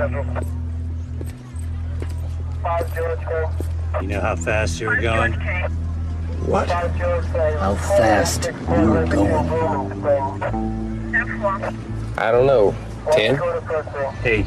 You know how fast you were going? What? How fast you were going? I don't know. Ten? Eight.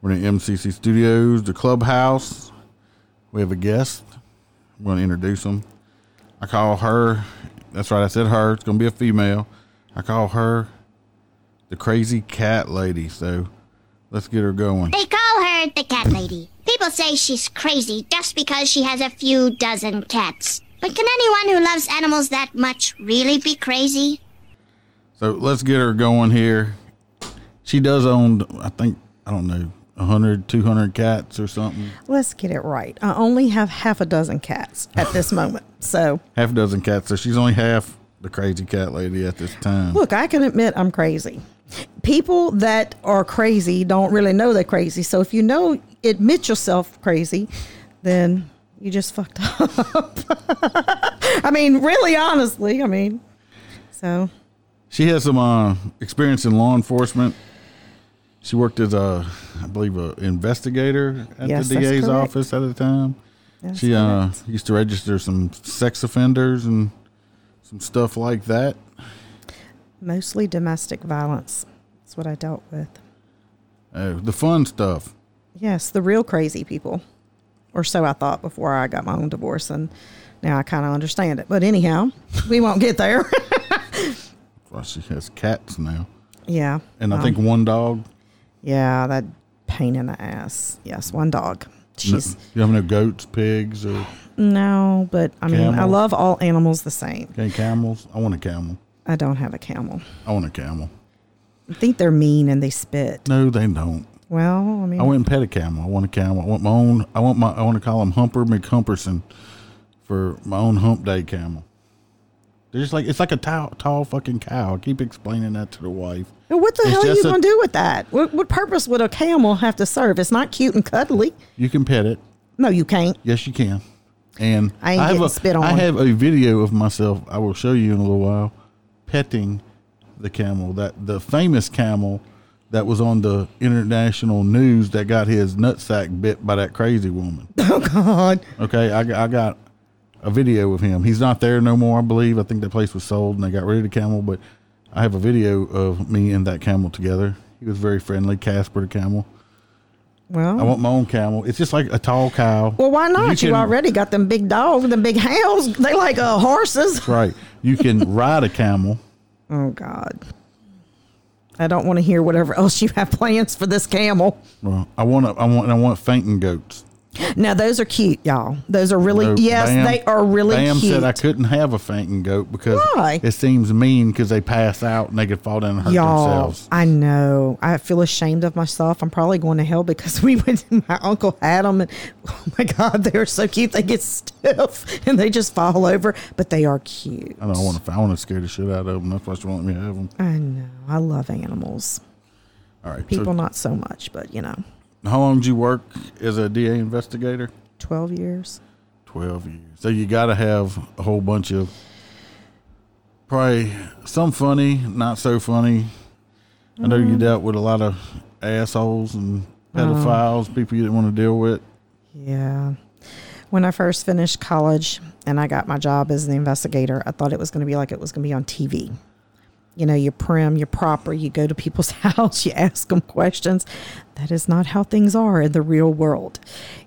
We're in MCC Studios, the clubhouse. We have a guest. I'm going to introduce him. I call her, that's right, I said her. It's going to be a female. I call her the crazy cat lady. So let's get her going. They call her the cat lady. People say she's crazy just because she has a few dozen cats. But can anyone who loves animals that much really be crazy? So let's get her going here. She does own, I think, I don't know, 100, 200 cats or something. Let's get it right. I only have half a dozen cats at this moment. So, Half a dozen cats. So she's only half the crazy cat lady at this time. look, I can admit I'm crazy. People that are crazy don't really know they're crazy. So, if you know, admit yourself crazy, then you just fucked up. I mean, really, honestly, I mean, so She has some uh, experience in law enforcement. She worked as a, I believe, an investigator at Yes, the DA's office at the time. that's she uh, used to register some sex offenders and some stuff like that. mostly domestic violence. That's what I dealt with. Uh, the fun stuff. Yes, the real crazy people, or so I thought before I got my own divorce, and now I kind of understand it. But anyhow, we won't get there. Well, she has cats now, yeah, and I um, think one dog. Yeah, that pain in the ass. Yes, one dog. She's you have no goats, pigs, or no, but I mean, I love all animals the same. okay, camels. I want a camel. I don't have a camel. I want a camel. I think they're mean and they spit. No, they don't. Well, I mean, I went and pet a camel. I want a camel. I want my own. I want my. I want to call him Humper McHumperson for my own hump day camel. They're just like it's like a tall, tall fucking cow. I keep explaining that to the wife. what the it's hell are you going to do with that? What, what purpose would a camel have to serve? It's not cute and cuddly. You can pet it. No, you can't. Yes, you can. And I ain't have a, spit on. I have a video of myself. I will show you in a little while, petting the camel. That the famous camel that was on the international news that got his nutsack bit by that crazy woman. Oh God. Okay, I, I got a video of him. He's not there no more, I believe. I think that place was sold and they got rid of the camel, but I have a video of me and that camel together. He was very friendly, Casper the camel. Well, I want my own camel. It's just like a tall cow. Well, why not? You, can- already got them big dogs, them big hounds. They like uh, horses. Right. You can ride a camel. Oh God. I don't want to hear whatever else you have plans for this camel. Well, I want to, I want I want fainting goats. Now those are cute, y'all. Those are really No, yes, Bam- they are really Bam cute. said I couldn't have a fainting goat because Why? it seems mean because they pass out and they could fall down and hurt Y'all, themselves. I know. I feel ashamed of myself. I'm probably going to hell because we went. My uncle had them, and oh my god, they are so cute. They get stiff and they just fall over, but they are cute. I don't want to. I want to scare the shit out of them. That's why she won't let me have them. I know. I love animals. All right. People so not so much, but you know, how long did you work as a DA investigator? twelve years. 12 years. So you got to have a whole bunch of probably some funny, not so funny. I know you Mm-hmm. dealt with a lot of assholes and pedophiles, people you didn't want to deal with. Yeah. When I first finished college and I got my job as the investigator, I thought it was going to be like it was going to be on TV. You know, you're prim, you're proper, you go to people's house, you ask them questions. That is not how things are in the real world.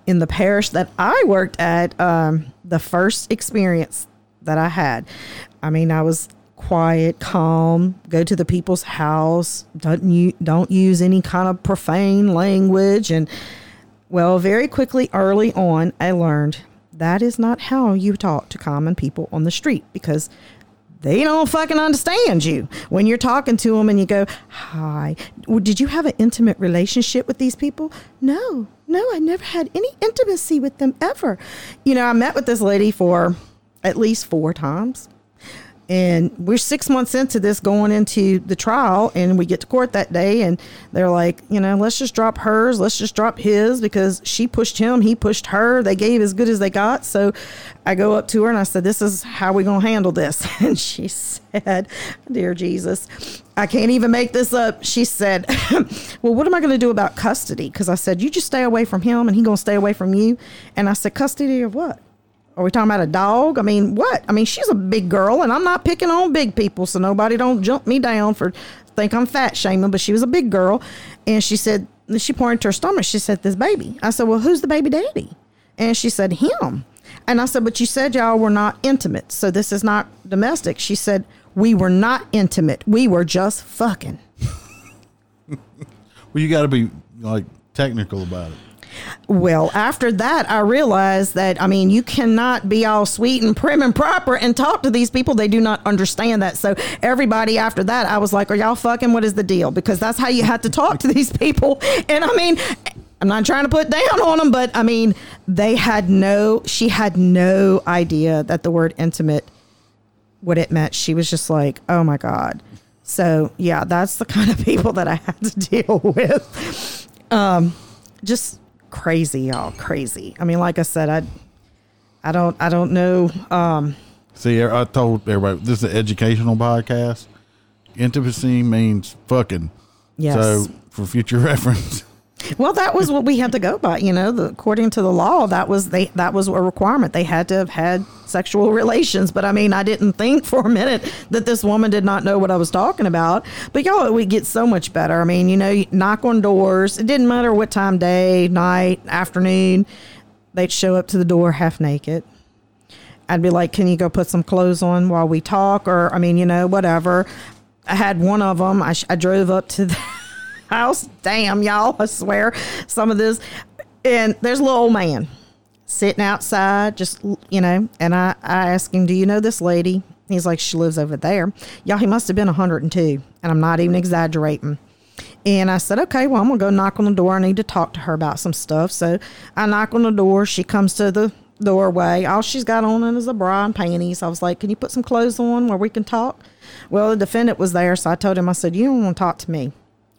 In the parish that I worked at, um, the first experience that I had, I mean, I was quiet, calm, go to the people's house, don't you don't use any kind of profane language and well, very quickly early on I learned that is not how you talk to common people on the street because they don't fucking understand you when you're talking to them and you go, Hi, did you have an intimate relationship with these people? No, no, I never had any intimacy with them ever. You know, I met with this lady for at least four times. And we're six months into this going into the trial, and we get to court that day, and they're like, you know, let's just drop hers, let's just drop his because she pushed him, he pushed her. They gave as good as they got. So I go up to her and I said, This is how we're going to handle this. And she said, Dear Jesus, I can't even make this up. She said, Well, what am I going to do about custody? Because I said, You just stay away from him, and he going to stay away from you. And I said, Custody of what? Are we talking about a dog? I mean, what? I mean, she's a big girl, and I'm not picking on big people, so nobody don't jump me down for think I'm fat shaming. But she was a big girl, and she said she pointed to her stomach. She said, "This baby." I said, "Well, who's the baby daddy?" And she said, "Him." And I said, "But you said y'all were not intimate, so this is not domestic." She said, "We were not intimate. We were just fucking." Well, you got to be like technical about it. Well, after that, I realized that, I mean, you cannot be all sweet and prim and proper and talk to these people. They do not understand that. So, everybody after that, I was like, Are y'all fucking? What is the deal? Because that's how you have to talk to these people. And I mean, I'm not trying to put down on them, but I mean, they had no, she had no idea that the word intimate, what it meant. She was just like, Oh my God. So, yeah, that's the kind of people that I had to deal with. Um, just crazy, y'all, crazy. I mean, like I said, I, I don't, I don't know. Um, See, I told everybody this is an educational podcast. Intimacy means fucking. Yes. So for future reference, well, that was what we had to go by. You know, the, according to the law, that was they that was a requirement. They had to have had sexual relations. But I mean, I didn't think for a minute that this woman did not know what I was talking about. But y'all, it would get so much better. I mean, you know, you knock on doors. It didn't matter what time, day, night, afternoon. They'd show up to the door half naked. I'd be like, "Can you go put some clothes on while we talk?" Or I mean, you know, whatever. I had one of them. I, I drove up to the house. Damn, y'all, I swear, some of this. And there's a little old man sitting outside, just, you know, and I, I asked him, Do you know this lady? He's like, She lives over there. Y'all, he must have been 102, and I'm not even exaggerating. And I said, okay, well, I'm going to go knock on the door. I need to talk to her about some stuff. So I knock on the door. She comes to the doorway. All she's got on is a bra and panties. I was like, can you put some clothes on where we can talk? Well, the defendant was there. So I told him, I said, you don't want to talk to me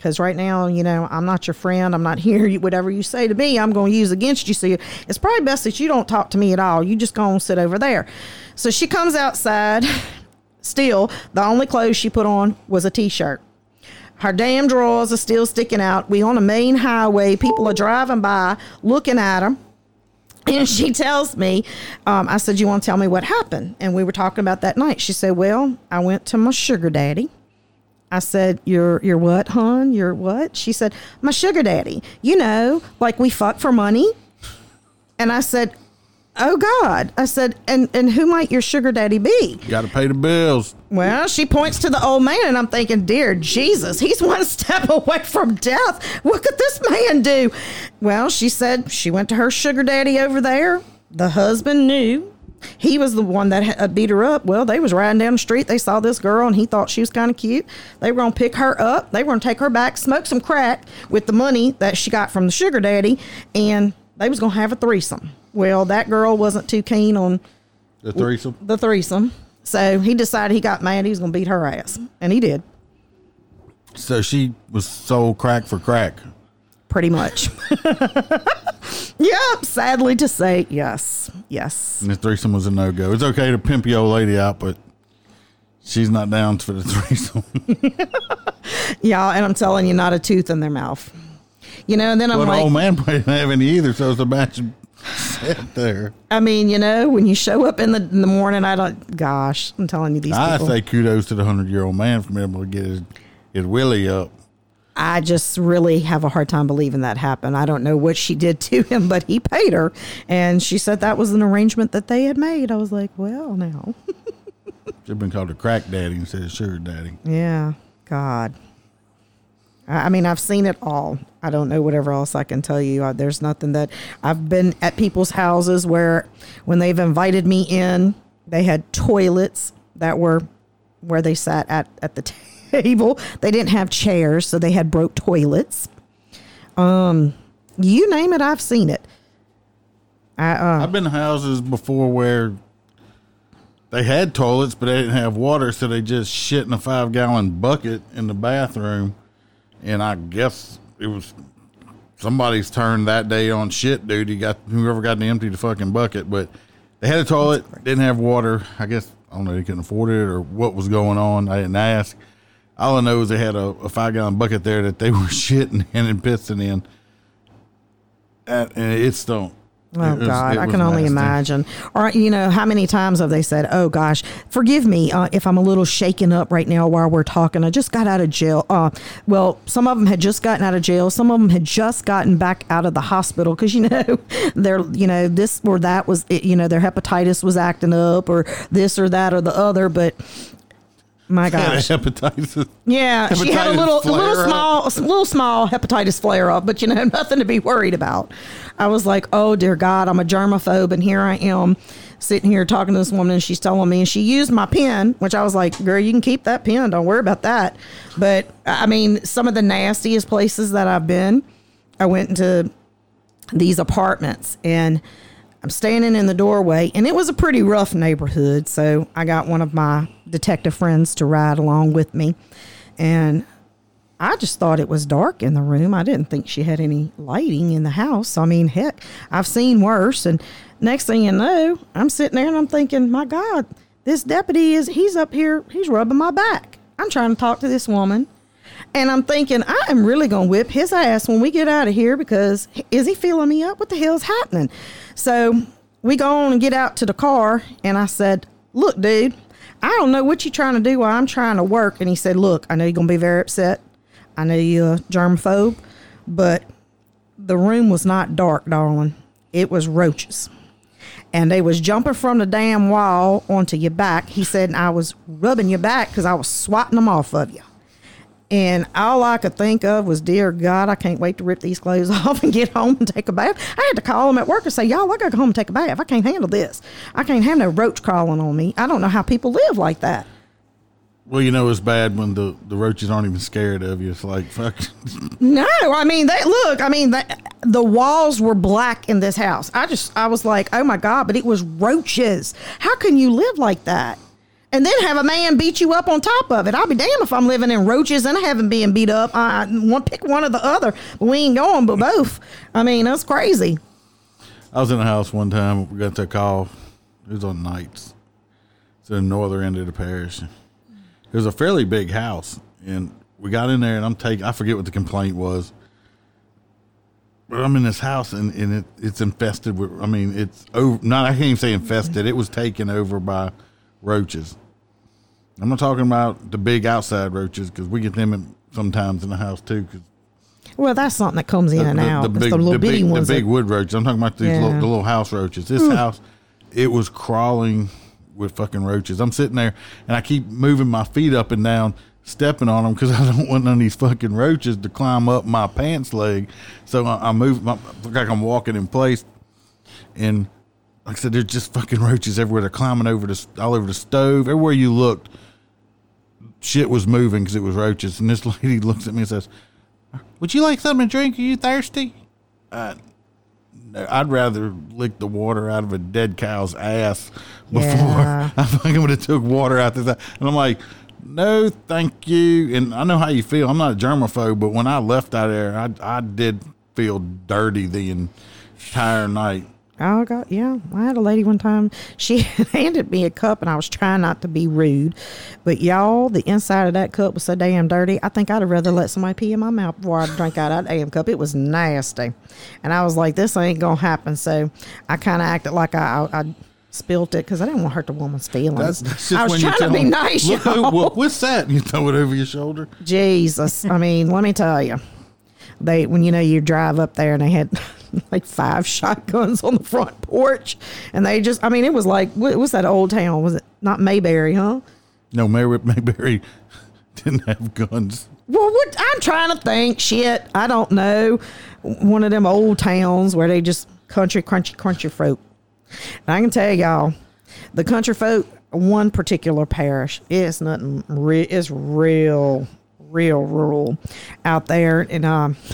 because right now, you know, I'm not your friend. I'm not here. You, whatever you say to me, I'm going to use against you. So you, it's probably best that you don't talk to me at all. You just go and sit over there. So she comes outside. Still, the only clothes she put on was a t-shirt. Her damn drawers are still sticking out. We on a main highway. People are driving by, looking at them. And she tells me, um, I said, You want to tell me what happened? And we were talking about that night. She said, Well, I went to my sugar daddy. I said, You're you're what, hon? You're what? She said, My sugar daddy. You know, like we fuck for money. And I said, Oh God. I said, and and who might your sugar daddy be? You got to pay the bills. Well, she points to the old man, and I'm thinking, dear Jesus, he's one step away from death. What could this man do? Well, she said she went to her sugar daddy over there. The husband knew. He was the one that had uh, beat her up. Well, they was riding down the street. They saw this girl, and he thought she was kind of cute. They were gonna pick her up. They were gonna take her back, smoke some crack with the money that she got from the sugar daddy, and they was gonna have a threesome. Well, that girl wasn't too keen on The threesome. the threesome. So he decided he got mad. He was to beat her ass. And he did, So she was sold crack for crack. Pretty much. yep. Sadly to say, yes. Yes. And the threesome was a no go. It's okay to pimp your old lady out, but she's not down for the threesome. Yeah. And I'm telling you, not a tooth in their mouth. You know, and then I'm well, the like, old man probably didn't have any either, so it's a match of sit there. I mean, you know, when you show up in the in the morning, I don't. Gosh, I'm telling you, these I people. say kudos to the hundred year old man for being able to get his, his willy up. I just really have a hard time believing that happened. I don't know what she did to him, but he paid her, and she said that was an arrangement that they had made. I was like, well, now. Should have been called a crack daddy instead of sugar daddy. Yeah, God. I mean, I've seen it all. I don't know whatever else I can tell you. There's nothing that I've been at people's houses where, when they've invited me in, they had toilets that were where they sat at at the table. They didn't have chairs, so they had broke toilets. Um, you name it, I've seen it. I uh, I've been to houses before where they had toilets, but they didn't have water, so they just shit in a five gallon bucket in the bathroom. And I guess it was somebody's turn that day on shit duty. Got whoever got to empty the fucking bucket, but they had a toilet, didn't have water. I guess I don't know they couldn't afford it or what was going on. I didn't ask. All I know is they had a, a five gallon bucket there that they were shitting in and pissing in, and, and it stunk. Oh was- God, I can only nasty. imagine. Or you know, how many times have they said, "Oh gosh, forgive me uh, if I'm a little shaken up right now while we're talking. I just got out of jail." Uh, well, some of them had just gotten out of jail. Some of them had just gotten back out of the hospital because you know, their you know this or that was you know their hepatitis was acting up or this or that or the other. But my gosh, hepatitis. yeah, she had a little, a little small, a little small hepatitis flare up, but you know, nothing to be worried about. I was like, oh dear God, I'm a germaphobe, and here I am sitting here talking to this woman, and she's telling me, and she used my pen, which I was like, girl, you can keep that pen, don't worry about that. But I mean, some of the nastiest places that I've been, I went into these apartments and I'm standing in the doorway and it was a pretty rough neighborhood. So I got one of my detective friends to ride along with me. And I just thought it was dark in the room. I didn't think she had any lighting in the house. I mean, heck, I've seen worse. And next thing you know, I'm sitting there and I'm thinking, my God, this deputy is, he's up here, he's rubbing my back. I'm trying to talk to this woman. And I'm thinking, I am really going to whip his ass when we get out of here because is he feeling me up? What the hell's happening? So we go on and get out to the car. And I said, Look, dude, I don't know what you're trying to do while I'm trying to work. And he said, Look, I know you're going to be very upset. I know you're a germaphobe, but the room was not dark, darling. It was roaches. And they was jumping from the damn wall onto your back. He said, I was rubbing your back because I was swatting them off of you. And all I could think of was, dear God, I can't wait to rip these clothes off and get home and take a bath. I had to call them at work and say, y'all, I got to go home and take a bath. I can't handle this. I can't have no roach crawling on me. I don't know how people live like that. Well, you know it's bad when the, the roaches aren't even scared of you. It's like fuck. No, I mean, they look, I mean, the, the walls were black in this house. I just, I was like, oh my God, but it was roaches. How can you live like that? And then have a man beat you up on top of it. I'll be damned if I'm living in roaches and I haven't been beat up. I want pick one or the other, but we ain't going, but both. I mean, that's crazy. I was in a house one time. We got the call. It was on nights. It's in the northern end of the parish. It was a fairly big house, and we got in there, and I'm taking. I forget what the complaint was, but I'm in this house, and, and it, it's infested with. I mean, it's over. Not I can't even say infested. It was taken over by roaches. I'm not talking about the big outside roaches because we get them in, sometimes in the house too. Cause Well, that's something that comes in and out. It's big, the little the bitty big, ones. the big that- wood roaches. I'm talking about these Yeah. little, the little house roaches. This hmm. house, it was crawling with fucking roaches. I'm sitting there and I keep moving my feet up and down, stepping on them because I don't want none of these fucking roaches to climb up my pants leg. So I, I move, my, look like I'm walking in place, and like I said, there's just fucking roaches everywhere. They're climbing over the all over the stove. Everywhere you looked, shit was moving because it was roaches. And this lady looks at me and says, "Would you like something to drink? Are you thirsty?" Uh, I'd rather lick the water out of a dead cow's ass before Yeah. I fucking would have took water out this. And I'm like, no, thank you. And I know how you feel. I'm not a germaphobe, but when I left out there, I I did feel dirty the entire night. Oh God, yeah. I had a lady one time. She handed me a cup, and I was trying not to be rude, but y'all, the inside of that cup was so damn dirty. I think I'd have rather let somebody pee in my mouth before I drank out of that damn cup. It was nasty, and I was like, "This ain't gonna happen." So I kind of acted like I, I, I spilt it because I didn't want to hurt the woman's feelings. That's, that's I was trying to be them, nice, Look, y'all. who- what- what's that? And you throw it over your shoulder. Jesus. I mean, let me tell you. They when you know you drive up there and they had like five shotguns on the front porch, and they just I mean it was like what was that old town? Was it not Mayberry? Huh? No, Mayberry didn't have guns. Well, what I'm trying to think. Shit, I don't know. One of them old towns where they just country, crunchy, crunchy folk. And I can tell y'all, the country folk, one particular parish, it's nothing. Re- it's real, real rural out there, and um.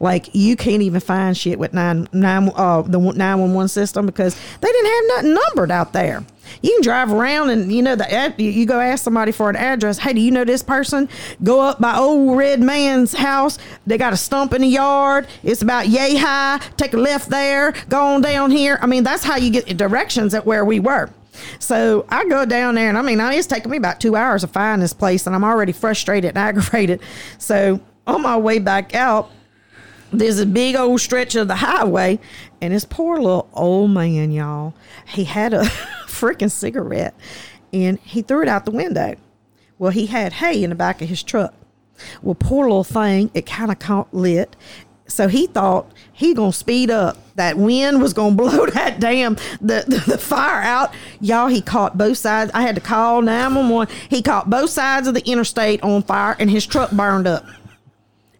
Like you can't even find shit with nine nine uh the nine one one system because they didn't have nothing numbered out there. You can drive around and you know the ad- you go ask somebody for an address. Hey, do you know this person? Go up by old red man's house. They got a stump in the yard. It's about yay high. Take a left there. Go on down here. I mean, that's how you get directions at where we were. So I go down there, and I mean, it's taking me about two hours to find this place, and I'm already frustrated and aggravated. So on my way back out, there's a big old stretch of the highway, and this poor little old man, y'all, he had a freaking cigarette and he threw it out the window. Well, he had hay in the back of his truck. Well, poor little thing, it kind of caught lit. So he thought he gonna speed up. That wind was gonna blow that damn the, the, the fire out. Y'all, he caught both sides. I had to call 911. He caught both sides of the interstate on fire and his truck burned up.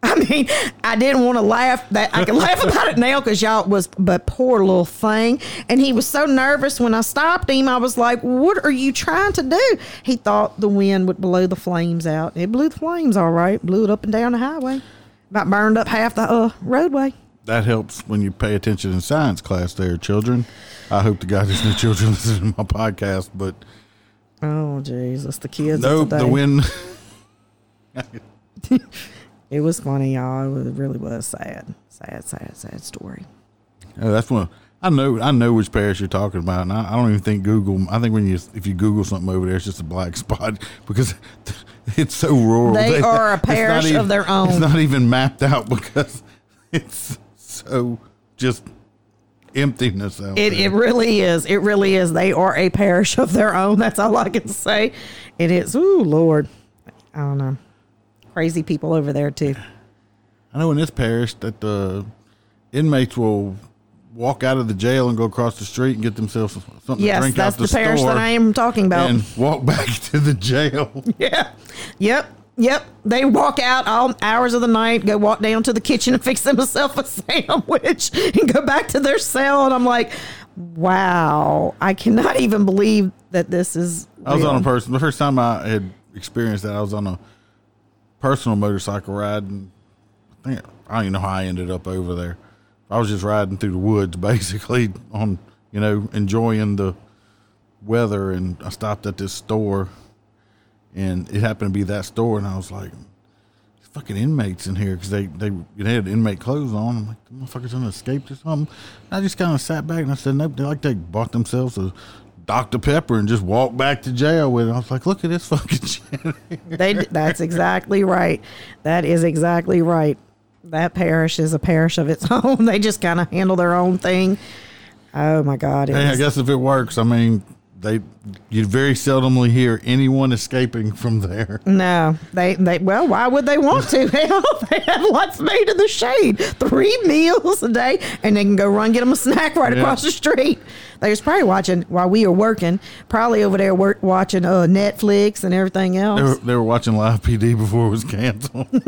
I mean, I didn't want to laugh. That I can laugh about it now because y'all was, but poor little thing. And he was so nervous when I stopped him. I was like, "What are you trying to do?" He thought the wind would blow the flames out. It blew the flames all right. Blew it up and down the highway. About burned up half the uh, roadway. That helps when you pay attention in science class, there, children. I hope the guys no children listen to my podcast, but Oh Jesus, the kids. no, of today. the wind. It was funny, y'all. It was- it really was sad, sad, sad, sad story. Oh, that's one. I know. I know which parish you're talking about, and I, I don't even think Google. I think when you if you Google something over there, it's just a black spot because it's so rural. They are a parish of their own. It's not even mapped out because it's so just emptiness out It, there. it really is. It really is. They are a parish of their own. That's all I can say. It is. Ooh, Lord. I don't know. Crazy people over there too. I know in this parish that the inmates will walk out of the jail and go across the street and get themselves something to drink that's out the, the parish that I am talking about. and walk back to the jail. yeah. Yep. Yep. They walk out all hours of the night, go walk down to the kitchen and fix themselves a sandwich and go back to their cell. And I'm like, wow, I cannot even believe that this is. I was on a person. The first time I had experienced that, I was on a personal motorcycle ride, and I think I don't even know how I ended up over there. I was just riding through the woods, basically on you know enjoying the weather, and I stopped at this store, and it happened to be that store, and I was like. "There's Fucking inmates in here because they, they they had inmate clothes on. I'm like, the motherfuckers gonna escaped or something. I just kind of sat back and I said, nope. They like they bought themselves a Dr. Pepper and just walked back to jail with it. I was like, look at this fucking shit. They, that's exactly right. That is exactly right. That parish is a parish of its own. They just kind of handle their own thing. Oh my God! hey, I guess if it works, I mean, they you very seldomly hear anyone escaping from there. No, they they well, why would they want to? Hell, they have lots made in the shade, three meals a day, and they can go run get them a snack right Yeah. across the street. They was probably watching while we were working, probably over there work, watching uh, Netflix and everything They were, else. they were watching Live PD before it was canceled.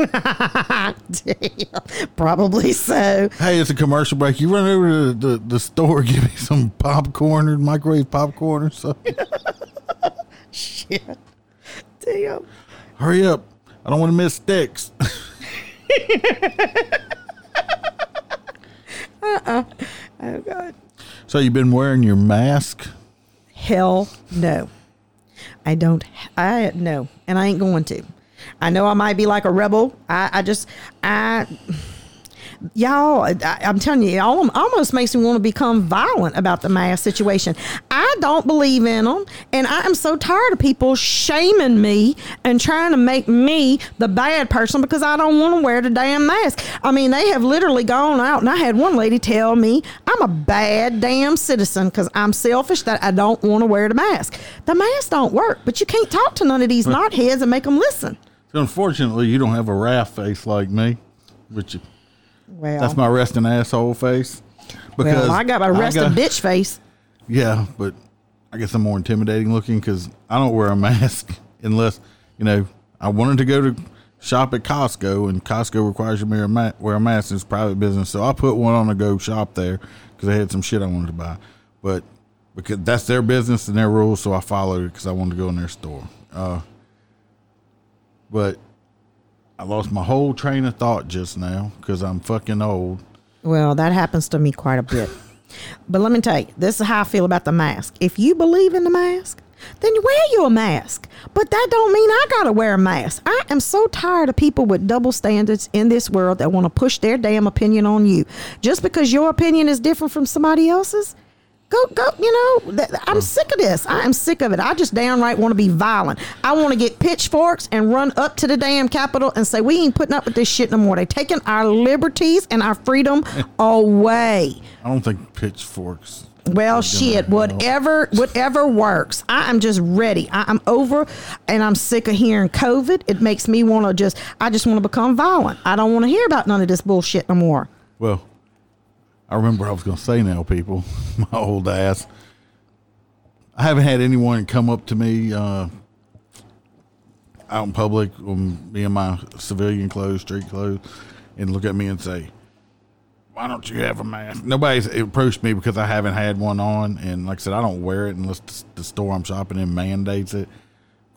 Damn, probably so. hey, it's a commercial break. You run over to the, the, the store, give me some popcorn or microwave popcorn or something. Shit, damn. Hurry up. I don't want to miss sticks. uh-uh. Oh God. so you've been wearing your mask? Hell no. I don't. I no, and I ain't going to. I know I might be like a rebel. I, I just I. Y'all, I, I'm telling you, it al- almost makes me want to become violent about the mask situation. I don't believe in them, and I am so tired of people shaming me and trying to make me the bad person because I don't want to wear the damn mask. I mean, they have literally gone out, and I had one lady tell me I'm a bad damn citizen because I'm selfish that I don't want to wear the mask. The mask don't work, but you can't talk to none of these knotheads and make them listen. Unfortunately, you don't have a raft face like me, which Well, That's my resting asshole face. Because well, I got my resting got- bitch face. Yeah, but I guess I'm more intimidating looking because I don't wear a mask unless you know I wanted to go to shop at Costco, and Costco requires you to wear a, ma- wear a mask. It's private business, so I put one on to go shop there because I had some shit I wanted to buy. But because that's their business and their rules, so I followed it because I wanted to go in their store. Uh, but I lost my whole train of thought just now because I'm fucking old. Well, that happens to me quite a bit. but let me tell you, this is how I feel about the mask. If you believe in the mask, then wear you a mask. But that don't mean I gotta wear a mask. I am so tired of people with double standards in this world that want to push their damn opinion on you. Just because your opinion is different from somebody else's, go go. You know, th- I'm mm. sick of this. I am sick of it. I just downright want to be violent. I want to get pitchforks and run up to the damn Capitol and say we ain't putting up with this shit no more. They taking our liberties and our freedom away. I don't think pitchforks. Well, shit, whatever, whatever works. I am just ready. I, I'm over, and I'm sick of hearing COVID. It makes me want to just, I just want to become violent. I don't want to hear about none of this bullshit no more. Well, I remember I was going to say now, people. My old ass. I haven't had anyone come up to me uh, out in public, um, me in my civilian clothes, street clothes, and look at me and say, "Why don't you have a mask?" Nobody's approached me because I haven't had one on, and like I said, I don't wear it unless the store I'm shopping in mandates it.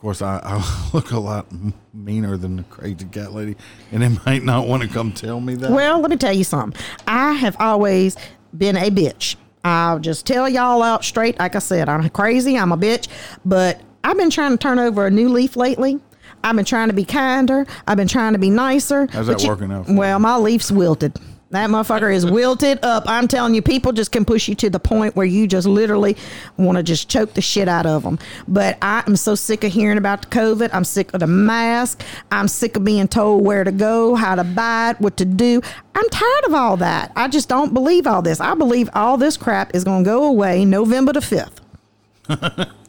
Of course, I, I look a lot meaner than the crazy cat lady, and they might not want to come tell me that. Well, let me tell you something. I have always been a bitch. I'll just tell y'all out straight. Like I said, I'm crazy. I'm a bitch. But I've been trying to turn over a new leaf lately. I've been trying to be kinder. I've been trying to be nicer. How's that you- working out for you? Well, my leaf's wilted. That motherfucker is wilted up. I'm telling you, people just can push you to the point where you just literally want to just choke the shit out of them. But I am so sick of hearing about the COVID. I'm sick of the mask. I'm sick of being told where to go, how to buy it, what to do. I'm tired of all that. I just don't believe all this. I believe all this crap is going to go away November the 5th.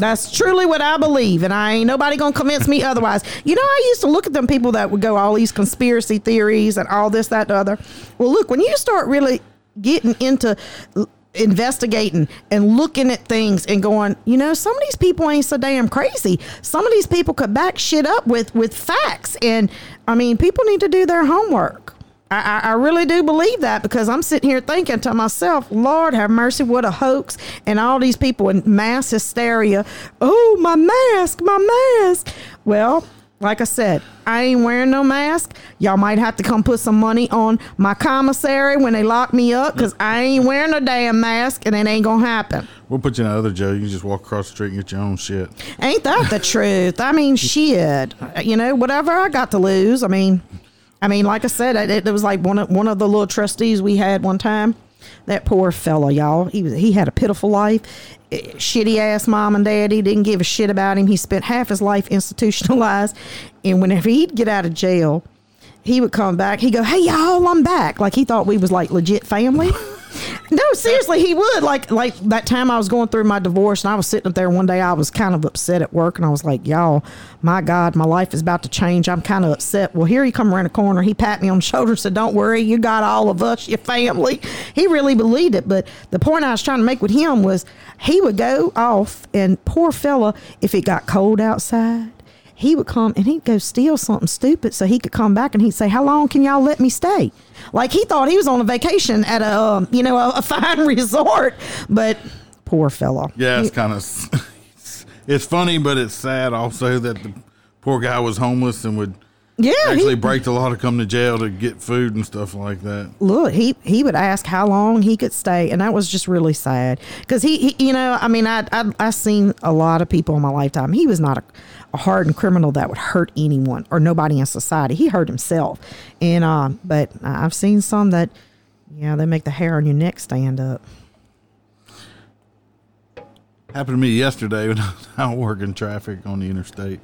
That's truly what I believe, and I ain't nobody gonna convince me otherwise. You know, I used to look at them people that would go all these conspiracy theories and all this, that, the other. Well, look, when you start really getting into investigating and looking at things and going, you know, some of these people ain't so damn crazy. Some of these people could back shit up with with facts, and I mean, people need to do their homework. I, I, really do believe that because I'm sitting here thinking to myself, Lord have mercy, what a hoax. And all these people in mass hysteria. Oh, my mask, my mask. Well, like I said, I ain't wearing no mask. Y'all might have to come put some money on my commissary when they lock me up because I ain't wearing a damn mask and it ain't going to happen. We'll put you in another jail. You can just walk across the street and get your own shit. Ain't that the truth? I mean, shit. You know, whatever I got to lose. I mean, I mean, like I said, it, it was like one of one of the little trustees we had one time. That poor fella, y'all. He was he had a pitiful life. Eh, Shitty ass mom and daddy didn't give a shit about him. He spent half his life institutionalized, and whenever he'd get out of jail, he would come back. He'd go, "Hey y'all, I'm back." Like he thought we was like legit family. No, seriously, he would. Like like that time I was going through my divorce and I was sitting up there one day, I was kind of upset at work and I was like, Y'all, my God, my life is about to change. I'm kind of upset. Well, here he come around the corner, he pat me on the shoulder and said, Don't worry, you got all of us, your family. He really believed it. But the point I was trying to make with him was he would go off and poor fella, if it got cold outside, he would come and he'd go steal something stupid so he could come back and he'd say, "How long can y'all let me stay?" Like he thought he was on a vacation at a um, you know a, a fine resort, but poor fellow. Yeah, it's kind of it's funny, but it's sad also that the poor guy was homeless and would yeah. actually he, break the law to come to jail to get food and stuff like that. look, he he would ask how long he could stay, and that was just really sad because he, he, you know, I mean, I I I seen a lot of people in my lifetime. He was not a, a hardened criminal that would hurt anyone or nobody in society. He hurt himself, and um, but I've seen some that, yeah, they make the hair on your neck stand up. Happened to me yesterday when I was working traffic on the interstate.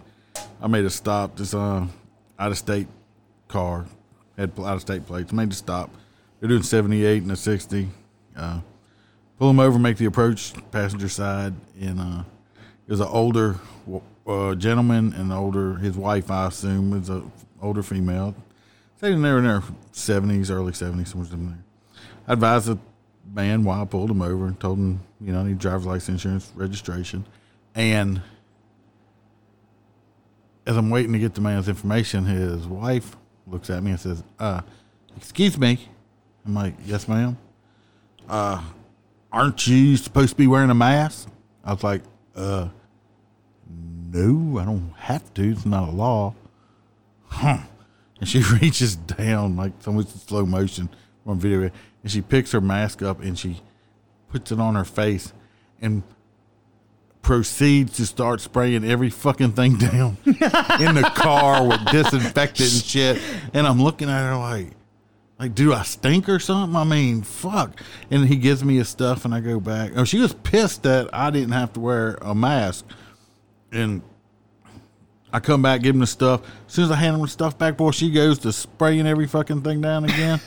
I made a stop. This uh, out of state car had out of state plates. Made a stop. They're doing seventy eight and a sixty. Uh, pull them over, make the approach passenger side, and uh, it was an older uh, gentleman and older his wife. I assume was an older female. They were in their seventies, early seventies, somewhere in there. I advised the man while I pulled him over and told him, you know, I need driver's license, insurance, registration, and as I'm waiting to get the man's information, his wife looks at me and says, uh, excuse me. I'm like, yes, ma'am. Uh, aren't you supposed to be wearing a mask? I was like, uh, no, I don't have to. It's not a law. Huh. And she reaches down like someone's in slow motion from video, and she picks her mask up and she puts it on her face and proceeds to start spraying every fucking thing down in the car with disinfectant and shit. And I'm looking at her like, like, do I stink or something? I mean, fuck. And he gives me his stuff, and I go back. Oh, she was pissed that I didn't have to wear a mask. And I come back, give him the stuff. As soon as I hand him the stuff back, boy, she goes to spraying every fucking thing down again.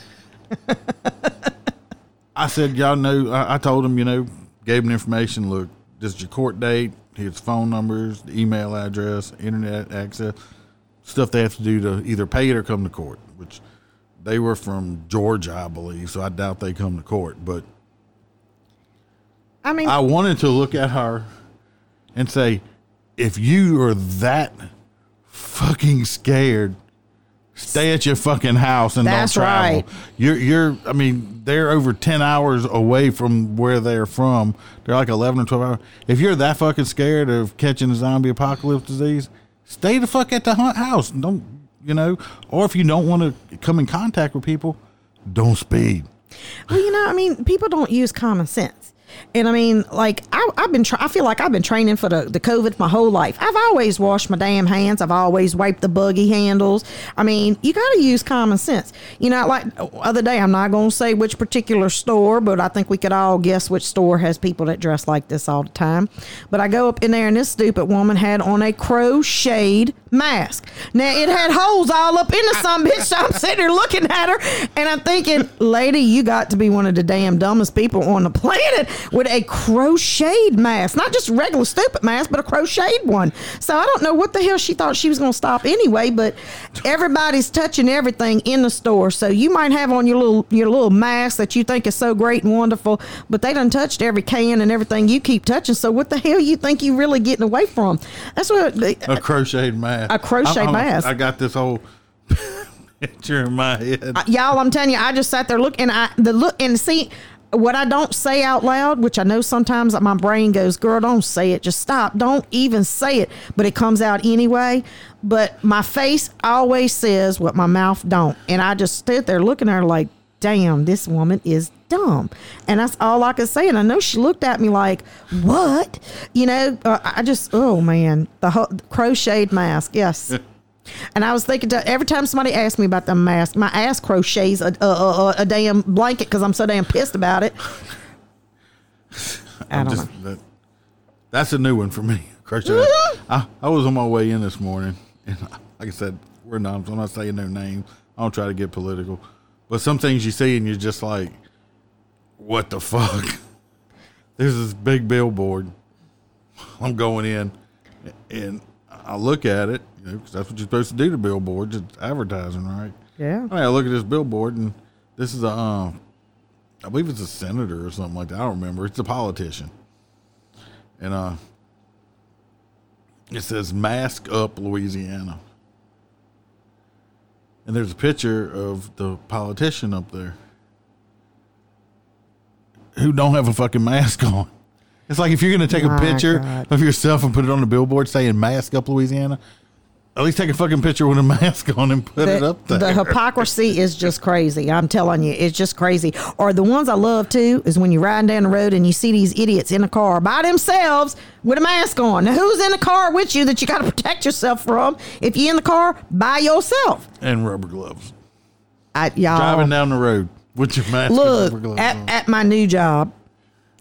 I said, y'all know, I, I told him, you know, gave him information. Look, this is your court date. his phone numbers, email address, internet access, stuff they have to do to either pay it or come to court, which they were from Georgia, I believe. So I doubt they come to court. But I mean, I wanted to look at her and say, if you are that fucking scared, stay at your fucking house and That's don't travel. right. You're, you're, I mean, they're over 10 hours away from where they're from. They're like 11 or 12 hours. If you're that fucking scared of catching a zombie apocalypse disease, stay the fuck at the hu- house. Don't, you know, or if you don't want to come in contact with people, don't speed. Well, you know, I mean, people don't use common sense. And I mean, like I, I've been, tra- I feel like I've been training for the, the COVID my whole life. I've always washed my damn hands. I've always wiped the buggy handles. I mean, you got to use common sense. You know, like other day, I'm not going to say which particular store, but I think we could all guess which store has people that dress like this all the time. But I go up in there, and this stupid woman had on a crocheted mask. Now it had holes all up into some bitch. So I'm sitting there looking at her, and I'm thinking, lady, you got to be one of the damn dumbest people on the planet with a crocheted mask, not just regular stupid mask, but a crocheted one. So I don't know what the hell she thought she was going to stop anyway. But everybody's touching everything in the store, so you might have on your little your little mask that you think is so great and wonderful, but they done touched every can and everything you keep touching. So what the hell you think you really getting away from? That's what. A crocheted mask. A crocheted mask. I got this whole picture in my head. y'all i'm telling you i just sat there looking i the look and see what i don't say out loud which i know sometimes my brain goes girl don't say it. Just stop. Don't even say it. But it comes out anyway. But my face always says what my mouth don't. And i just stood there looking at her like damn this woman is dumb. And that's all i could say. And i know she looked at me like what? You know uh, i just oh man. The whole crocheted mask. Yes and I was thinking, to, every time somebody asks me about the mask, my ass crochets a, a, a, a damn blanket because I'm so damn pissed about it. I don't just- know. That, that's a new one for me. Crochet. Mhm. I, I was on my way in this morning, and like I said, we're anonymous. I'm not saying their names. I don't try to get political, but some things you see and you're just like, "What the fuck?" There's this big billboard. I'm going in, and I look at it, you know, because that's what you're supposed to do to billboards. It's advertising, right? Yeah. I, mean, I look at this billboard, and this is a, um, I believe it's a senator or something like that. I don't remember. It's a politician, and uh, it says "Mask Up, Louisiana," and there's a picture of the politician up there who don't have a fucking mask on. It's like if you're going to take a picture God. of yourself and put it on the billboard saying "Mask Up, Louisiana." At least take a fucking picture with a mask on and put it up there. the hypocrisy is just crazy. I'm telling you, it's just crazy. Or the ones I love too is when you're riding down the road and you see these idiots in a car by themselves with a mask on. Now, who's in the car with you that you got to protect yourself from? If you're in the car by yourself, and rubber gloves. I, y'all Driving down the road with your mask and Look, rubber gloves at, at my new job,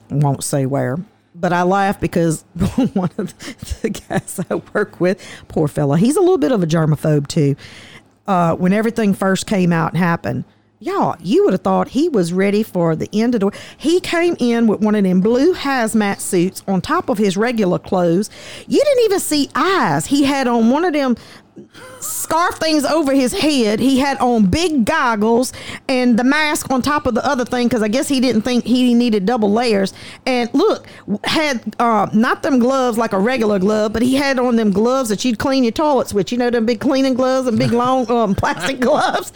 won't say where, but I laugh because one of the guys I work with, poor fella, he's a little bit of a germaphobe too. Uh, when everything first came out and happened, y'all, you would have thought he was ready for the end of the. World. He came in with one of them blue hazmat suits on top of his regular clothes. You didn't even see eyes. He had on one of them scarf things over his head. He had on big goggles and the mask on top of the other thing because I guess he didn't think he needed double layers. And look, had uh, not them gloves like a regular glove, but he had on them gloves that you'd clean your toilets with. You know, them big cleaning gloves and big long um, plastic gloves.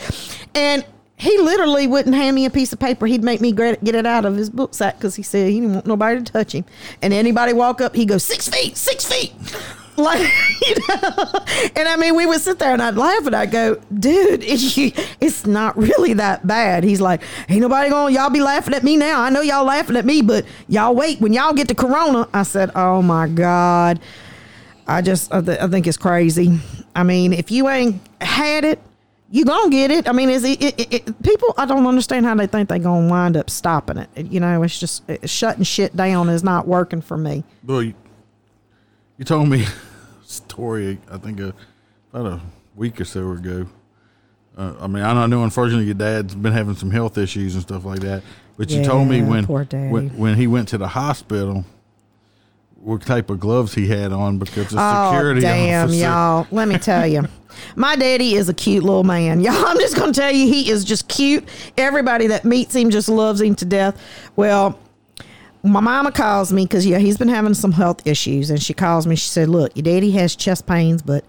And he literally wouldn't hand me a piece of paper. He'd make me get it out of his book sack because he said he didn't want nobody to touch him. And anybody walk up, he goes six feet, six feet. Like, you know, and I mean, we would sit there and I'd laugh and I'd go, dude, it's not really that bad. He's like, ain't nobody gonna y'all be laughing at me now. I know y'all laughing at me, but y'all wait when y'all get to Corona. I said, oh my God. I just, I, th- I think it's crazy. I mean, if you ain't had it, you gonna get it. I mean, is it, it, it, people? I don't understand how they think they gonna wind up stopping it. You know, it's just shutting shit down is not working for me. You, you told me story. I think uh, about a week or so ago. Uh, I mean, I know unfortunately your dad's been having some health issues and stuff like that. But you told me when, when when he went to the hospital, what type of gloves he had on because the security. oh, security. damn, y'all! Let me tell you. My daddy is a cute little man. Y'all, I'm just going to tell you, he is just cute. Everybody that meets him just loves him to death. Well, my mama calls me because yeah he's been having some health issues and she calls me she said look your daddy has chest pains but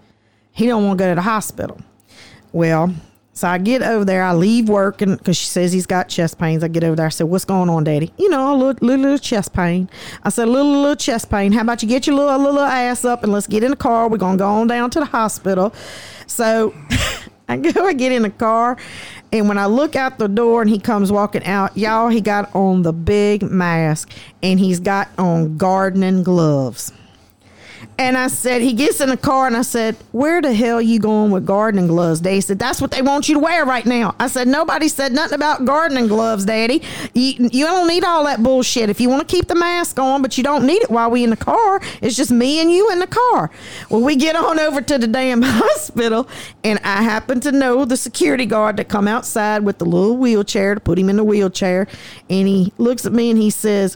he don't want to go to the hospital. Well so i get over there i leave work and because she says he's got chest pains i get over there i said what's going on daddy? You know a little, little, little chest pain. I said little little chest pain. How about you get your little little ass up and let's get in the car we're gonna go on down to the hospital. So I go, I get in the car, and when I look out the door and he comes walking out, y'all, he got on the big mask and he's got on gardening gloves. And I said, he gets in the car and I said, where the hell you going with gardening gloves? They said, that's what they want you to wear right now. I said, nobody said nothing about gardening gloves, daddy. You, you don't need all that bullshit. If you want to keep the mask on, but you don't need it while we in the car, it's just me and you in the car. Well, we get on over to the damn hospital and I happen to know the security guard that come outside with the little wheelchair to put him in the wheelchair. And he looks at me and he says,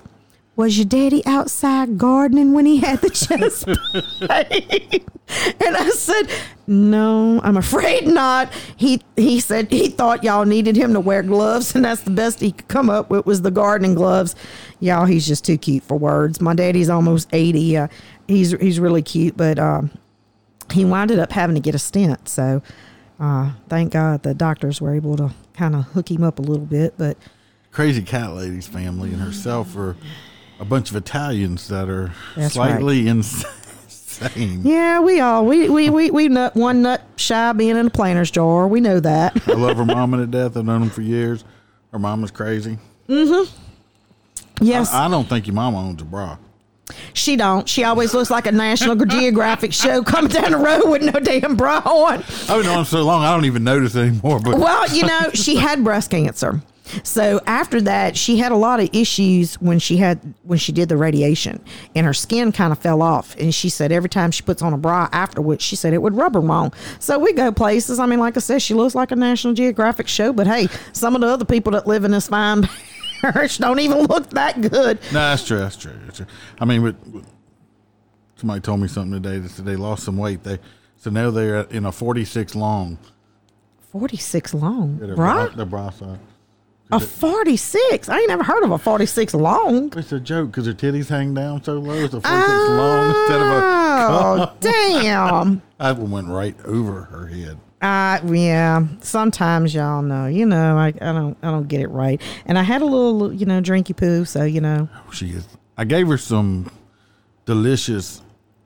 was your daddy outside gardening when he had the chest pain? and I said, no, I'm afraid not. He he said he thought y'all needed him to wear gloves, and that's the best he could come up with was the gardening gloves. Y'all, he's just too cute for words. My daddy's almost 80. Uh, he's he's really cute, but um, he winded up having to get a stent. So uh, thank God the doctors were able to kind of hook him up a little bit. But crazy cat lady's family and herself are a bunch of Italians that are That's slightly right. insane. Yeah, we all we we we we nut one nut shy being in a planter's jar. We know that. I love her mama to death. I've known them for years. Her mama's crazy. Mm-hmm. Yes. I, I don't think your mama owns a bra. She don't. She always looks like a National Geographic show coming down the road with no damn bra on. I've known her so long, I don't even notice anymore. But well, you know, she had breast cancer. So after that, she had a lot of issues when she had when she did the radiation, and her skin kind of fell off. And she said every time she puts on a bra afterwards, she said it would rub her wrong. So we go places. I mean, like I said, she looks like a National Geographic show. But hey, some of the other people that live in this fine parish don't even look that good. No, that's true. That's true. That's true. I mean, with, with, somebody told me something today that said they lost some weight. They so now they're in a forty six long. Forty six long, yeah, bra. Their bra size. A 46? I ain't never heard of a 46 long. It's a joke because her titties hang down so low. It's a 46 oh, long instead of a. Oh, damn. that one went right over her head. Uh, yeah. Sometimes y'all know, you know, I, I don't, I don't get it right. And I had a little, you know, drinky poo, so you know. Oh, she is. I gave her some delicious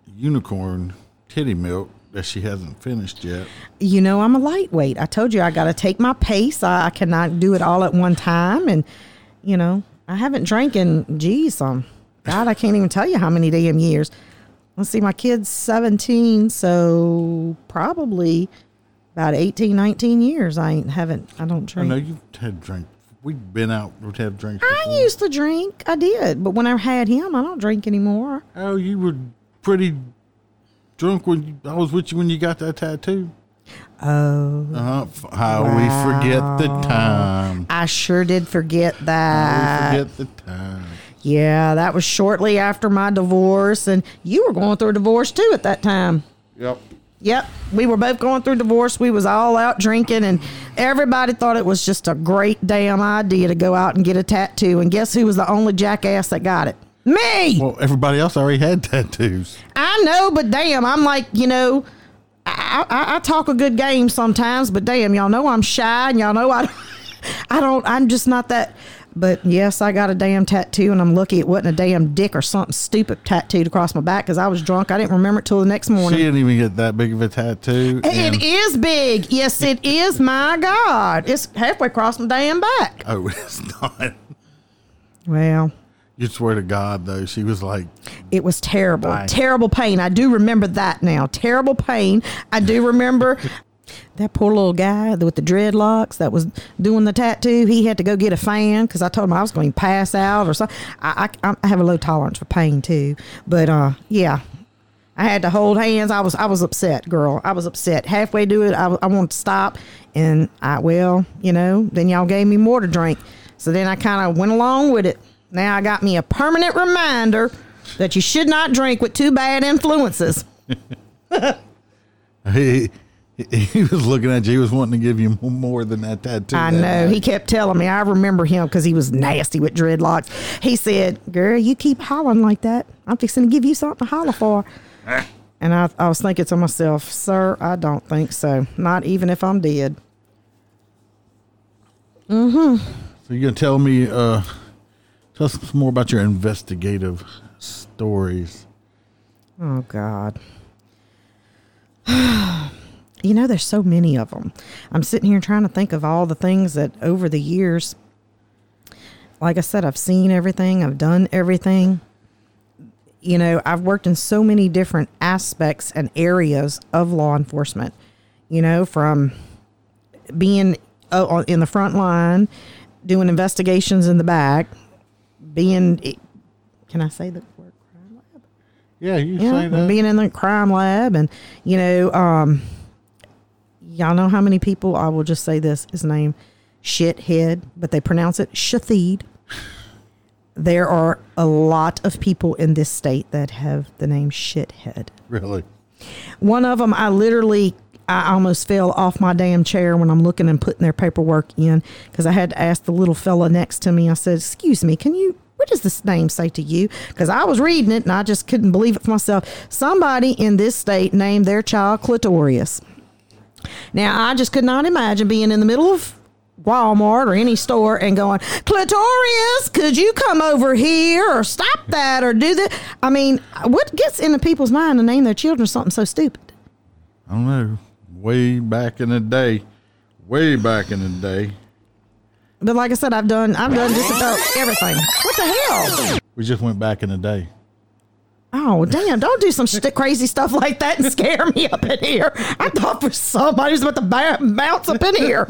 unicorn titty milk that she hasn't finished yet. You know, I'm a lightweight. I told you I got to take my pace. I, I, cannot do it all at one time. And, you know, I haven't drank in, geez, um, God, I can't even tell you how many damn years. Let's see, my kid's 17, so probably about 18, 19 years. I ain't haven't, I don't drink. I know you've had drink. We've been out, we've had drinks. Before. I used to drink. I did. But when I had him, I don't drink anymore. Oh, you were pretty drunk when I was with you when you got that tattoo. Oh. Uh, how wow. we forget the time. I sure did forget that. How we forget the time. Yeah, that was shortly after my divorce, and you were going through a divorce too at that time. Yep. Yep, we were both going through divorce. We was all out drinking, and everybody thought it was just a great damn idea to go out and get a tattoo. And guess who was the only jackass that got it? Me. Well, everybody else already had tattoos. I know, but damn, I'm like, you know, I, I, I talk a good game sometimes, but damn, y'all know I'm shy, and y'all know I, I don't, I'm just not that. But yes, I got a damn tattoo, and I'm lucky it wasn't a damn dick or something stupid tattooed across my back because I was drunk. I didn't remember it till the next morning. She didn't even get that big of a tattoo. and It is big. Yes, it is. My God, it's halfway across my damn back. Oh, it's not. Well, You swear to God, though, she was like, It was terrible. Right. Terrible pain. I do remember that now. Terrible pain. I do remember that poor little guy with the dreadlocks that was doing the tattoo. He had to go get a fan because I told him I was going to pass out or something. I, I, I have a low tolerance for pain too. But uh, yeah. I had to hold hands. I was I was upset, girl. I was upset. Halfway through it, I, I wanted to stop, and I well, you know, then y'all gave me more to drink, so then I kind of went along with it. Now I got me a permanent reminder that you should not drink with two bad influences. he, he was looking at you. He was wanting to give you more than that tattoo. I that know. night. He kept telling me. I remember him because he was nasty with dreadlocks. He said, "Girl, you keep hollering like that. I'm fixing to give you something to holler for." And I, I was thinking to myself, "Sir, I don't think so. Not even if I'm dead." Mhm. So you're gonna tell me, uh, tell us some more about your investigative stories. Oh God. you know, there's so many of them. I'm sitting here trying to think of all the things that over the years, like I said, I've seen everything, I've done everything. You know, I've worked in so many different aspects and areas of law enforcement. You know, from being uh, in the front line, doing investigations in the back, being, can I say the word crime lab? Yeah, you Yeah, say that. being in the crime lab, and you know, um, y'all know how many people. I will just say this: his name, shithead, but they pronounce it Shatheed. There are a lot of people in this state that have the name shithead. really? One of them, I literally, I almost fell off my damn chair when I'm looking and putting their paperwork in because I had to ask the little fella next to me. I said, "Excuse me, can you?" What does this name say to you? Because I was reading it and I just couldn't believe it for myself. Somebody in this state named their child Clitorius. Now, I just could not imagine being in the middle of Walmart or any store and going, Clitorius, could you come over here or stop that or do that? I mean, what gets into people's mind to name their children something so stupid? I don't know. Way back in the day, way back in the day, But like I said, I've done I've done just about everything. What the hell? we just went back in the day. Oh damn! Don't do some st- crazy stuff like that and scare me up in here. I thought for somebody was about to ba- bounce up in here.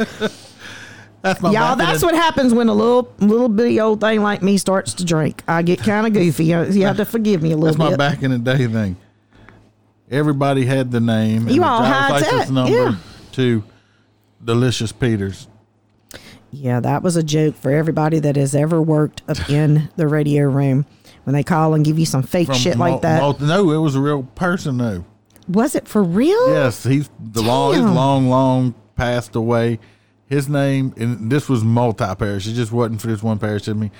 That's my Y'all, that's what happens when a little little bitty old thing like me starts to drink. I get kind of goofy. You, you have to forgive me a little. That's my bit. back in the day thing. Everybody had the name. and You the all high tech, number yeah. to Delicious Peters. Yeah, that was a joke for everybody that has ever worked up in the radio room when they call and give you some fake From shit Mal- like that. Mal- no, it was a real person though. was it for real? Yes, he's the long, he's long, long passed away. His name, and this was multi parish. It just wasn't for this one parish. I mean,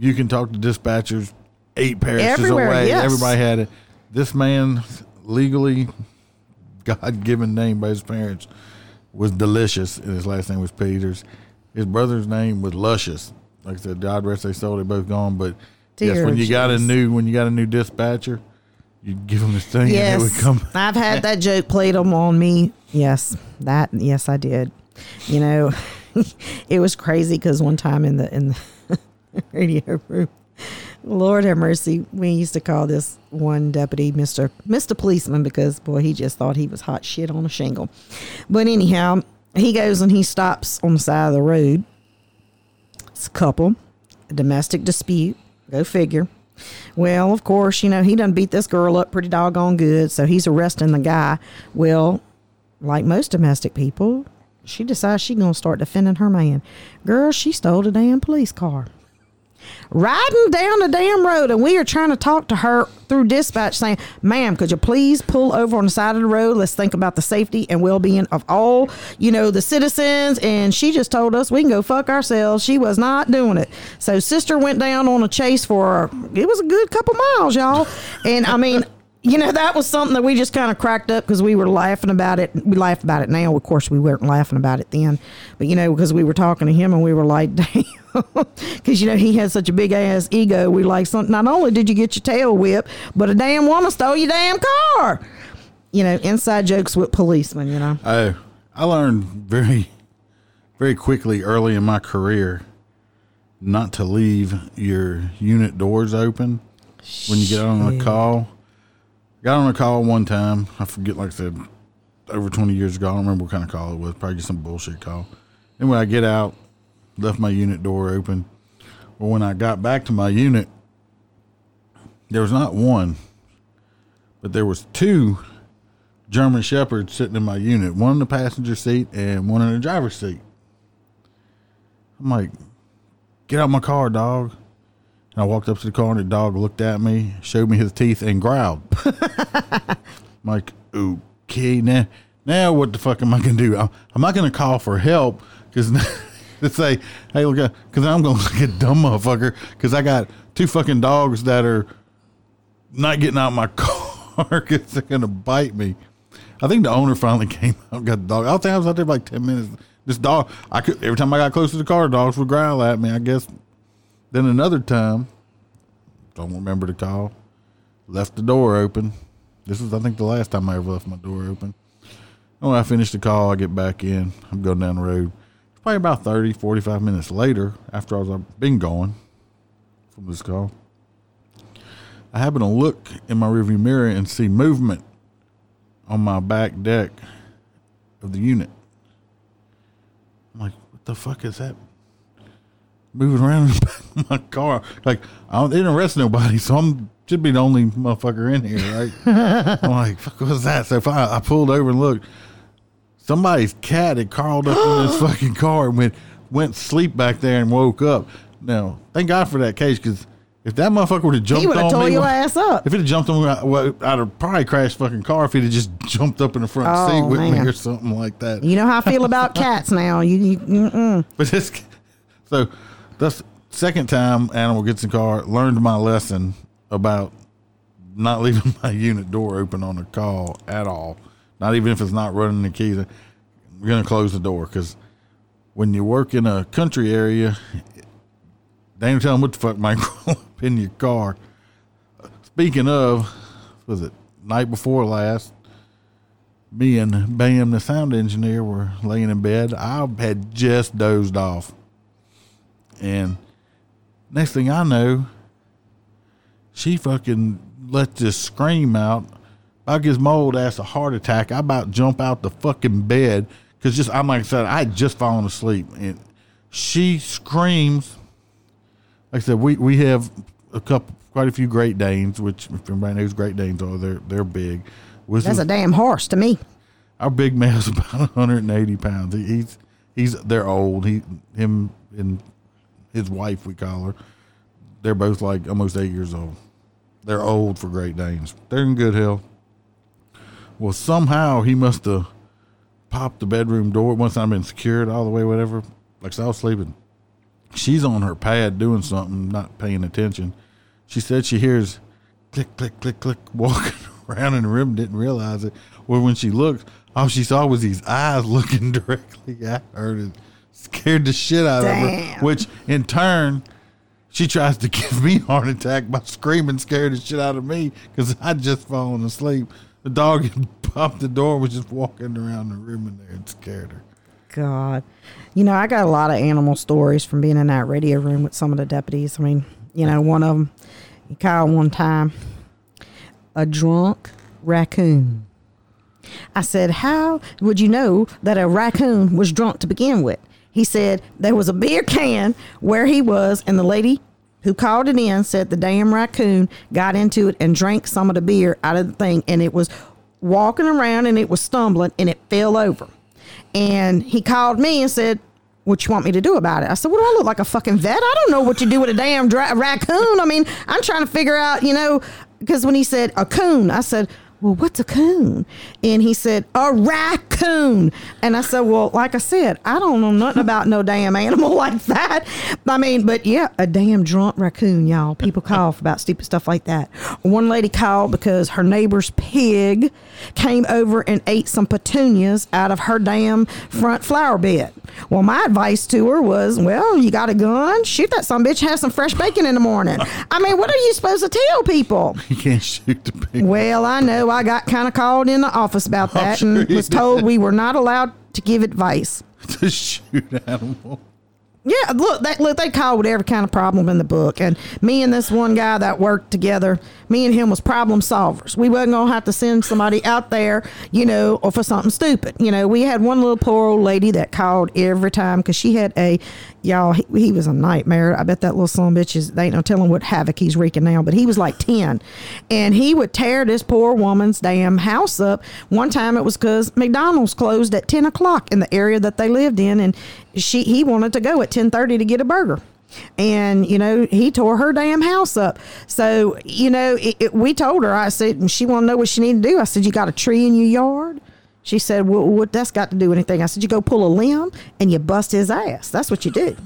you can talk to dispatchers eight parishes Everywhere, away. yes. Everybody had it. This man, legally, God given name by his parents, was Delicious, and his last name was Peters. His brother's name was Luscious. Like I said, God rest their soul. They both gone, but yes, when you got a new when you got a new dispatcher, you give them this thing, and it would Yes, come. I've had that joke played on on me. Yes, that yes I did. You know, it was crazy because one time in the in the radio room, Lord have mercy, we used to call this one deputy Mister Mister Policeman because boy he just thought he was hot shit on a shingle. But anyhow, he goes and he stops on the side of the road. It's a couple, a domestic dispute. Go figure. Well, of course, you know, he done beat this girl up pretty doggone good, so he's arresting the guy. Well, like most domestic people, she decides she gonna start defending her man. Girl, she stole the damn police car. Riding down the damn road and we are trying to talk to her through dispatch saying ma'am could you please pull over on the side of the road? Let's think about the safety and well-being of all you know the citizens. And she just told us we can go fuck ourselves. She was not doing it. So sister went down on a chase for it was a good couple miles y'all. And i mean you know that was something that we just kind of cracked up because we were laughing about it. We laugh about it now of course we weren't laughing about it then. But you know because we were talking to him and we were like damn because you know he has such a big ass ego. We like some, not only did you get your tail whipped but a damn woman stole your damn car. You know inside jokes with policemen you know. Oh, I learned very, very quickly early in my career not to leave your unit doors open when you get on a call. Got on a call one time. I forget, like I said, over 20 years ago. I don't remember what kind of call it was. Probably just some bullshit call. And when I get out, left my unit door open. Well, when I got back to my unit, there was not one, but there was two German Shepherds sitting in my unit, one in the passenger seat and one in the driver's seat. I'm like, get out my car, dog. And I walked up to the car and the dog looked at me, showed me his teeth, and growled. I'm like, okay, now, now what the fuck am I gonna do? I'm, I'm not gonna call for help because to say, hey, look, uh, because I'm gonna look like a dumb motherfucker because I got two fucking dogs that are not getting out of my car because they're gonna bite me. I think the owner finally came out, and got the dog. I think I was out there for like ten minutes. This dog, I could every time I got close to the car, dogs would growl at me. I guess. Then another time, don't remember the call. Left the door open. This is, I think, the last time I ever left my door open. And when I finish the call, I get back in. I'm going down the road. It's probably about 30, 45 minutes later, after was I've been gone from this call. I happen to look in my rearview mirror and see movement on my back deck of the unit. I'm like, what the fuck is that? Moving around in the back of my car. Like, I don't, it didn't arrest nobody, so I'm should be the only motherfucker in here, right? I'm like, fuck, what's that? So if I, I pulled over and looked, somebody's cat had crawled up in this fucking car and went went sleep back there and woke up. Now, thank God for that case because if that motherfucker would have jumped he would have tore your well, ass up if it had jumped on me, I- well, I'd have probably crashed fucking car if he'd have just jumped up in the front Oh, seat with me or something like that. you know how i feel about cats now you, you. But this, so that's second time animal gets in car. Learned my lesson about not leaving my unit door open on a call at all. Not even if it's not running the keys. We're gonna close the door because when you work in a country area, they ain't telling what the fuck might roll up in your car. Speaking of, was it night before last? Me and Bam, the sound engineer, were laying in bed. I had just dozed off. And next thing I know, she fucking let this scream out. I gives my old ass a heart attack. I about jump out the fucking bed because just I'm like I said, I had just fallen asleep, and she screams. Like I said, we we have a couple, quite a few Great Danes, which if anybody knows Great Danes are, they're they're big. This that's is- a damn horse to me our big man's about 180 pounds. He, he's he's they're old. He him and his wife we call her. They're both like almost eight years old. They're old for Great Danes. They're in good health. Well, somehow he must have popped the bedroom door once I've been secured all the way, whatever. Like so I was sleeping. She's on her pad doing something, not paying attention. She said she hears click, click, click, click, walking around in the room, didn't realize it. Well, when she looked, all she saw was these eyes looking directly at her and scared the shit out of her. Which in turn, she tries to give me a heart attack by screaming, scared the shit out of me because I'd just fallen asleep. The dog had popped the door, was just walking around the room in there and scared her. God. You know, I got a lot of animal stories from being in that radio room with some of the deputies. I mean, you know, one of them, Kyle, one time, a drunk raccoon. I said, How would you know that a raccoon was drunk to begin with? He said there was a beer can where he was, and the lady who called it in said the damn raccoon got into it and drank some of the beer out of the thing, and it was walking around and it was stumbling and it fell over. And he called me and said, what you want me to do about it? I said, What do I look like a fucking vet? I don't know what you do with a damn dra- raccoon. I mean, I'm trying to figure out, you know, because when he said a coon, I said, well, what's a coon? And he said, a raccoon. And I said, well, like I said, I don't know nothing about no damn animal like that. I mean, but yeah, a damn drunk raccoon, y'all. People call about stupid stuff like that. One lady called because her neighbor's pig came over and ate some petunias out of her damn front flower bed. Well, my advice to her was, well, you got a gun? Shoot that some bitch. Have some fresh bacon in the morning. I mean, what are you supposed to tell people? You can't shoot the pig. Well, I know I got kind of called in the office about that sure and was told we were not allowed to give advice. to shoot animal. Yeah, look, they, look, they called with every kind of problem in the book, and me and this one guy that worked together, me and him was problem solvers. We wasn't gonna have to send somebody out there, you know, or for something stupid. You know, we had one little poor old lady that called every time because she had a, y'all, he, he was a nightmare. I bet that little son bitch is, they ain't no telling what havoc he's wreaking now, but he was like ten, and he would tear this poor woman's damn house up. One time it was because McDonald's closed at ten o'clock in the area that they lived in, and she he wanted to go at ten thirty to get a burger. And you know he tore her damn house up. So you know it, it- we told her i said and she want to know what she need to do. I said you got a tree in your yard she said well what that's got to do with anything. I said you go pull a limb and you bust his ass. That's what you do.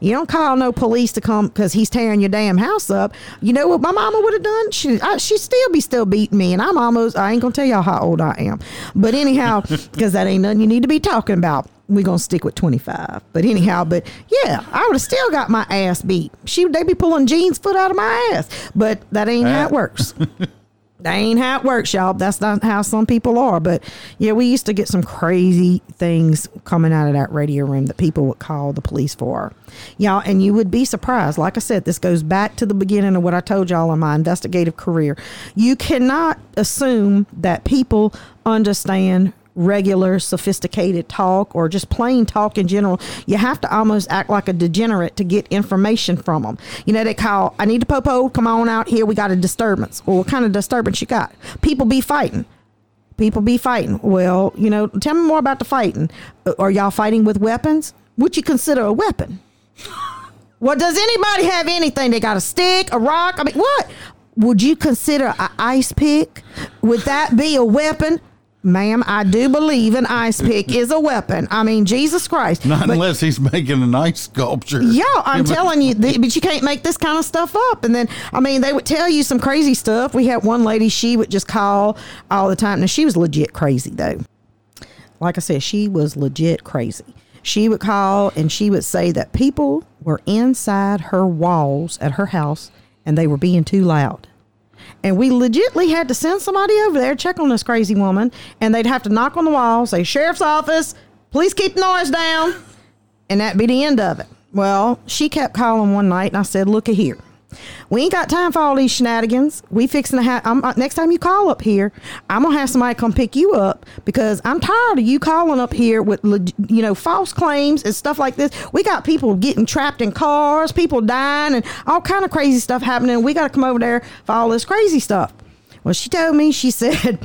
You don't call no police to come because he's tearing your damn house up. You know what my mama would have done? She I, she'd still be still beating me, and I'm almost I ain't gonna tell y'all how old I am, but anyhow, because that ain't nothing you need to be talking about we gonna stick with 25 but anyhow but yeah i would have still got my ass beat. She they be pulling jean's foot out of my ass. But that ain't how it works that ain't how it works y'all. That's not how some people are. But yeah we used to get some crazy things coming out of that radio room that people would call the police for. Y'all and you would be surprised. Like i said this goes back to the beginning of what i told y'all in my investigative career. You cannot assume that people understand regular sophisticated talk or just plain talk in general you have to almost act like a degenerate to get information from them you know they call i need to popo come on out here we got a disturbance well what kind of disturbance you got people be fighting people be fighting well you know tell me more about the fighting Uh, are y'all fighting with weapons what you consider a weapon well, does anybody have anything? They got a stick, a rock? I mean, what? Would you consider an ice pick? Would that be a weapon? Ma'am, I do believe an ice pick is a weapon. I mean, Jesus Christ. Not But- unless he's making an ice sculpture. yeah, I'm telling you, but you can't make this kind of stuff up. And then, I mean, they would tell you some crazy stuff. We had one lady, she would just call all the time. Now, she was legit crazy, though. Like I said, she was legit crazy. She would call and she would say that people were inside her walls at her house and they were being too loud. And we legitly had to send somebody over there check on this crazy woman. And they'd have to knock on the wall, say, Sheriff's office, please keep the noise down and that'd be the end of it. Well, she kept calling one night, and I said, "Look here, we ain't got time for all these shenanigans. We fixing to have. I'm, uh, next time you call up here, I'm gonna have somebody come pick you up because I'm tired of you calling up here with you know false claims and stuff like this. We got people getting trapped in cars, people dying, and all kind of crazy stuff happening. We got to come over there for all this crazy stuff." Well, she told me, she said,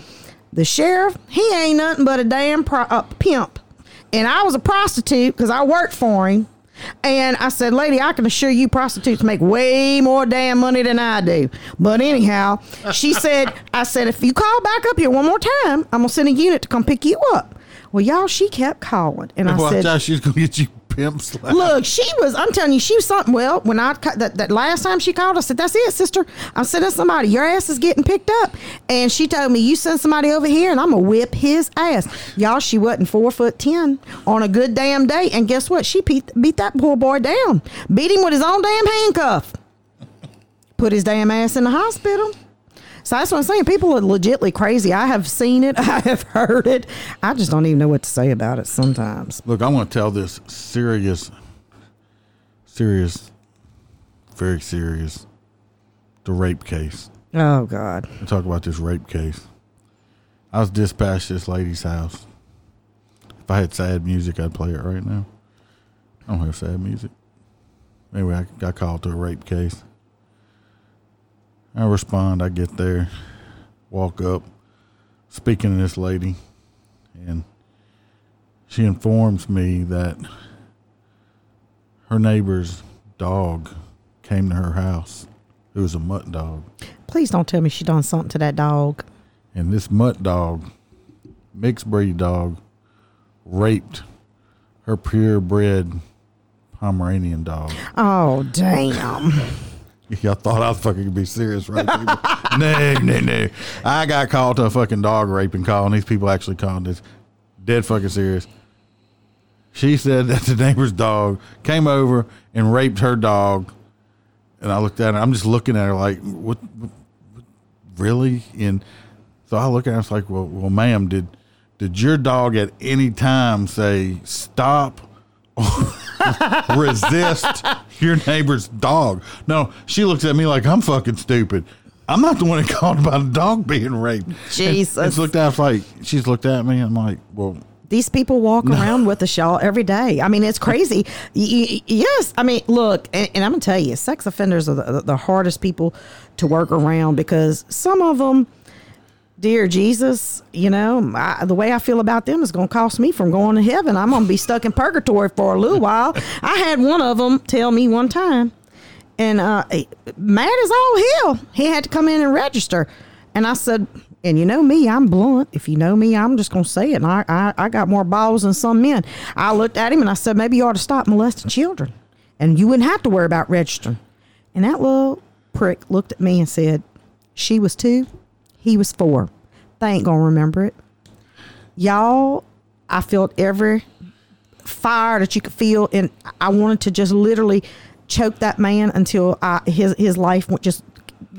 "The sheriff, he ain't nothing but a damn pro- uh, pimp." and I was a prostitute because I worked for him. And I said, lady, I can assure you prostitutes make way more damn money than I do. But anyhow, she said, I said, if you call back up here one more time, I'm going to send a unit to come pick you up. Well, y'all, she kept calling. And I said, she's gonna get you Look, she was. I'm telling you, she was something. Well, when I that, that last time she called, I said, "That's it, sister. I'm sending somebody. Your ass is getting picked up." And she told me, "You send somebody over here, and I'm gonna whip his ass." Y'all, she wasn't four foot ten on a good damn day, and guess what? She beat, beat that poor boy down, beat him with his own damn handcuff, put his damn ass in the hospital. So that's what I'm saying. People are legitly crazy. I have seen it. I have heard it. I just don't even know what to say about it sometimes. Look, I want to tell this serious, serious, very serious, the rape case. Oh God. We'll talk about this rape case. I was dispatched to this lady's house. If I had sad music, I'd play it right now. I don't have sad music. Anyway, I got called to a rape case. I respond. I get there, walk up, speaking to this lady, and she informs me that her neighbor's dog came to her house. It was a mutt dog. Please don't tell me she done something to that dog. And this mutt dog, mixed breed dog, raped her purebred Pomeranian dog. Oh damn! Y'all thought I was fucking be serious, right? no, no, no. I got called to a fucking dog raping call, and these people actually called this dead fucking serious. She said that the neighbor's dog came over and raped her dog, and I looked at her. I'm just looking at her like, what? what, really? And so I look at her. It's like, well, well, ma'am, did did your dog at any time say stop? resist your neighbor's dog. No, she looks at me like I'm fucking stupid. I'm not the one that called about a dog being raped. Jesus. And, and looked at like she's looked at me. And I'm like, well, These people walk around with a y'all, every day. I mean, it's crazy. Y- yes, I mean, look, and, and I'm gonna tell you, sex offenders are the, the hardest people to work around because some of them, dear Jesus, you know, I, the way I feel about them is gonna cost me from going to heaven. I'm gonna be stuck in purgatory for a little while. I had one of them tell me one time, and uh, mad as all hell, he had to come in and register, and I said. And you know me, I'm blunt. If you know me, I'm just gonna say it. And I, I, I got more balls than some men. I looked at him and I said, maybe you ought to stop molesting children, and you wouldn't have to worry about registering. And that little prick looked at me and said, "She was two, he was four. They ain't gonna remember it." Y'all, I felt every fire that you could feel, and I wanted to just literally choke that man until I, his his life went just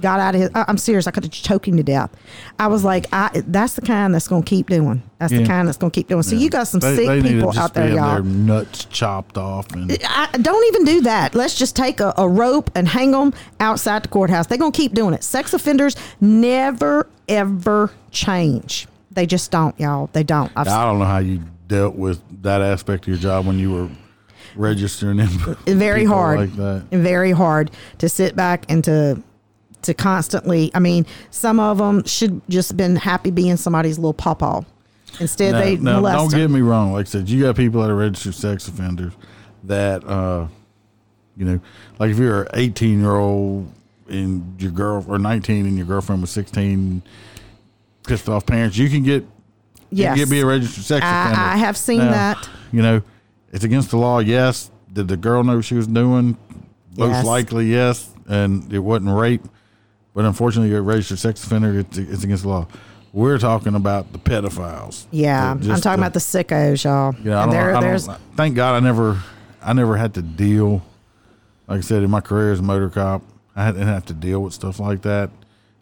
got out of his. I- I'm serious. I could have choked him to death. I was like, I that's the kind that's gonna keep doing. That's the kind that's gonna keep doing. So you got some they, sick they people out there, y'all. Their nuts chopped off and I, don't even do that. Let's just take a, a rope and hang them outside the courthouse. They're going to keep doing it. Sex offenders never, ever change. They just don't, y'all. They don't. I've, I don't know how you dealt with that aspect of your job when you were registering them. very hard. like that. Very hard to sit back and to to constantly. I mean, some of them should just been happy being somebody's little pawpaw. Instead, Now- they now, don't them. get me wrong. Like I said, you got people that are registered sex offenders that, uh, you know, like if you're an 18 year old and your girl or 19 and your girlfriend was 16, pissed off parents, you can get you Yes. can get be a registered sex I- offender. I have seen Now, that. You know, it's against the law. Yes. Did the girl know what she was doing? Most Yes. likely, yes. And it wasn't rape. But unfortunately, you're a registered sex offender. It's, it's against the law. We're talking about the pedophiles. Yeah, The- I'm talking the- about the sickos, y'all. yeah, I And don't, there- there's thank God I never, I never had to deal. Like I said, in my career as a motor cop, I didn't have to deal with stuff like that.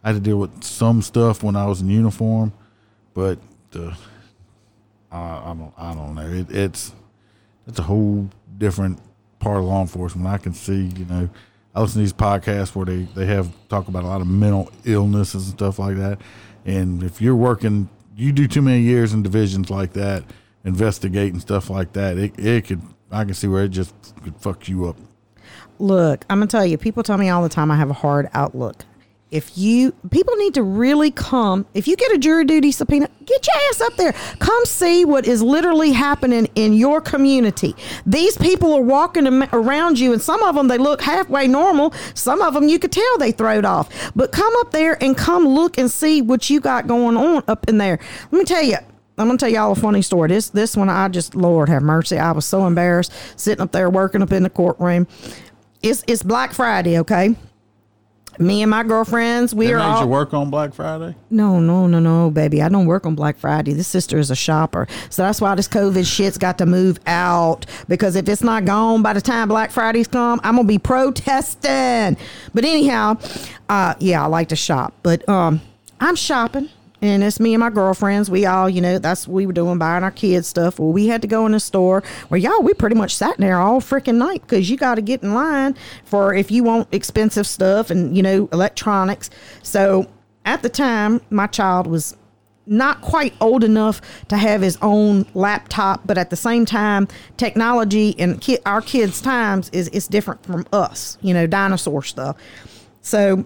I had to deal with some stuff when I was in uniform, but the, I, I don't, I don't know. It, it's, it's a whole different part of law enforcement. I can see, you know, I listen to these podcasts where they, they have talk about a lot of mental illnesses and stuff like that. And if you're working, you do too many years in divisions like that, investigating stuff like that, it, it could, I can see where it just could fuck you up. Look, I'm gonna tell you, people tell me all the time I have a hard outlook. If you people need to really come, if you get a jury duty subpoena, get your ass up there. Come see what is literally happening in your community. These people are walking around you, and some of them they look halfway normal. Some of them you could tell they throwed off. But come up there and come look and see what you got going on up in there. Let me tell you, I'm gonna tell y'all a funny story. This this one I just Lord have mercy. I was so embarrassed sitting up there working up in the courtroom. It's it's Black Friday, okay? Me and my girlfriends, we are all you work on Black Friday? no, no, no, no, baby. I don't work on Black Friday. This sister is a shopper. So that's why this COVID shit's got to move out. Because if it's not gone by the time Black Fridays come, I'm gonna be protesting. But anyhow, uh, yeah, I like to shop. But um I'm shopping. And it's me and my girlfriends. We all, you know, that's what we were doing, buying our kids stuff. Well, we had to go in the store where y'all, we pretty much sat in there all freaking night because you got to get in line for if you want expensive stuff and, you know, electronics. So at the time, my child was not quite old enough to have his own laptop, but at the same time, technology and ki- our kids' times is is different from us. You know, dinosaur stuff. So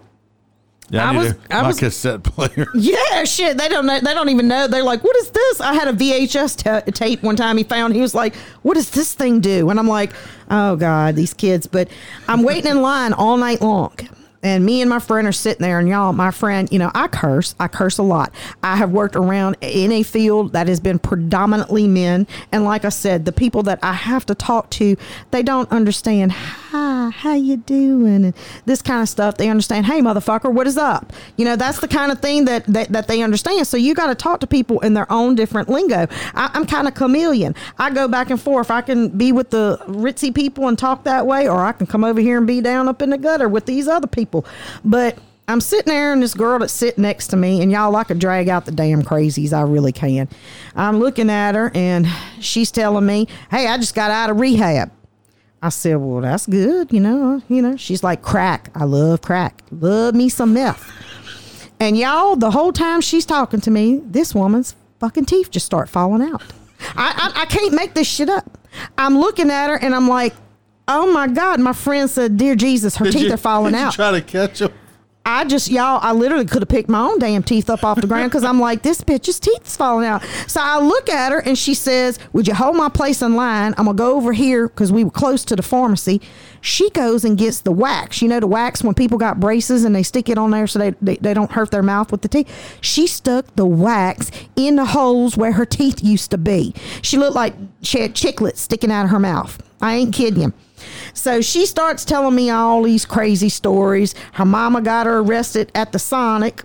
Yeah, I, I was- a, I my was- cassette player. Yeah, shit. They don't know. They don't even know. They're like, "What is this?" I had a VHS ta tape one time. He found. He was like, "What does this thing do?" And I'm like, "Oh God, these kids." But I'm waiting in line all night long. And me and my friend are sitting there, and y'all, my friend, you know, I curse. I curse a lot. I have worked around in a field that has been predominantly men, and like I said, the people that I have to talk to, they don't understand. Hi, how you doing? And this kind of stuff. They understand. Hey, motherfucker, what is up? You know, that's the kind of thing that that, that they understand. So you got to talk to people in their own different lingo. I, I'm kind of chameleon. I go back and forth. I can be with the ritzy people and talk that way, or I can come over here and be down up in the gutter with these other people. But I'm sitting there and this girl that's sitting next to me, and y'all, I could drag out the damn crazies. I really can. I'm looking at her, and she's telling me, "Hey, I just got out of rehab." I said, "Well, that's good, you know. You know." She's like, "Crack. I love crack. Love me some meth." And y'all, the whole time she's talking to me, this woman's fucking teeth just start falling out. I, I, I can't make this shit up. I'm looking at her and I'm like, oh my God. My friend said, Dear Jesus, her Did teeth you- are falling out. try to catch them. I just, y'all, I literally could have picked my own damn teeth up off the ground because I'm like, this bitch's teeth's falling out. So I look at her and she says, Would you hold my place in line? I'm to go over here because we were close to the pharmacy. She goes and gets the wax. You know, the wax when people got braces and they stick it on there so they, they, they don't hurt their mouth with the teeth. She stuck the wax in the holes where her teeth used to be. She looked like she had chiclets sticking out of her mouth. I ain't kidding you. So she starts telling me all these crazy stories. Her mama got her arrested at the Sonic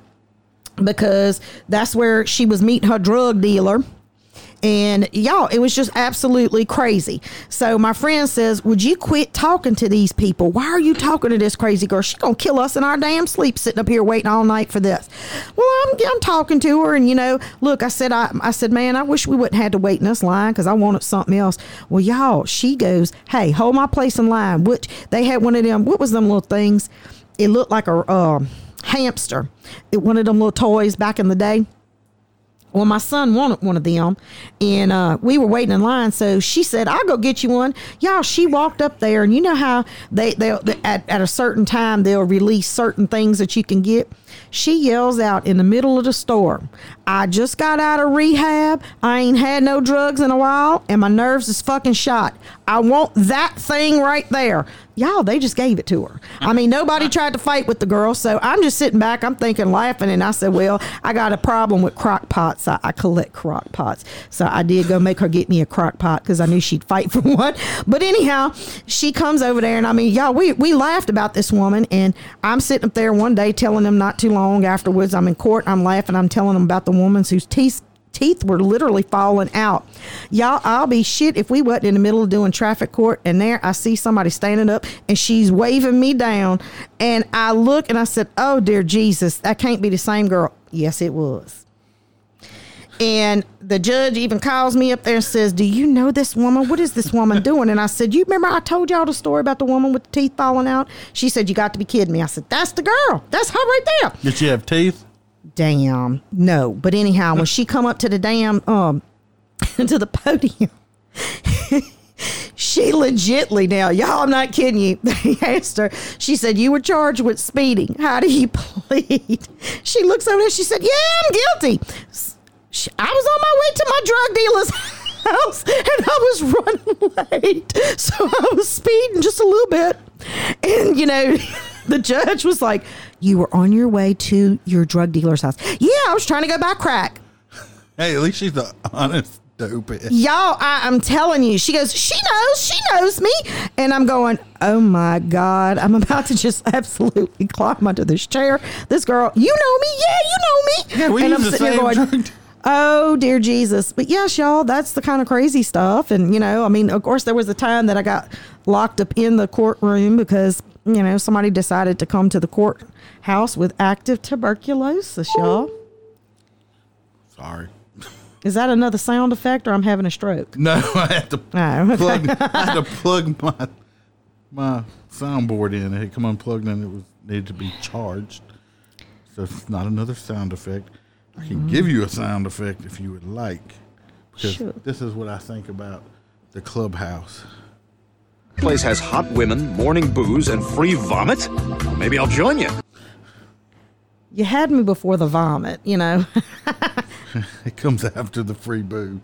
because that's where she was meeting her drug dealer. And y'all, it was just absolutely crazy. So my friend says, Would you quit talking to these people? Why are you talking to this crazy girl? She's gonna kill us in our damn sleep sitting up here waiting all night for this. Well, I'm, I'm talking to her, and you know, look, I said, I, I said, man, I wish we wouldn't have to wait in this line because I wanted something else. Well, y'all, she goes, Hey, hold my place in line. Which they had one of them, what was them little things? It looked like a uh, hamster. It, one of them little toys back in the day. Well, my son wanted one of them, and uh, we were waiting in line. So she said, "I'll go get you one." Y'all, she walked up there, and you know how they they at, at a certain time they'll release certain things that you can get. She yells out in the middle of the store, "I just got out of rehab. I ain't had no drugs in a while, and my nerves is fucking shot. I want that thing right there." Y'all, they just gave it to her. I mean, nobody tried to fight with the girl, so I'm just sitting back. I'm thinking, laughing, and I said, "Well, I got a problem with crock pots. I, I collect crock pots, so I did go make her get me a crock pot because I knew she'd fight for one." But anyhow, she comes over there, and I mean, y'all, we we laughed about this woman, and I'm sitting up there one day telling them not too long afterwards. I'm in court. I'm laughing. I'm telling them about the woman whose teeth teeth were literally falling out. Y'all, I'll be shit if we wasn't in the middle of doing traffic court and there I see somebody standing up and she's waving me down. And I look and I said, Oh, dear Jesus, that can't be the same girl. Yes, it was. And the judge even calls me up there and says, Do you know this woman? What is this woman doing? And I said, You remember I told y'all the story about the woman with the teeth falling out? She said, You got to be kidding me. I said, That's the girl. That's her right there Did she have teeth? Damn. No but anyhow when she come up to the damn um to the podium she legitly now y'all i'm not kidding you. They asked her she said you were charged with speeding. How do you plead? She looks over there she said yeah i'm guilty. I was on my way to my drug dealer's house and i was running late. So i was speeding just a little bit. And you know the judge was like you were on your way to your drug dealer's house. Yeah i was trying to go buy crack. Hey, at least she's the honest dope. y'all I, i'm telling you she goes she knows she knows me. And i'm going oh my god i'm about to just absolutely climb under this chair. This girl you know me. Yeah you know me. Yeah, we and use i'm the sitting same here going drug. oh dear jesus. But yes y'all that's the kind of crazy stuff. And you know i mean of course there was a time that i got locked up in the courtroom because you know somebody decided to come to the courthouse with active tuberculosis y'all Sorry. is that another sound effect or i'm having a stroke No, I had to oh, okay. plug. I had to plug my my soundboard in. It had come unplugged and it was needed to be charged. So it's not another sound effect. I can mm. give you a sound effect if you would like, because Sure. this is what I think about the clubhouse. Place has hot women, morning booze, and free vomit? Maybe I'll join you. You had me before the vomit, you know. It comes after the free booze.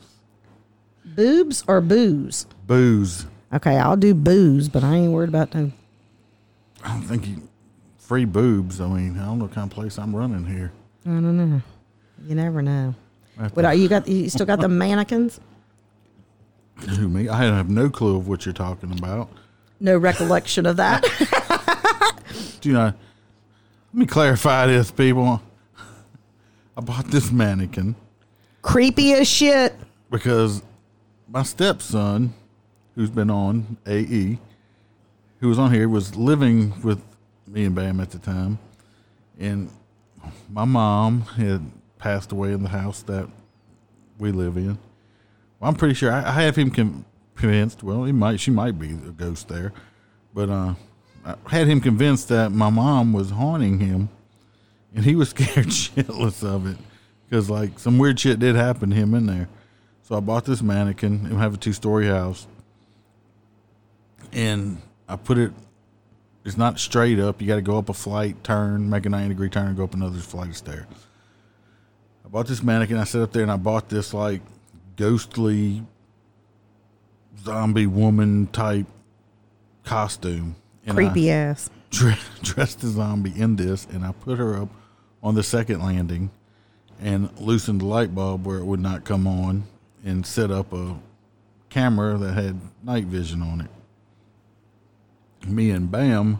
Boobs or booze? Booze. Okay, I'll do booze, but I ain't worried about no. I don't think you free boobs. I mean, I don't know what kind of place I'm running here. I don't know. You never know. I What are you got? You still got the mannequins? Who me? I have no clue of what you're talking about. No recollection of that. Do you know? Let me clarify this, people. I bought this mannequin Creepy as shit. because my stepson, who's been on AE, who was on here, was living with me and Bam at the time, and my mom had passed away in the house that we live in. I'm pretty sure I, I have him con- convinced. Well, he might, she might be a ghost there, but uh, I had him convinced that my mom was haunting him, and he was scared shitless of it because like some weird shit did happen to him in there. So I bought this mannequin and have a two story house, and I put it. It's not straight up. You got to go up a flight, turn, make a ninety degree turn, and go up another flight of stairs. I bought this mannequin. I sat up there and I bought this like ghostly zombie woman type costume. And I- Creepy ass. dre- dressed the zombie in this, and I put her up on the second landing and loosened the light bulb where it would not come on, and set up a camera that had night vision on it. Me and Bam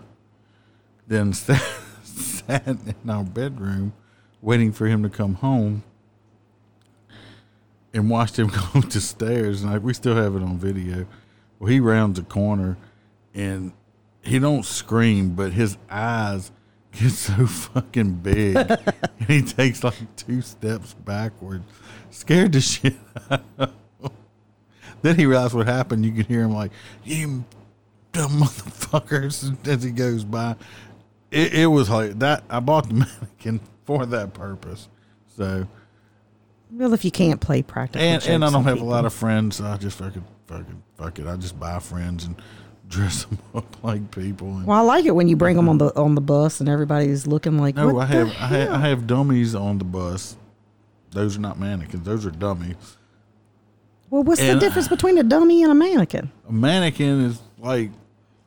then sat, sat in our bedroom waiting for him to come home and watched him go up the stairs and like we still have it on video. Well he rounds a corner and he don't scream but his eyes get so fucking big and he takes like two steps backward. Scared the shit then he realized what happened. You could hear him like you dumb motherfuckers as he goes by. It, it was like that. I bought the mannequin for that purpose. So Well, if you can't play practical, and and I don't on have a lot of friends. So I just fucking fucking fuck it. I just buy friends and dress them up like people. And, Well, I like it when you bring them on the on the bus and everybody's looking like. no, I the have I have, I have dummies on the bus. Those are not mannequins. Those are dummies. Well, what's the and- difference between a dummy and a mannequin? A mannequin is like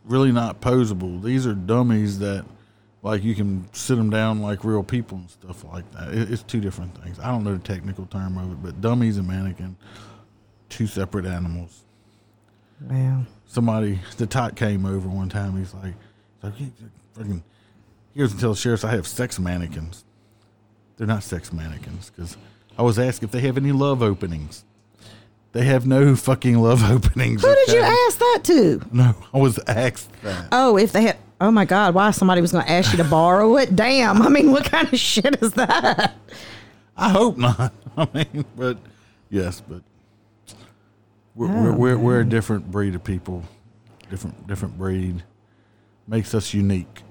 really not posable. These are dummies that like you can sit them down like real people and stuff like that. It, it's two different things. I don't know the technical term of it, but dummies and mannequin, two separate animals. Wow. somebody the tot came over one time he's like he's like "You fucking he goes and tells sheriffs i have sex mannequins they're not sex mannequins because i was asked if they have any love openings they have no fucking love openings Who did you ask that to? no i was asked that Oh, if they had. Oh my God! Why somebody was going to ask you to borrow it? Damn! I mean, what kind of shit is that? i hope not i mean but yes but we're, we're, Oh, we're, we're a different breed of people different different breed makes us unique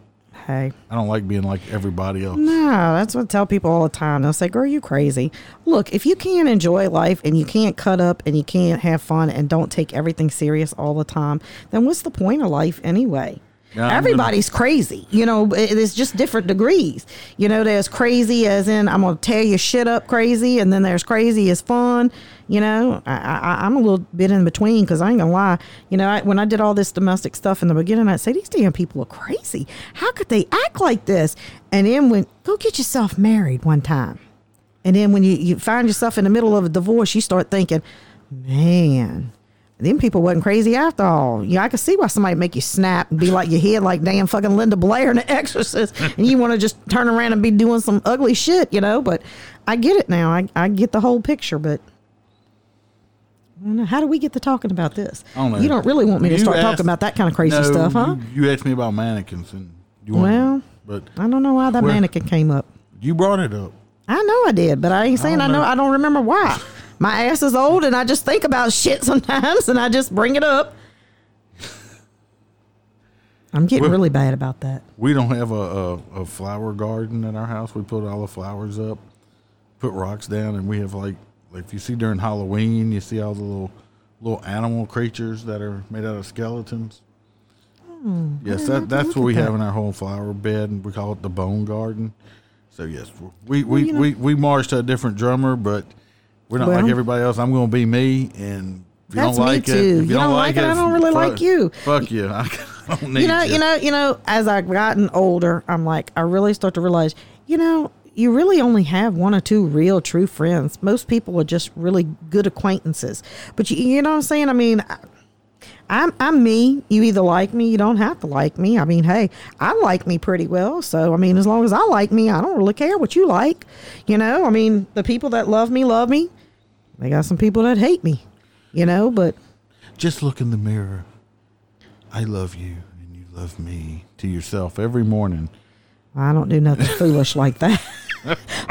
Hey, i don't like being like everybody else no, that's what I tell people all the time. They'll say, "Girl, you crazy." Look, if you can't enjoy life and you can't cut up and you can't have fun and don't take everything serious all the time, then what's the point of life anyway? Yeah, I'm gonna- Everybody's crazy, you know. it- It's just different degrees. You know, there's crazy as in I'm gonna tear your shit up, crazy, and then there's crazy as fun. You know, I, I'm a little bit in between because I ain't gonna lie. You know, I, when I did all this domestic stuff in the beginning, I'd say these damn people are crazy. How could they act like this? And then when go get yourself married one time, and then when you, you find yourself in the middle of a divorce, you start thinking, man, them people wasn't crazy after all. Yeah, I could see why somebody make you snap and be like your head like damn fucking Linda Blair in The Exorcist, and you want to just turn around and be doing some ugly shit, you know. But I get it now. I, I get the whole picture, but. Know. How do we get to talking about this? I don't know. You don't really want me to You start asked- talking about that kind of crazy No, stuff, huh? You, you asked me about mannequins, and you Well, but I don't know why that Well- mannequin came up. you brought it up. I know I did, but I ain't saying I, know. know. I don't remember why. My ass is old, and I just think about shit sometimes, and I just bring it up. I'm getting Well- really bad about that. We don't have a, a, a flower garden at our house. We put all the flowers up, put rocks down, and we have like like if you see during Halloween, you see all the little little animal creatures that are made out of skeletons. Hmm. yes, that, that's what we have in our whole flower bed, and we call it the bone garden. So yes, we we, you know- we, we marched to a different drummer, but we're not like everybody else. I'm going to be me, and if you don't like it, if You don't like it, I don't really fuck- like you. Fuck you. I don't need you know, you know, you know, as I've gotten older, I'm like, I really start to realize, you know, you really only have one or two real true friends. Most people are just really good acquaintances. But you, you know what I'm saying? I mean, I'm I'm me. You either like me, you don't have to like me. I mean, hey, I like me pretty well. So I mean, as long as I like me, I don't really care what you like. You know, I mean, the people that love me love me. They got some people that hate me. You know, but Just look in the mirror. I love you, and you love me to yourself every morning. I don't do nothing foolish like that.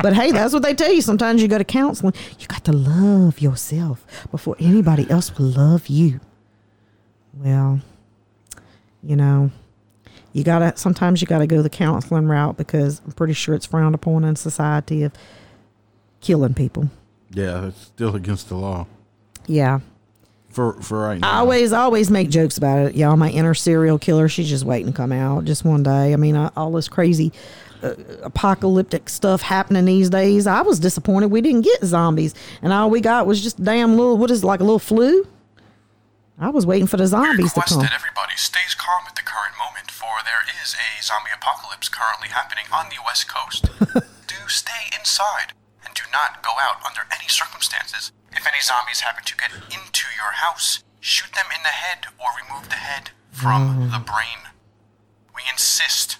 but hey, that's what they tell you. Sometimes you go to counseling. You got to love yourself before anybody else will love you. Well, you know, you gotta. Sometimes you gotta go the counseling route because I'm pretty sure it's frowned upon in society of killing people. Yeah, it's still against the law Yeah, for for right now. I always, always make jokes about it. Y'all, my inner serial killer. She's just waiting to come out just one day. I mean, I, all this crazy uh, apocalyptic stuff happening these days. I was disappointed we didn't get zombies, and all we got was just damn little. What is it, like a little flu? I was waiting for the zombies to request come. that everybody stays calm at the current moment, for there is a zombie apocalypse currently happening on the west coast. do stay inside and do not go out under any circumstances. If any zombies happen to get into your house, shoot them in the head or remove the head from mm-hmm. the brain. We insist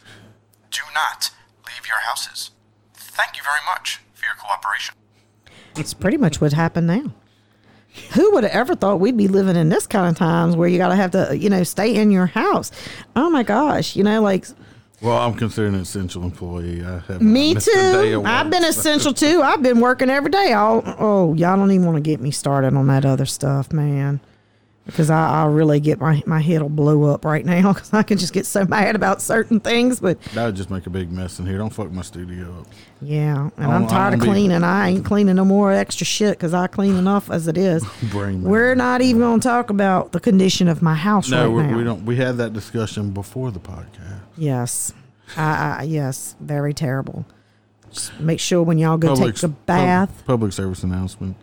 do not leave your houses. Thank you very much for your cooperation. It's pretty much what happened now. Who would have ever thought we'd be living in this kind of times where you got to have to, you know, stay in your house? Oh my gosh, you know, like Well, I'm considered an essential employee. I have Me too. I've been essential too. I've been working every day. I'll, oh, y'all don't even want to get me started on that other stuff, man. Because I, I really get my my head will blow up right now because I can just get so mad about certain things. But That would just make a big mess in here. Don't fuck my studio up. yeah, and I'm don't- I tired of don't be- cleaning. I ain't cleaning no more extra shit because I clean enough as it is. We're not even going to talk about the condition of my house No, right we don't. We had that discussion before the podcast. Yes, I, I, yes, very terrible. Just make sure when y'all go Public- take a bath. pub- public service announcement.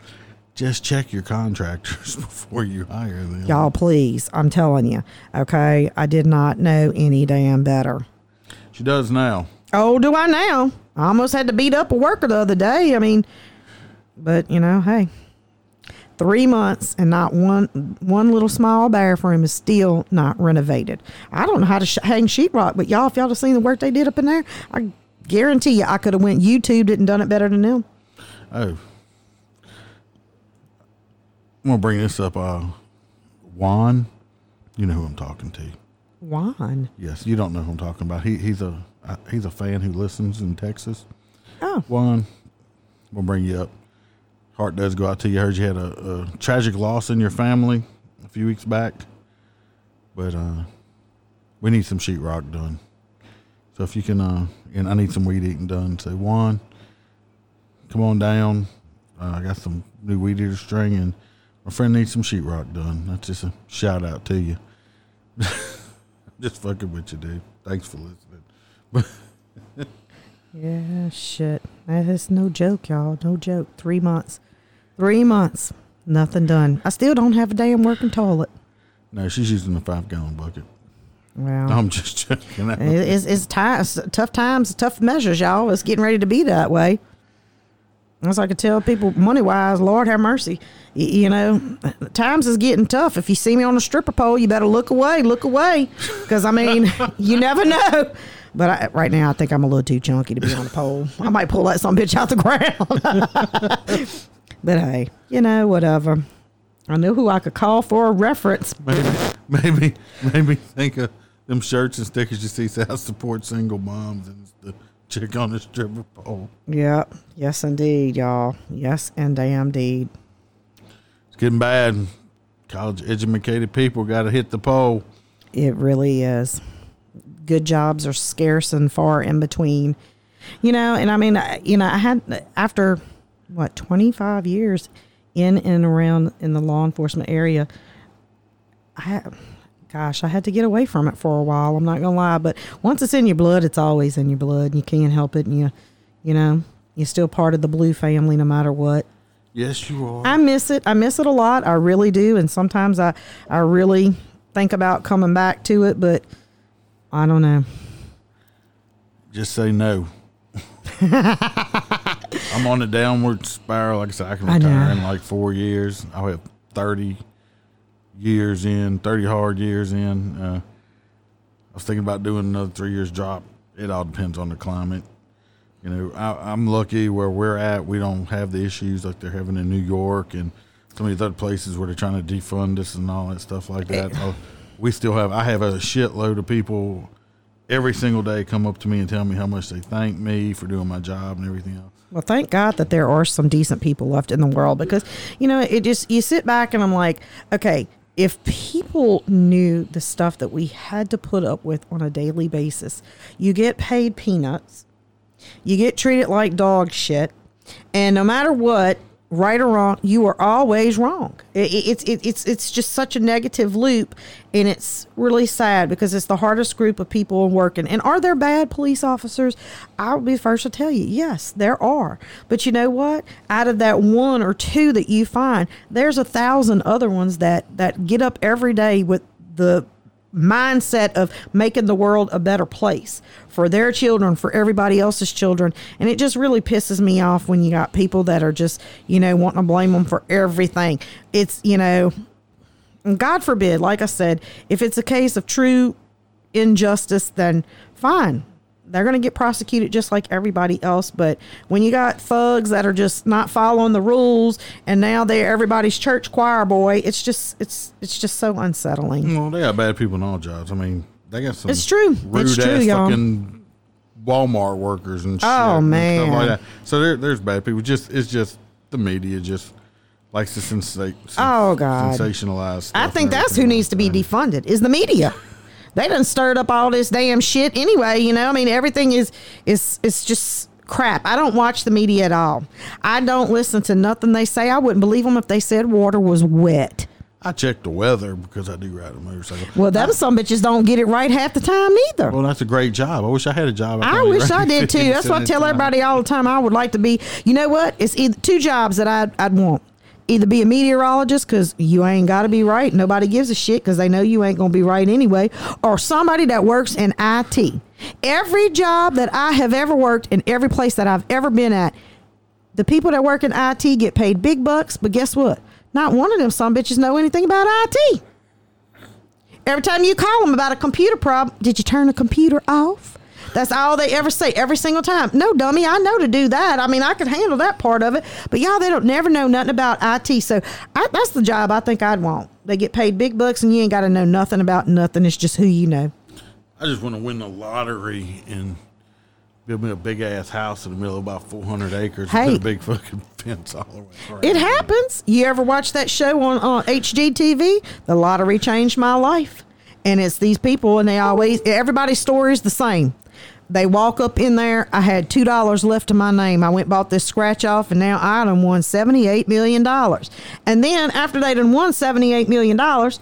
Just check your contractors before you hire them. Y'all, please, I'm telling you, okay? I did not know any damn better. She does now. Oh, do I now? I almost had to beat up a worker the other day. I mean, but you know, hey, three months and not one one little small bathroom is still not renovated. I don't know how to sh- hang sheetrock, but y'all, if y'all have seen the work they did up in there, I guarantee you, I could have went YouTube and done it better than them. Oh. I'm gonna bring this up. Uh, Juan, you know who I'm talking to. Juan. Yes, you don't know who I'm talking about. He he's a uh, he's a fan who listens in Texas. Oh, Juan, we'll bring you up. Heart does go out to you. I heard you had a, a tragic loss in your family a few weeks back, but uh, we need some sheetrock done. So if you can, uh, and I need some weed eating done. So Juan, come on down. Uh, I got some new weed eater string, and my friend needs some sheetrock done. That's just a shout out to you. just fucking with you, dude. Thanks for listening. Yeah, shit. That is no joke, y'all. No joke. Three months. Three months. Nothing done. I still don't have a damn working toilet. No, she's using a five gallon bucket. Well, I'm just checking out. it- it's, it's, tough times, tough measures, y'all. It's getting ready to be that way. As I could tell people, money wise, Lord have mercy. You know, times is getting tough. If you see me on a stripper pole, you better look away, look away. Because, I mean, you never know. But I, right now, I think I'm a little too chunky to be on a pole. I might pull that some bitch out the ground. but hey, you know, whatever. I knew who I could call for a reference. Maybe, maybe, maybe think of them shirts and stickers you see I support single moms and the chick on the stripper pole. Yep. Yes, indeed, y'all. Yes, and damn deed. It's getting bad. College educated people got to hit the pole. It really is. Good jobs are scarce and far in between. You know, and I mean, you know, I had after what twenty five years in and around in the law enforcement area. I, gosh, I had to get away from it for a while. I'm not gonna lie, but once it's in your blood, it's always in your blood. And you can't help it, and you, You know, you're still part of the blue family no matter what. Yes, you are. I miss it. I miss it a lot. I really do. And sometimes I, I really think about coming back to it, but I don't know. Just say no. I'm on a downward spiral. Like I said, I can I retire in like four years. I'll have 30 years in, 30 hard years in. Uh, I was thinking about doing another three years drop. It all depends on the climate. You know, I, I'm lucky where we're at. We don't have the issues like they're having in New York and some of these other places where they're trying to defund us and all that stuff like that. Uh, we still have. I have a shitload of people every single day come up to me and tell me how much they thank me for doing my job and everything else. Well, thank God that there are some decent people left in the world because, you know, it just, you sit back and I'm like, okay, if people knew the stuff that we had to put up with on a daily basis, you get paid peanuts, you get treated like dog shit, and no matter what, right or wrong, you are always wrong. It, it, it's it, it's it's just such a negative loop, and it's really sad because it's the hardest group of people working. And are there bad police officers? I'll be the first to tell you, yes, there are. But you know what? Out of that one or two that you find, there's a thousand other ones that that get up every day with the mindset of making the world a better place for their children, for everybody else's children. And it just really pisses me off when you got people that are just, you know, wanting to blame them for everything. It's, you know, God forbid, like I said, if it's a case of true injustice, then fine. They're going to get prosecuted just like everybody else. But when you got thugs that are just not following the rules, and now they're everybody's church choir boy, it's just it's it's just so unsettling. Well, they got bad people in all jobs. I mean, they got some. It's true. It's Rude true, ass y'all. fucking Walmart workers and shit. Oh, man. like that. So there, there's bad people. Just it's just the media just likes to sensa- Oh, God. sensationalize. Stuff I think that's who needs to be defunded is the media. They done stirred up all this damn shit anyway. You know, I mean, everything is is is just crap. I don't watch the media at all. I don't listen to nothing they say. I wouldn't believe them if they said water was wet. I check the weather because I do ride a motorcycle. Well, them some bitches don't get it right half the time either. Well, that's a great job. I wish I had a job. I probably wish I did too. That's what I tell everybody all the time. I would like to be. You know what? It's either two jobs that I'd, I'd want. Either be a meteorologist because you ain't got to be right. Nobody gives a shit because they know you ain't going to be right anyway. Or somebody that works in IT. Every job that I have ever worked in every place that I've ever been at, the people that work in IT get paid big bucks. But guess what? Not one of them some bitches know anything about IT. Every time you call them about a computer problem, did you turn the computer off? That's all they ever say every single time. No, dummy, I know to do that. I mean, I could handle that part of it, but y'all, they don't never know nothing about IT. So I, that's the job I think I'd want. They get paid big bucks, and you ain't got to know nothing about nothing. It's just who you know. I just want to win the lottery and build me a big ass house in the middle of about 400 acres. Hey. Put a big fucking fence all the way around. It happens. You ever watch that show on on HGTV? The lottery changed my life, and it's these people, and they always everybody's story is the same. They walk up in there. I had two dollars left to my name. I went bought this scratch off, and now I done won seventy eight million dollars. And then after they done won seventy eight million dollars,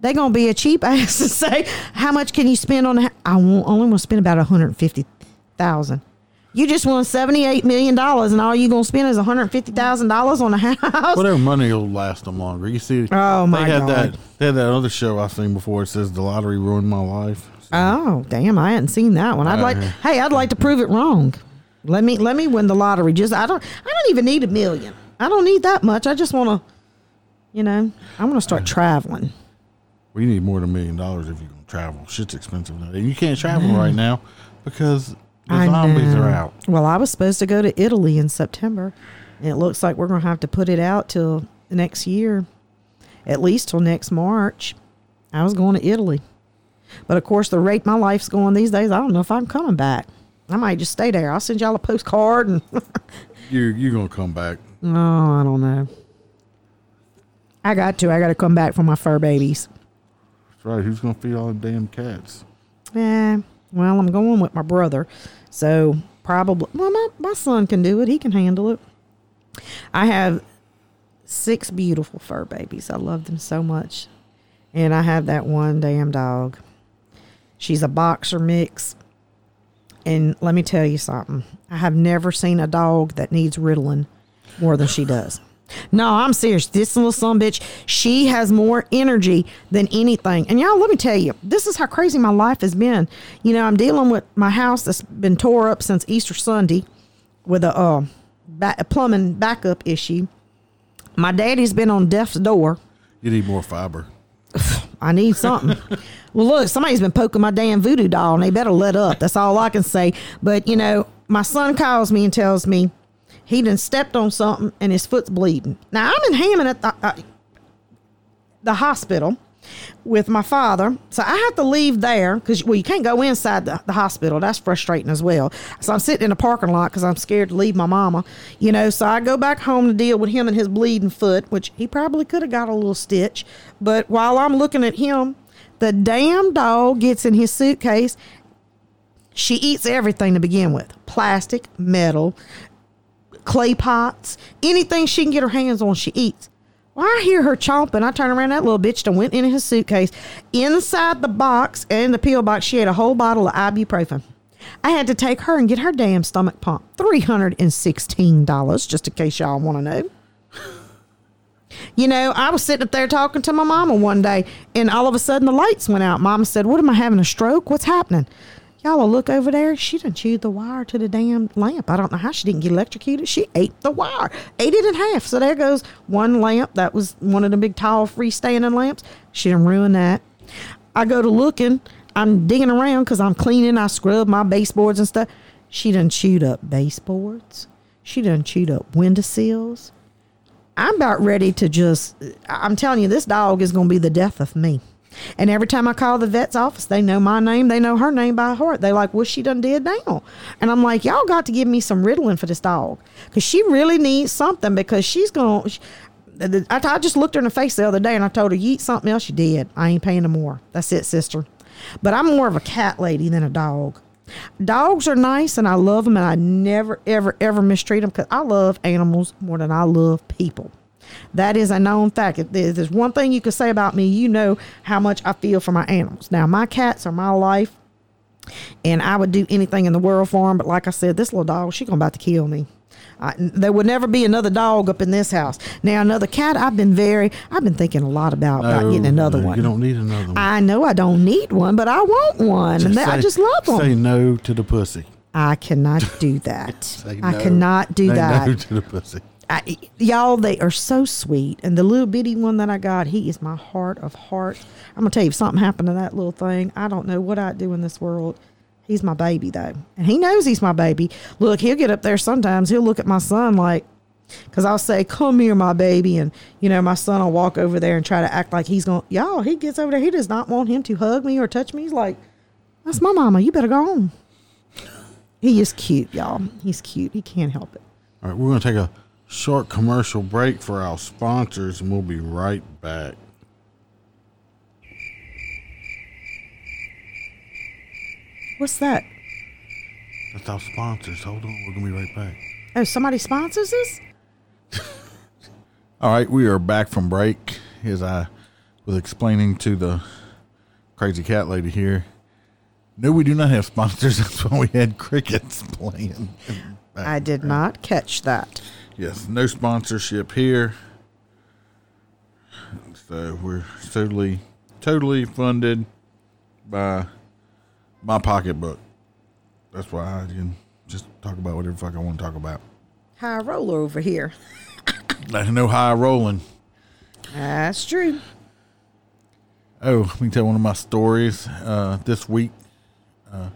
they gonna be a cheap ass and say, "How much can you spend on?" The I only want to spend about one hundred fifty thousand. You just won seventy eight million dollars, and all you gonna spend is one hundred fifty thousand dollars on a house. Whatever money will last them longer. You see, Oh, my they had God. that. They had that other show I've seen before. It says the lottery ruined my life. So, Oh, damn! I hadn't seen that one. I'd like. Uh-huh. Hey, I'd like to prove it wrong. Let me let me win the lottery. Just I don't I don't even need a million. I don't need that much. I just want to, you know, I want to start traveling. we need more than a million dollars if you're gonna travel. Shit's expensive now, and you can't travel right now because the I zombies know. are out. Well, I was supposed to go to Italy in September, and it looks like we're going to have to put it out till next year, at least till next March. I was going to Italy, but of course, the rate my life's going these days, I don't know if I'm coming back. I might just stay there. I'll send y'all a postcard and. You you're gonna come back. Oh, I don't know. I got to. I got to come back for my fur babies. That's right. Who's gonna feed all the damn cats? Yeah. Well, I'm going with my brother, so probably. Well, my my son can do it. He can handle it. I have six beautiful fur babies. I love them so much, and I have that one damn dog. She's a boxer mix, and let me tell you something. I have never seen a dog that needs Ritalin more than she does. No, I'm serious. This little son bitch, she has more energy than anything. And y'all, let me tell you, this is how crazy my life has been. You know, I'm dealing with my house that's been tore up since Easter Sunday with a, uh, a plumbing backup issue. My daddy's been on death's door. You need more fiber. I need something. Well, look, somebody's been poking my damn voodoo doll, and they better let up. That's all I can say. But you know, my son calls me and tells me he done stepped on something and his foot's bleeding. Now I'm in Hammond at the, uh, the hospital with my father, so I have to leave there because well, you can't go inside the, the hospital. That's frustrating as well. So I'm sitting in the parking lot because I'm scared to leave my mama. You know, so I go back home to deal with him and his bleeding foot, which he probably could have got a little stitch. But while I'm looking at him, the damn dog gets in his suitcase. She eats everything to begin with plastic, metal, clay pots, anything she can get her hands on, she eats. Well, I hear her chomping. I turn around, that little bitch done went in his suitcase. Inside the box and the pill box, she had a whole bottle of ibuprofen. I had to take her and get her damn stomach pumped. $316, just in case y'all want to know. You know, I was sitting up there talking to my mama one day, and all of a sudden the lights went out. Mama said, What am I having a stroke? What's happening? Y'all will look over there. She done chewed the wire to the damn lamp. I don't know how she didn't get electrocuted. She ate the wire, ate it in half. So there goes one lamp. That was one of the big tall freestanding lamps. She done ruined that. I go to looking. I'm digging around because I'm cleaning. I scrub my baseboards and stuff. She done chewed up baseboards. She done chewed up windowsills. I'm about ready to just, I'm telling you, this dog is going to be the death of me. And every time I call the vet's office, they know my name. They know her name by heart. They like, what she done did now? And I'm like, y'all got to give me some Ritalin for this dog. Because she really needs something because she's going to, I, I just looked her in the face the other day and I told her, you eat something else, you did. I ain't paying no more. That's it, sister. But I'm more of a cat lady than a dog. Dogs are nice and I love them and I never, ever, ever mistreat them because I love animals more than I love people. That is a known fact. If there's one thing you can say about me, you know how much I feel for my animals. Now, my cats are my life and I would do anything in the world for them. But like I said, this little dog, she's going to about to kill me. I, there would never be another dog up in this house. Now, another cat, I've been very, I've been thinking a lot about, about getting another no, one. You don't need another one. I know I don't need one, but I want one. and they- I just love them. Say no to the pussy. I cannot do that. Say I cannot do Say that. No to the pussy. I, y'all, they are so sweet. And the little bitty one that I got, he is my heart of hearts. I'm gonna tell you, if something happened to that little thing, I don't know what I'd do in this world. He's my baby though, and he knows he's my baby. Look, he'll get up there sometimes. He'll look at my son like, because I'll say, "Come here, my baby," and you know, my son will walk over there and try to act like he's going. Y'all, he gets over there. He does not want him to hug me or touch me. He's like, "That's my mama. You better go home." He is cute, y'all. He's cute. He can't help it. All right, we're going to take a short commercial break for our sponsors, and we'll be right back. What's that? That's our sponsors. Hold on, we're to be right back. Oh, somebody sponsors us? All right, we are back from break. As I was explaining to the crazy cat lady here, no, we do not have sponsors. That's why we had crickets playing. I did not catch that. Yes, no sponsorship here. So we're totally, totally funded by my pocketbook. That's why I can just talk about whatever fuck I want to talk about. High roller over here. There's no high rolling. That's true. Oh, let me tell one of my stories. Uh, this week, uh,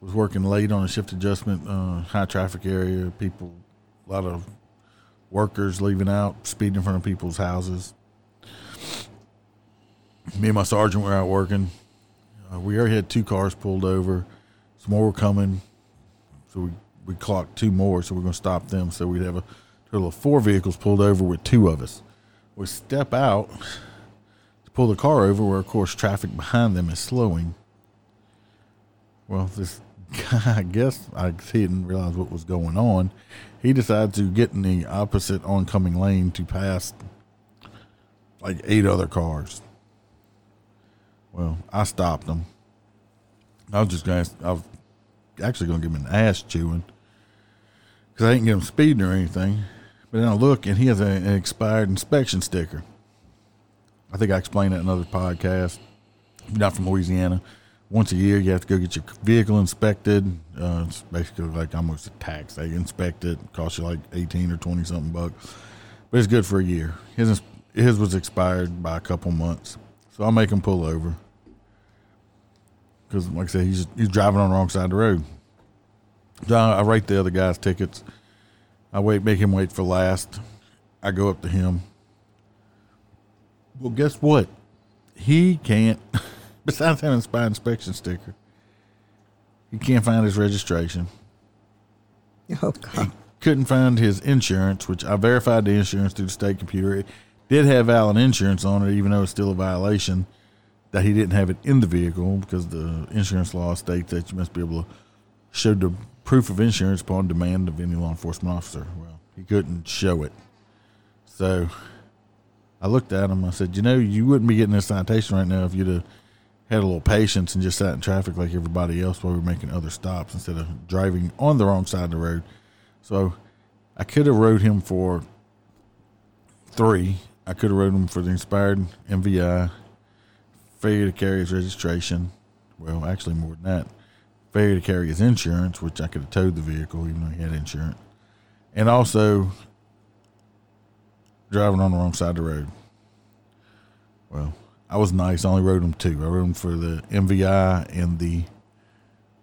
was working late on a shift adjustment, uh, high traffic area. People, a lot of workers leaving out, speeding in front of people's houses. Me and my sergeant were out working. Uh, we already had two cars pulled over. Some more were coming, so we we clocked two more. So we're going to stop them. So we'd have a total of four vehicles pulled over with two of us. We step out to pull the car over, where of course traffic behind them is slowing. Well, this guy, I guess I he didn't realize what was going on. He decided to get in the opposite oncoming lane to pass like eight other cars. Well, I stopped him. I was just going. to I was actually going to give him an ass chewing, because I didn't get him speeding or anything. But then I look and he has a, an expired inspection sticker. I think I explained that in another podcast. If you're not from Louisiana, once a year you have to go get your vehicle inspected. Uh, it's basically like almost a tax. They inspect it, costs you like eighteen or twenty something bucks, but it's good for a year. His his was expired by a couple months, so I'll make him pull over because, like I said, he's he's driving on the wrong side of the road. So I, I write the other guy's tickets. I wait, make him wait for last. I go up to him. Well, guess what? He can't. Besides having a spy inspection sticker, he can't find his registration. Oh God. He Couldn't find his insurance, which I verified the insurance through the state computer. It did have valid insurance on it, even though it's still a violation that he didn't have it in the vehicle because the insurance law states that you must be able to show the proof of insurance upon demand of any law enforcement officer. Well, he couldn't show it. So I looked at him. I said, You know, you wouldn't be getting this citation right now if you'd have had a little patience and just sat in traffic like everybody else while we were making other stops instead of driving on the wrong side of the road. So I could have wrote him for three. I could have wrote him for the expired MVI, failure to carry his registration. Well, actually, more than that. Failure to carry his insurance, which I could have towed the vehicle even though he had insurance. And also driving on the wrong side of the road. Well, I was nice. I only wrote him two. I wrote him for the MVI and the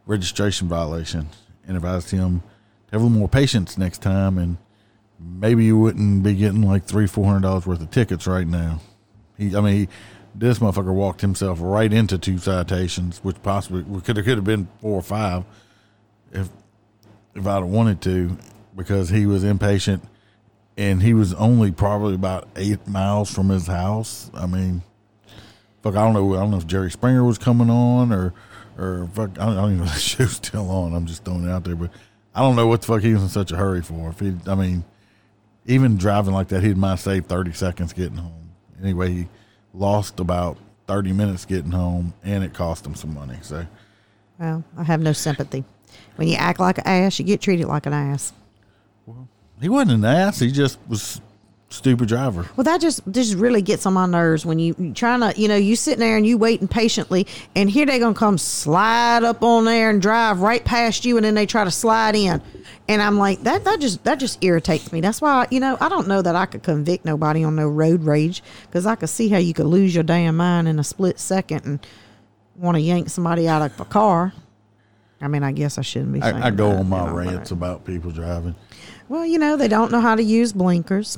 registration violation, and advised him to have a little more patience next time, and maybe you wouldn't be getting like three, four hundred dollars worth of tickets right now. He, I mean, he, this motherfucker walked himself right into two citations, which possibly could have could have been four or five, if if I'd have wanted to, because he was impatient, and he was only probably about eight miles from his house. I mean fuck, I don't know. I don't know if Jerry Springer was coming on or, or fuck, I don't, I don't even know if the show's still on. I'm just throwing it out there, but I don't know what the fuck he was in such a hurry for. If he, I mean, even driving like that, he might save 30 seconds getting home. Anyway, he lost about 30 minutes getting home, and it cost him some money. So, Well, I have no sympathy. When you act like an ass, you get treated like an ass. Well, he wasn't an ass. He just was stupid driver. Well, that just just really gets on my nerves when you you trying to, you know, you sitting there and you waiting patiently, and here they gonna come slide up on there and drive right past you, and then they try to slide in, and I'm like, that that just that just irritates me. That's why, you know, I don't know that I could convict nobody on no road rage because I could see how you could lose your damn mind in a split second and want to yank somebody out of a car. I mean, I guess I shouldn't be. saying I, I go that, on my you know, rants about people driving. Well, you know, they don't know how to use blinkers.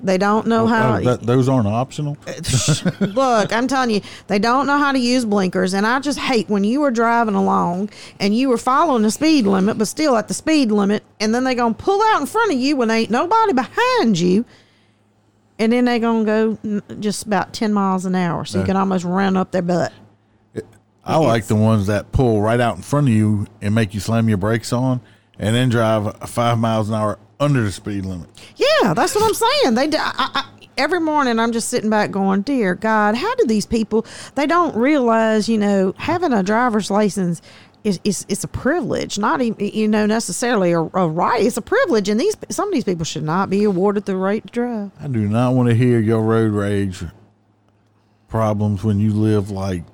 They don't know oh, how. Oh, that, those aren't optional. Uh, look, I'm telling you, they don't know how to use blinkers, and I just hate when you were driving along and you were following the speed limit, but still at the speed limit, and then they gonna pull out in front of you when ain't nobody behind you, and then they gonna go just about ten miles an hour, so you can almost run up their butt. I like the ones that pull right out in front of you and make you slam your brakes on, and then drive five miles an hour under the speed limit. Yeah, that's what I'm saying. They, I, I, every morning I'm just sitting back going, "Dear God, how do these people? They don't realize, you know, having a driver's license." Is, is it's a privilege, not even you know necessarily a, a right. It's a privilege, and these some of these people should not be awarded the right to drive. I do not want to hear your road rage problems when you live like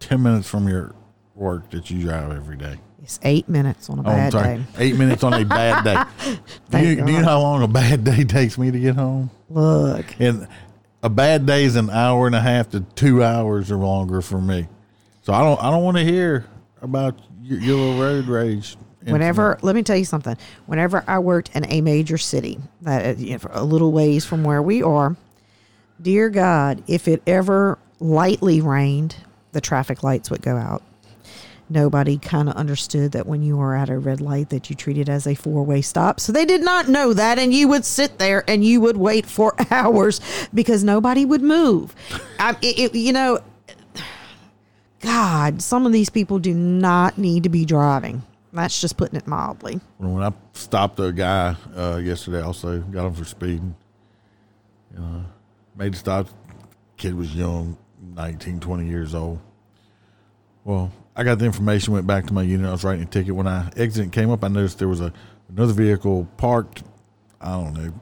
10 minutes from your work that you drive every day. It's eight minutes on a Oh, bad day. Eight minutes on a bad day. do, Thank you, do you God. know how long a bad day takes me to get home? Look, And a bad day is an hour and a half to two hours or longer for me. So I don't I don't want to hear about your, your little road rage. whenever let me tell you something. Whenever I worked in a major city, that uh, you know, a little ways from where we are, dear God, if it ever lightly rained, the traffic lights would go out. Nobody kind of understood that when you were at a red light that you treated as a four-way stop. So they did not know that and you would sit there and you would wait for hours because nobody would move. I, it, it- you know, God, some of these people do not need to be driving. That's just putting it mildly. when I stopped a guy uh, yesterday, also got him for speeding. You know, made a stop. Kid was young, 19, 20 years old. Well, I got the information, went back to my unit. I was writing a ticket. When I exited came up, I noticed there was a Another vehicle parked, I don't know,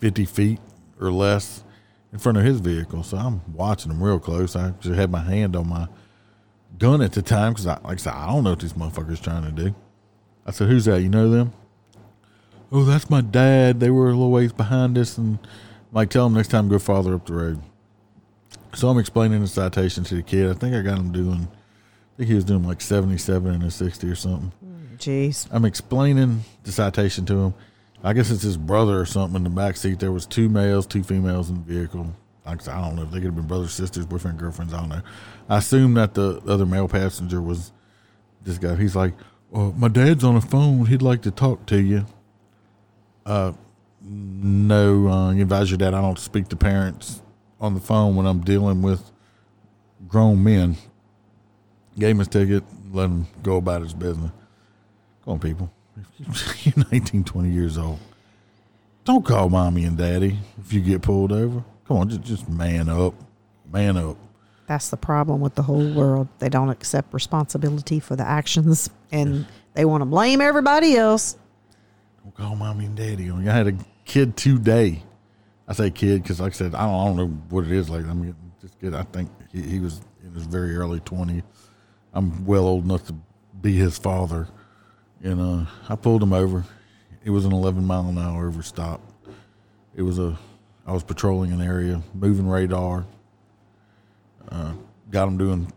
50 feet or less in front of his vehicle. So I'm watching him real close. I just had my hand on my gun at the time because, I, like I said, I don't know what these motherfucker's trying to do. I said, Who's that? You know them? Oh, that's my dad. They were a little ways behind us. And I'm like, tell them next time go farther up the road. So I'm explaining the citation to the kid. I think I got him doing, I think he was doing like 77 and a 60 or something. Jeez. I'm explaining the citation to him. I guess it's his brother or something in the back seat. There was two males, two females in the vehicle. I don't know if they could have been brothers, sisters, boyfriend, girlfriends. I don't know. I assume that the other male passenger was this guy. He's like, "Oh, my dad's on the phone. He'd like to talk to you." Uh, no. Uh, you advise your dad. I don't speak to parents on the phone when I'm dealing with grown men. Gave him his ticket. Let him go about his business. Come on, people. You're 19, 20 years old. Don't call mommy and daddy if you get pulled over. Come on, just, just man up. Man up. That's the problem with the whole world. They don't accept responsibility for the actions and they want to blame everybody else. Don't call mommy and daddy. I had a kid today. I say kid because, like I said, I don't, I don't know what it is. Like, I mean, this kid, I think he, he was in his very early 20s. I'm well old enough to be his father. And uh, I pulled him over. It was an 11 mile an hour over stop. It was a, I was patrolling an area, moving radar. Uh, got him doing,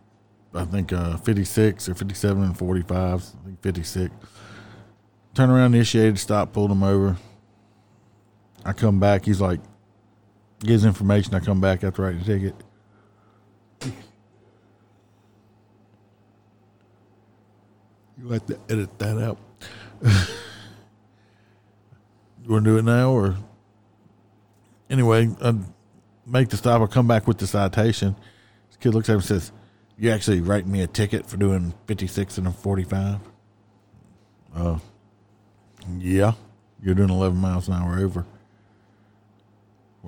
I think, uh, 56 or 57 and 45. I think 56. Turn around, initiated, stop, pulled him over. I come back. He's like, gives information. I come back after writing the ticket. You have to edit that out. you want to do it now or? Anyway, I make the stop. I come back with the citation. This kid looks at him and says, You actually write me a ticket for doing 56 and a 45? Uh, yeah. You're doing 11 miles an hour over.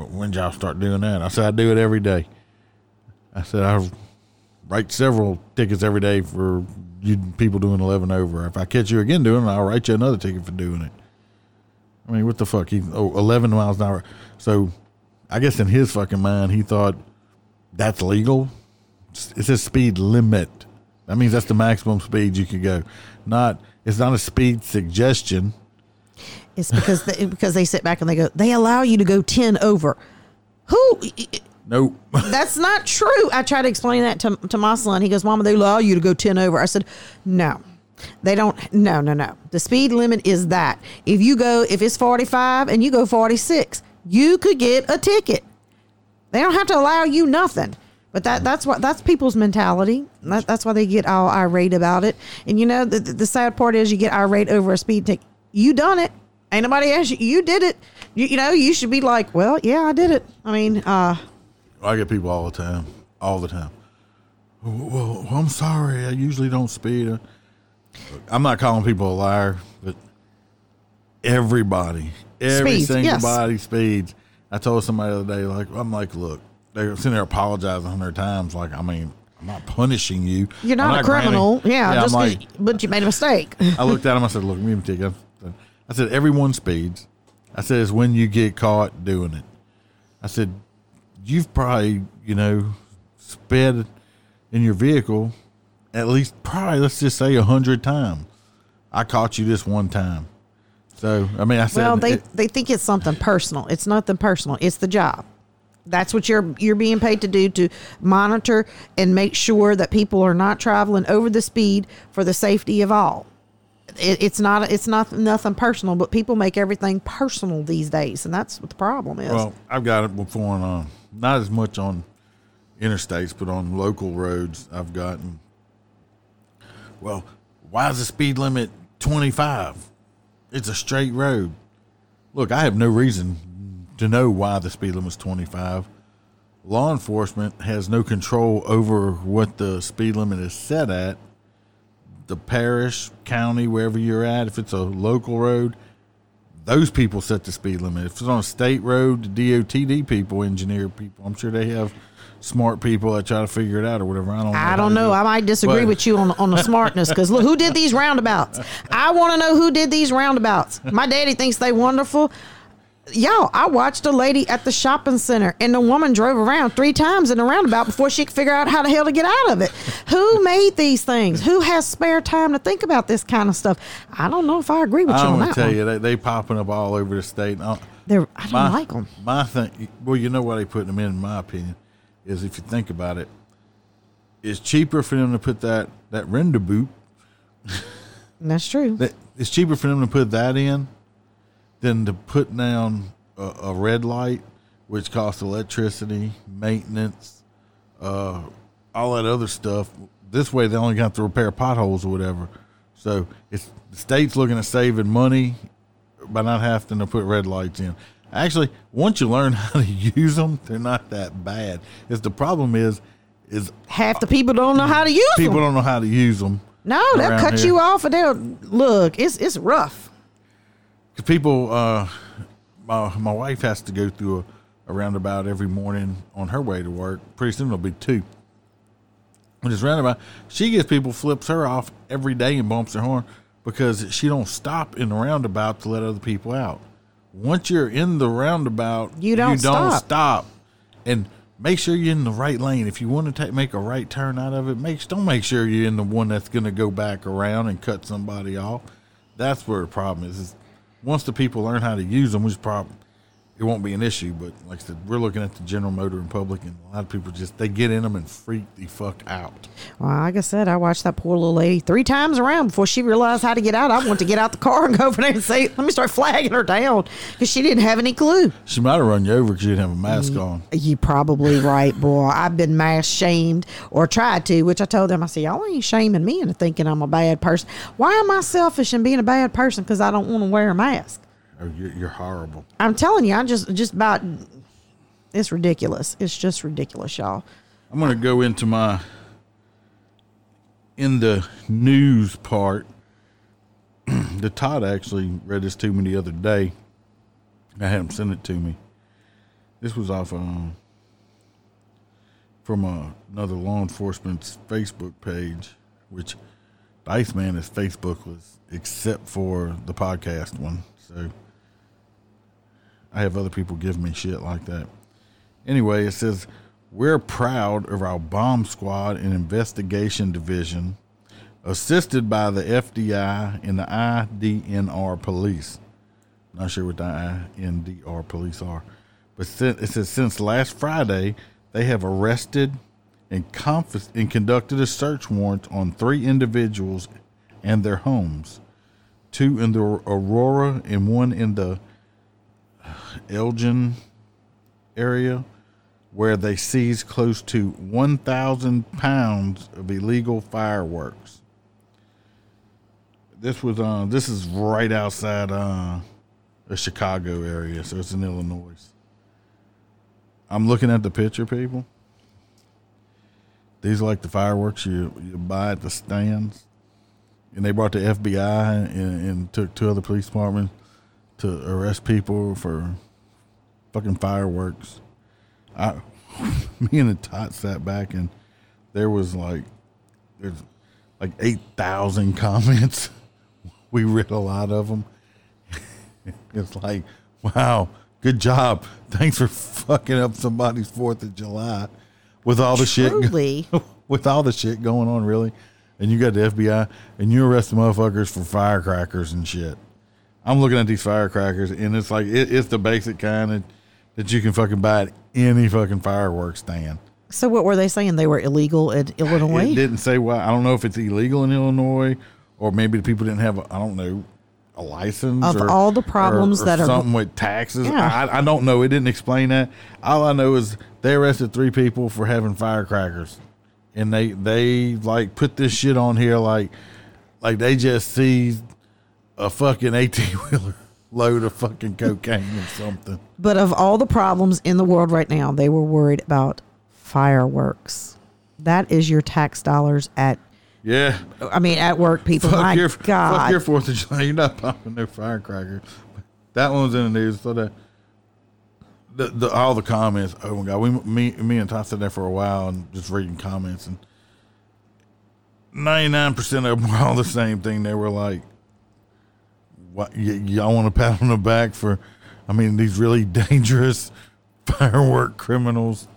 When y'all start doing that? I said, I do it every day. I said, I write several tickets every day for you people doing 11 over. If I catch you again doing it, I'll write you another ticket for doing it. I mean, what the fuck? He, oh, 11 miles an hour. So I guess in his fucking mind, he thought that's legal. It says speed limit. That means that's the maximum speed you can go. Not, it's not a speed suggestion. It's because they, because they sit back and they go, they allow you to go 10 over. Who? Nope. That's not true. I try to explain that to, to my son. He goes, Mama, they allow you to go 10 over. I said, No, they don't. No, no, no. The speed limit is that. If you go, if it's 45 and you go 46, you could get a ticket. They don't have to allow you nothing. But that that's what that's people's mentality. That, that's why they get all irate about it. And you know the, the sad part is you get irate over a speed ticket. You done it. Ain't nobody asked you. You did it. You, you know you should be like, well, yeah, I did it. I mean, uh, I get people all the time, all the time. Well, I'm sorry. I usually don't speed. I'm not calling people a liar, but everybody, every Speeds, single yes. body speeds. I told somebody the other day, like, I'm like, look, they're sitting there apologizing a hundred times. Like, I mean, I'm not punishing you. you're I'm not, a criminal. granting- yeah, I'm like, but you made a mistake. I looked at him. I said, "Look, me and take it." I said, "Everyone speeds." I said, "It's when you get caught doing it." I said, "You've probably, you know, sped in your vehicle at least probably let's just say a hundred times. I caught you this one time." So I mean, I said, well, they it- they think it's something personal. It's nothing personal. It's the job. That's what you're you're being paid to do to monitor and make sure that people are not traveling over the speed for the safety of all. It, it's not it's not nothing personal, but people make everything personal these days, and that's what the problem is. Well, I've got it before on uh, not as much on interstates, but on local roads. I've gotten. Well, why is the speed limit twenty five? It's a straight road. Look, I have no reason to know why the speed limit is twenty five. Law enforcement has no control over what the speed limit is set at. The parish, county, wherever you're at, if it's a local road, those people set the speed limit. If it's on a state road, the DOTD people, engineer people, I'm sure they have smart people that try to figure it out or whatever. I don't. know I don't know. do. I might disagree But- with you on on the smartness because look, who did these roundabouts? I want to know who did these roundabouts. My daddy thinks they wonderful. Y'all, I watched a lady at the shopping center, and the woman drove around three times in the roundabout before she could figure out how the hell to get out of it. Who made these things? Who has spare time to think about this kind of stuff? I don't know if I agree with you I'm on that tell one. you, they they popping up all over the state. I, uh, They're, I don't my, like them. My thing, well, you know why they putting them in, in my opinion, is if you think about it, it's cheaper for them to put that that roundabout. That's true. That it's cheaper for them to put that in than to put down a, a red light, which costs electricity, maintenance, uh, all that other stuff. This way, they only got to repair potholes or whatever. So it's the state's looking at saving money by not having to put red lights in. Actually, once you learn how to use them, they're not that bad. It's the problem is is Half the people don't know how to use people them. People don't know how to use them. No, they'll cut here. you off and they'll look. It's it's rough. Because people, uh, my my wife has to go through a, a roundabout every morning on her way to work. Pretty soon it'll be two. When it's roundabout, she gets people flips her off every day and bumps her horn because she don't stop in the roundabout to let other people out. Once you're in the roundabout, You don't stop. stop. and make sure you're in the right lane. If you want to take make a right turn out of it, make don't make sure you're in the one that's going to go back around and cut somebody off. That's where the problem is. is once the people learn how to use them, which problem it won't be an issue. But like I said, we're looking at the general motor in public, and a lot of people just they get in them and freak the fuck out. Well, like I said, I watched that poor little lady three times around before she realized how to get out. I want to get out the car and go over there and say, let me start flagging her down because she didn't have any clue. She might have run you over because you didn't have a mask Mm. on. You probably right, boy. I've been mass shamed or tried to, which I told them, I said, y'all ain't shaming me into thinking I'm a bad person. Why am I selfish in being a bad person because I don't want to wear a mask? Oh, you're, you're horrible. I'm telling you, I just just about it's ridiculous. It's just ridiculous, y'all. I'm going to go into my in the news part. the Todd actually read this to me the other day. I had him send it to me. This was off um, from uh, another law enforcement's Facebook page, which the Iceman is Facebookless except for the podcast one. So I have other people give me shit like that. Anyway, it says we're proud of our bomb squad and investigation division, assisted by the FBI and the IDNR police. Not sure what the INDR police are, but it says since last Friday, they have arrested and, confis- and conducted a search warrant on three individuals and their homes, two in the Aurora and one in the Elgin area, where they seized close to 1,000 pounds of illegal fireworks. This was uh, this is right outside uh, the Chicago area, so it's in Illinois. I'm looking at the picture, people. These are like the fireworks you, you buy at the stands. And they brought the FBI and, and took two other police departments to arrest people for fucking fireworks. I, me and the tot sat back and there was like, there's like 8,000 comments. We read a lot of them. it's like, wow, good job. Thanks for fucking up somebody's 4th of July with all the shit. Truly. with all the shit going on, really. And you got the FBI and you arrest the motherfuckers for firecrackers and shit. I'm looking at these firecrackers and it's like, it, it's the basic kind of, that you can fucking buy at any fucking fireworks stand. So what were they saying? They were illegal in Illinois? It didn't say why. I don't know if it's illegal in Illinois or maybe the people didn't have, I I don't know, a license Of or, all the problems or- or that are- something with taxes. Yeah. I, I don't know. It didn't explain that. All I know is they arrested three people for having firecrackers, and they they like put this shit on here like like they just seized a fucking eighteen wheeler load of fucking cocaine or something. But of all the problems in the world right now, they were worried about fireworks. That is your tax dollars at Yeah. I mean at work people. Fuck My your God. fuck your Fourth of July. You're not popping no firecrackers. that one was in the news. So that the, the all the comments. Oh my god, we me me and Ty sat there for a while and just reading comments and ninety nine percent of them were all the same thing. They were like, "What y- y'all want to pat on the back for?" I mean, these really dangerous firework criminals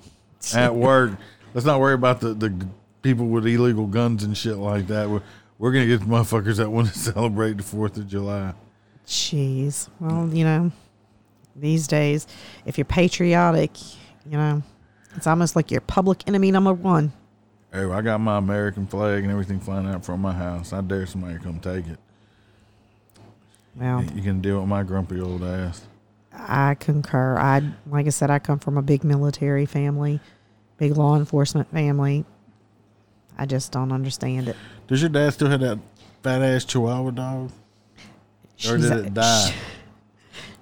at work. Let's not worry about the the people with illegal guns and shit like that. We're, we're gonna get the motherfuckers that want to celebrate the Fourth of July. Jeez. Well, you know, these days, if you're patriotic, you know, it's almost like you're public enemy number one. Hey, I got my American flag and everything flying out from my house. I dare somebody to come take it. Well, You can deal with my grumpy old ass. I concur. I, like I said, I come from a big military family, big law enforcement family. I just don't understand it. Does your dad still have that fat ass Chihuahua dog? Or did a- it die?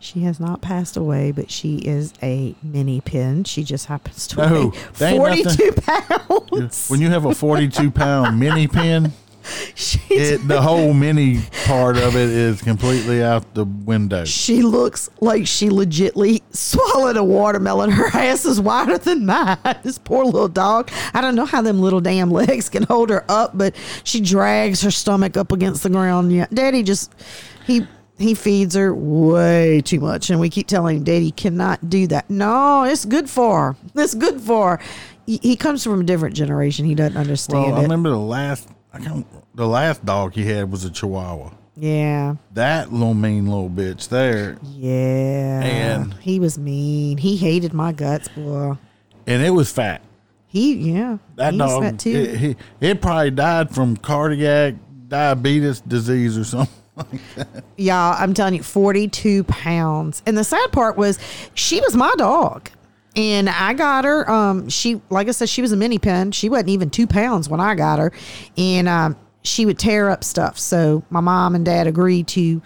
She has not passed away, but she is a mini pin. She just happens to No, weigh nothing. 42 pounds. When you have a 42 pound mini pin, She's, it, the whole mini part of it is completely out the window. she looks like she legitly swallowed a watermelon. Her ass is wider than mine. This poor little dog. I don't know how them little damn legs can hold her up, but she drags her stomach up against the ground. Yeah, Daddy just he he feeds her way too much, and we keep telling him, Daddy cannot do that. No, it's good for her. It's good for her. He, he comes from a different generation. He doesn't understand Well, I it. remember the last I can't, the last dog he had was a Chihuahua. yeah. That little mean little bitch there, Yeah. And- he was mean. He hated my guts, boy. and it was fat. He yeah. That he's dog, fat too. It, he, it probably died from cardiac diabetes disease or something. Y'all, I'm telling you, 42 pounds. And the sad part was she was my dog. And I got her. Um, she like I said, she was a mini pin. She wasn't even two pounds when I got her. And um, she would tear up stuff. So my mom and dad agreed to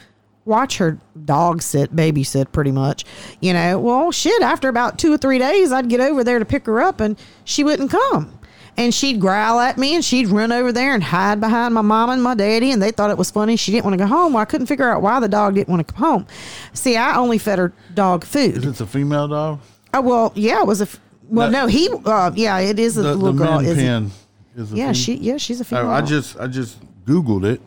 watch her dog sit, babysit pretty much. You know, well shit, after about two or three days I'd get over there to pick her up and she wouldn't come. And she'd growl at me and she'd run over there and hide behind my mama and my daddy. And they thought it was funny. She didn't want to go home. Well, I couldn't figure out why the dog didn't want to come home. See, I only fed her dog food. Is it a female dog? Oh, well, yeah, it was a, f- well, No. no, he, uh, yeah, it is a The, little the girl. min Is it- is a yeah, she, yeah, she's a female. I just I just googled it.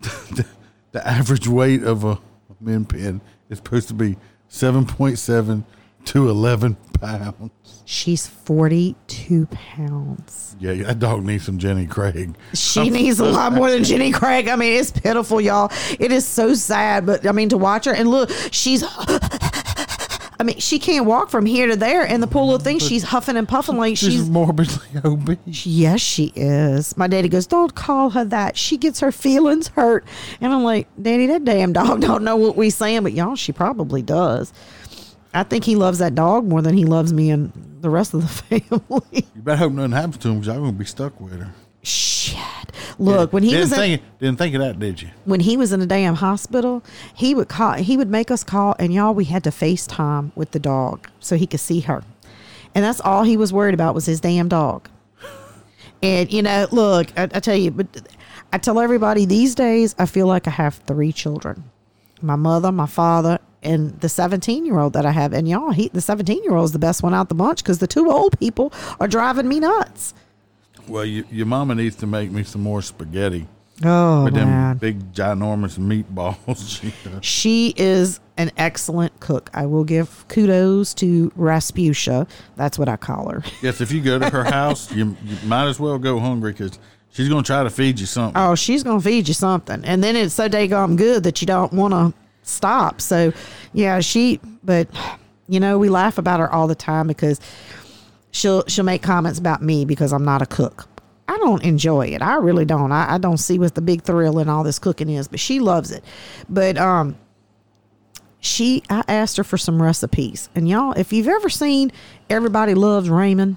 the, the average weight of a min pin is supposed to be seven point seven to eleven pounds. she's 42 pounds. Yeah, that dog needs some Jenny Craig. She needs a lot more than Jenny Craig. I mean, it's pitiful, y'all. It is so sad, but I mean, to watch her and look, she's. I mean, she can't walk from here to there, and the poor little thing, she's huffing and puffing like She's, she's. morbidly obese. Yes, she is. My daddy goes, "Don't call her that. She gets her feelings hurt." And I'm like, "Daddy, that damn dog don't know what we saying, but y'all, she probably does." I think he loves that dog more than he loves me and the rest of the family. You better hope nothing happens to him because I'm gonna be stuck with her. Shit. Look, when he didn't was in, think didn't think of that, did you? when he was in a damn hospital, he would call. He would make us call, and y'all, we had to FaceTime with the dog so he could see her, and that's all he was worried about was his damn dog. And you know, look, I, I tell you, but I tell everybody these days, I feel like I have three children: my mother, my father, and the seventeen-year-old that I have. And y'all, he the seventeen-year-old is the best one out the bunch because the two old people are driving me nuts. Well, you, your mama needs to make me some more spaghetti Oh with them big ginormous meatballs. She. She is an excellent cook. I will give kudos to Rasputia. That's what I call her. yes, if you go to her house, you, you might as well go hungry because she's gonna try to feed you something. Oh, she's gonna feed you something, and then it's so daggone good that you don't want to stop. So, yeah, she. But you know, we laugh about her all the time because she'll she'll make comments about me because I'm not a cook. I don't enjoy it. I really don't. I, I don't see what the big thrill in all this cooking is, but she loves it. But um, she I asked her for some recipes, and y'all, if you've ever seen Everybody Loves Raymond,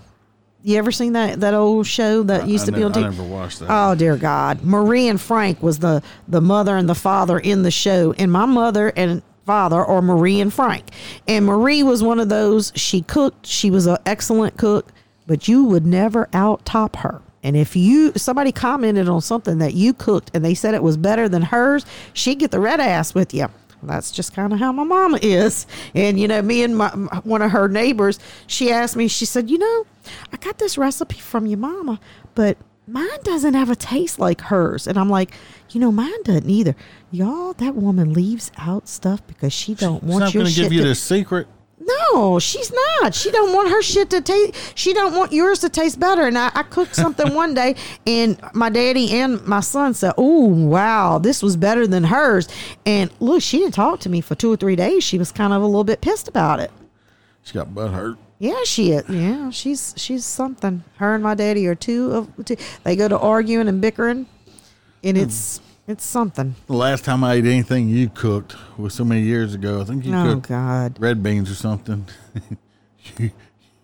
you ever seen that that old show that used I to be never- on TV? I never watched that. Oh dear God, Marie and Frank was the the mother and the father in the show, and my mother and father are Marie and Frank. And Marie was one of those. She cooked. She was an excellent cook, but you would never out top her. And if you somebody commented on something that you cooked and they said it was better than hers, she'd get the red ass with you. that's just kind of how my mama is. And you know, me and my one of her neighbors, she asked me, she said, "You know, I got this recipe from your mama, but mine doesn't have a taste like hers." And I'm like, "You know, mine doesn't either. Y'all, that woman leaves out stuff because she don't She's want not your to shit give you to this secret. no, she's not. She don't want her shit to taste. She don't want yours to taste better. And I, I cooked something one day, and my daddy and my son said, "Oh, wow, this was better than hers." And look, she didn't talk to me for two or three days. She was kind of a little bit pissed about it. She got butt hurt. Yeah, she is. Yeah, she's she's something. Her and my daddy are two of two. They go to arguing and bickering, and it's it's something. The last time I ate anything you cooked was so many years ago. I think you Oh cooked God. red beans or something. you,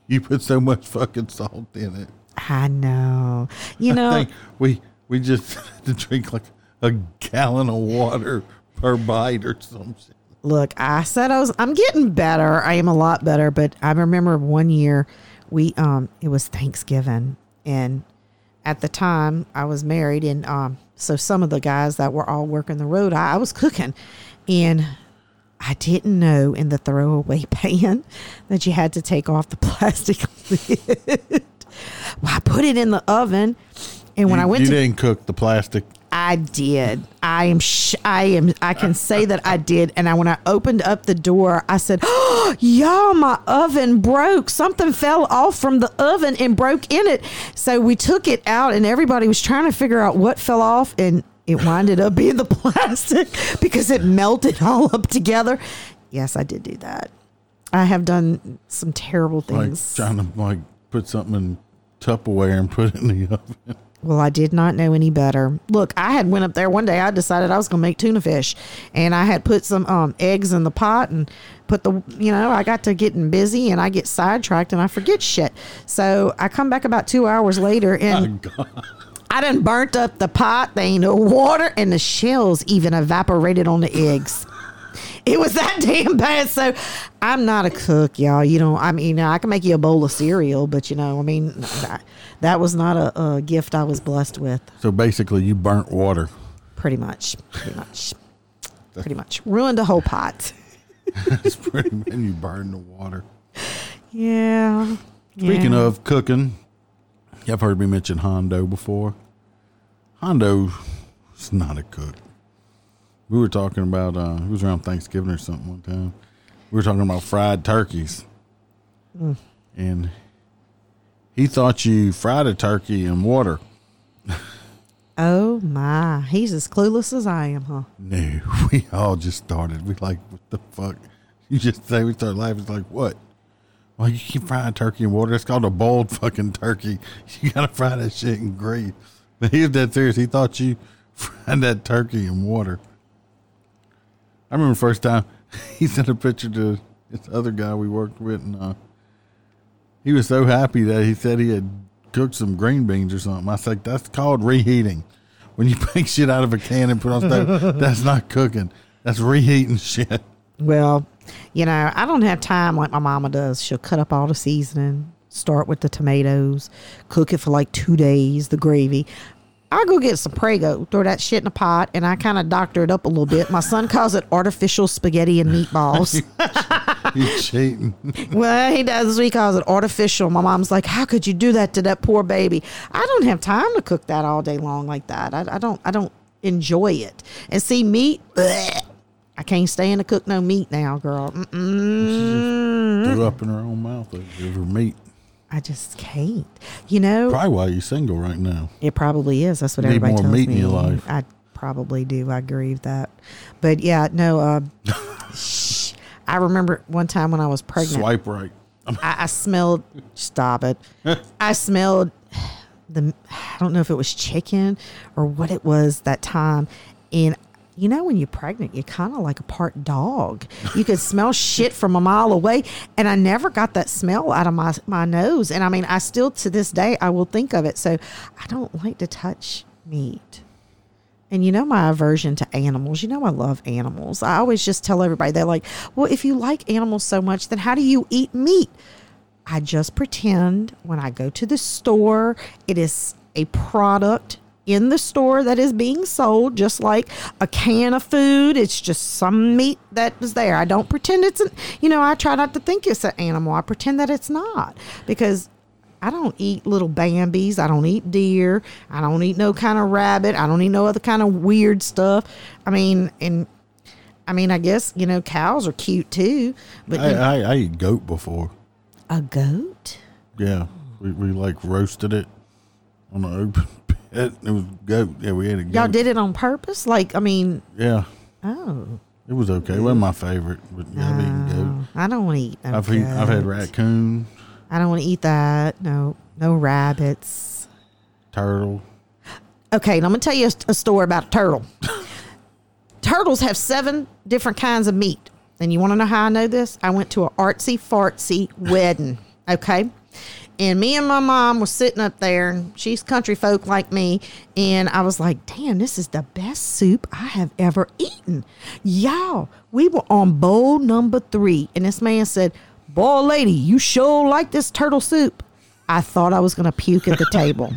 you put so much fucking salt in it. I know. You I know. think we we just had to drink like a gallon of water per bite or some shit. Look, I said I was I'm getting better. I am a lot better, but I remember one year we um it was Thanksgiving and at the time I was married and um so some of the guys that were all working the road, I, I was cooking and I didn't know in the throwaway pan that you had to take off the plastic lid. well, I put it in the oven and when you, I went you to didn't cook the plastic. I did. I am. Sh- I am. I can say that I did. And I, when I opened up the door, I said, "Oh, y'all, my oven broke. Something fell off from the oven and broke in it." So we took it out, and everybody was trying to figure out what fell off, and it winded up being the plastic because it melted all up together. Yes, I did do that. I have done some terrible things. Like trying to like put something in Tupperware and put it in the oven. Well, I did not know any better. Look, I had went up there one day. I decided I was going to make tuna fish, and I had put some um, eggs in the pot and put the. You know, I got to getting busy and I get sidetracked and I forget shit. So I come back about two hours later and I done burnt up the pot. There ain't no water, and the shells even evaporated on the eggs. It was that damn bad. So I'm not a cook, y'all. You know, I mean, you know, I can make you a bowl of cereal, but you know, I mean, that, that was not a, a gift I was blessed with. So basically, you burnt water. Pretty much, pretty much, pretty much ruined a whole pot. It's pretty. and you burned the water. Yeah. Speaking yeah. of cooking, you've heard me mention Hondo before. Hondo is not a cook. We were talking about uh it was around Thanksgiving or something one time. We were talking about fried turkeys. Mm. And he thought you fried a turkey in water. oh my, he's as clueless as I am, huh? No, we all just started. We like, what the fuck? You just say we start laughing. It's like, what? Well, you keep frying turkey in water. It's called a boiled fucking turkey. You gotta fry that shit in grease. But he was that serious. He thought you fried that turkey in water. I remember the first time he sent a picture to this other guy we worked with, and uh, he was so happy that he said he had cooked some green beans or something. I said, that's called reheating. When you make shit out of a can and put on stove, that's not cooking. That's reheating shit. Well, you know, I don't have time like my mama does. She'll cut up all the seasoning, start with the tomatoes, cook it for like two days, the gravy. I'll go get some Prego, throw that shit in a pot, and I kind of doctor it up a little bit. My son calls it artificial spaghetti and meatballs. You cheating. well, he does. He calls it artificial. My mom's like, "How could you do that to that poor baby?" I don't have time to cook that all day long like that. I, I don't. I don't enjoy it. And see meat. bleh. I can't stand to cook no meat now, girl. Mm-mm. Threw up in her own mouth over meat. I just can't. You know, Probably why you're single right now. it probably is. That's what You need everybody more tells meat me. in your life. I probably do. I agree with that. But yeah, no. Uh, shh. I remember one time when I was pregnant. Swipe right. I, I smelled. Stop it. I smelled the. I don't know if it was chicken or what it was that time, and you know when you're pregnant, you're kind of like a part dog. You could smell shit from a mile away, and I never got that smell out of my my nose. And I mean, I still to this day I will think of it. So I don't like to touch meat. And you know my aversion to animals. You know I love animals. I always just tell everybody they're like, "Well, if you like animals so much, then how do you eat meat?" I just pretend when I go to the store, it is a product in the store that is being sold, just like a can of food. It's just some meat that was there. I don't pretend it's an, you know, I try not to think it's an animal. I pretend that it's not because I don't eat little Bambies. I don't eat deer. I don't eat no kind of rabbit. I don't eat no other kind of weird stuff. I mean, and I mean, I guess, you know, cows are cute too, but you know, I, I, I eat goat before. a goat? Yeah, we, we like roasted it on the open pit. It was goat. Yeah, we ate a goat. Y'all did it on purpose? Like, I mean, Yeah, oh. it was okay. It wasn't my favorite, but yeah, I've eaten goat. I don't want to eat no I've, eat, I've had raccoon, I don't want to eat that. No, no rabbits. turtle. Okay, and I'm gonna tell you a, a story about a turtle. Turtles have seven different kinds of meat, and you want to know how I know this? I went to a artsy fartsy wedding. Okay. And me and my mom was sitting up there, and she's country folk like me. And I was like, damn, this is the best soup I have ever eaten. Y'all, we were on bowl number three. And this man said, Boy, lady, you sure like this turtle soup. I thought I was going to puke at the table.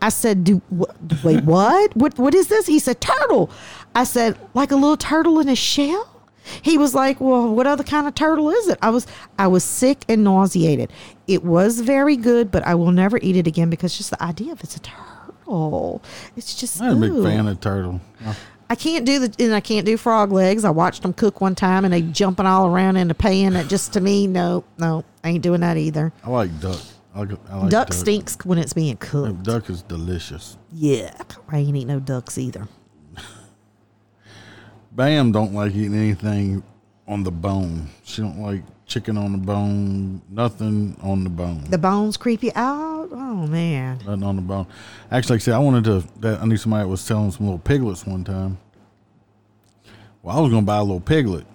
I said, "Do wh- wait, what? What what is this?" He said, "Turtle." I said, "Like a little turtle in a shell?" He was like, "Well, what other kind of turtle is it?" I was I was sick and nauseated. It was very good, but I will never eat it again because just the idea of it's a turtle. It's just I'm a big fan of turtle. I- can't do the and I can't do frog legs. I watched them cook one time and they jumping all around in the pan. It just to me, no, no, I ain't doing that either. I like duck. I like, I like duck stinks when it's being cooked. Duck is delicious. Yeah, I ain't eat no ducks either. Bam don't like eating anything on the bone. She don't like chicken on the bone. Nothing on the bone. The bones creepy out. Oh man. Nothing on the bone. Actually, like I said, I wanted to. That I knew somebody that was selling some little piglets one time. Well, I was going to buy a little piglet.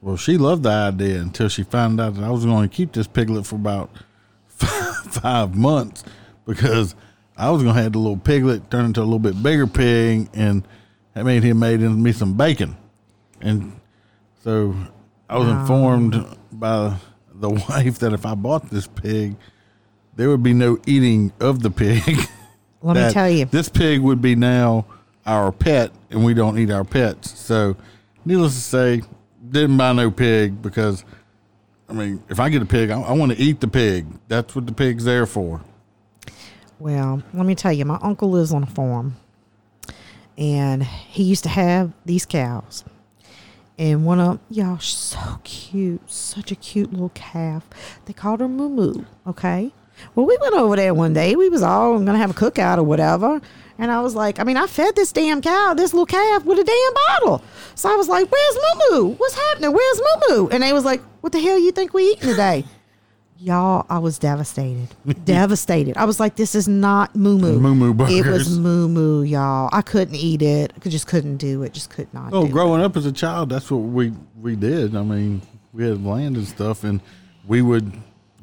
Well, she loved the idea until she found out that I was going to keep this piglet for about five months because I was going to have the little piglet turn into a little bit bigger pig, and that made he made me some bacon. And so I was informed by the wife that if I bought this pig, there would be no eating of the pig. Let me tell you. this pig would be now our pet, and we don't eat our pets. So, needless to say, didn't buy no pig because, I mean, if I get a pig, I, I want to eat the pig. That's what the pig's there for. Well, let me tell you, my uncle lives on a farm, and he used to have these cows. And one of them, y'all, so cute, such a cute little calf. They called her Moo Moo. Okay. Well, we went over there one day. We was all gonna have a cookout or whatever. And I was like, I mean, I fed this damn cow, this little calf, with a damn bottle. So I was like, "Where's Moo Moo? What's happening? Where's Moo Moo?" And they was like, "What the hell you think we eating today?" Y'all, I was devastated. devastated. I was like, this is not moo moo. Moo Moo It was moo moo, y'all. I couldn't eat it. I just couldn't do it. Just could not Oh, growing up as a child, that's what we we did. I mean, we had land and stuff, and we would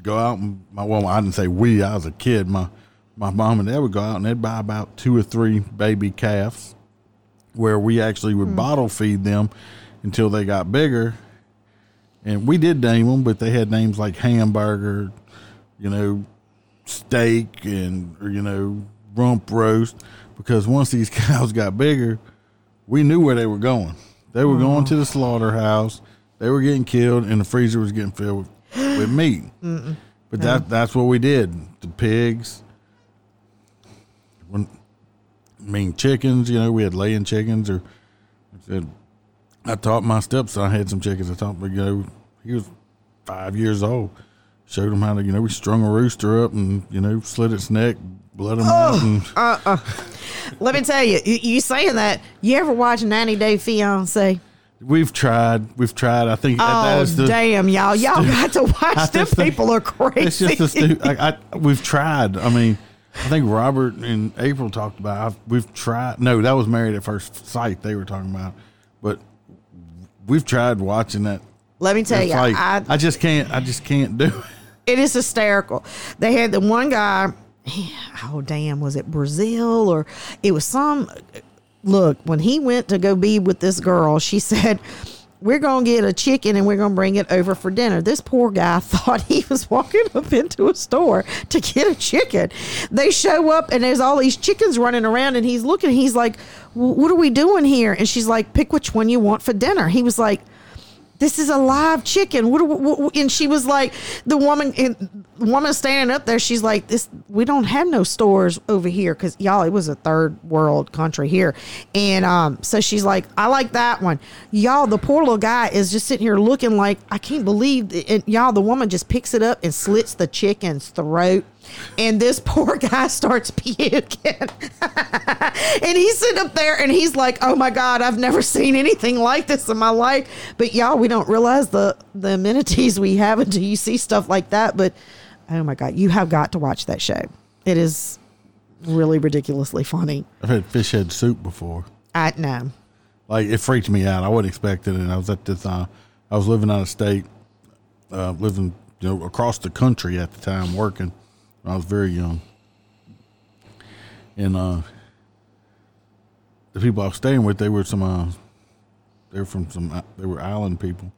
go out and my well, I didn't say we. I was a kid. My my mom and dad would go out and they'd buy about two or three baby calves, where we actually would hmm. bottle feed them until they got bigger. And we did name them, but they had names like hamburger, you know, steak, and or, you know rump roast. Because once these cows got bigger, we knew where they were going. They were going to the mm-hmm. slaughterhouse. They were getting killed, and the freezer was getting filled with, with meat. But that that's what we did. The pigs, when, I mean chickens. You know, we had laying chickens. Or said, I taught my stepson. I had some chickens. I taught him. You know, he was five years old. Showed him how to. You know, we strung a rooster up and you know slit its neck, blood him out, oh, and uh, uh. Let me tell you, you, you saying that, you ever watch 90 Day Fiance? we've tried. We've tried. I think Oh, is the. damn, y'all. Y'all got to watch them people are crazy. It's just a stu- I, I, we've tried. I mean, I think Robert and April talked about. I've, we've tried. No, that was Married at First Sight. They were talking about, we've tried watching that. Let me tell It's you, like, I, I just can't. I just can't do it. it is hysterical. They had the one guy, oh damn, was it Brazil or it was some look, when he went to go be with this girl, she said, we're going to get a chicken and we're going to bring it over for dinner. This poor guy thought he was walking up into a store to get a chicken. They show up and there's all these chickens running around and he's looking. He's like, What are we doing here? And she's like, Pick which one you want for dinner. He was like, this is a live chicken. What, what, what, and she was like, the woman, and woman standing up there, she's like, this, we don't have no stores over here. Cause y'all, it was a third world country here. And, um, so she's like, I like that one. Y'all, the poor little guy is just sitting here looking like, I can't believe it. y'all, the woman just picks it up and slits the chicken's throat and this poor guy starts puking. and he's sitting up there and he's like, "Oh my god, I've never seen anything like this in my life." But y'all, we don't realize the the amenities we have until you see stuff like that. But oh my god, you have got to watch that show. It is really ridiculously funny. I've had fish head soup before. I know. Like it freaked me out. I wasn't expecting it. I was at this. Uh, I was living out of state, uh, living you know across the country at the time, working I was very young. And uh, the people I was staying with, they were some, uh, they were from some, uh, they were island people.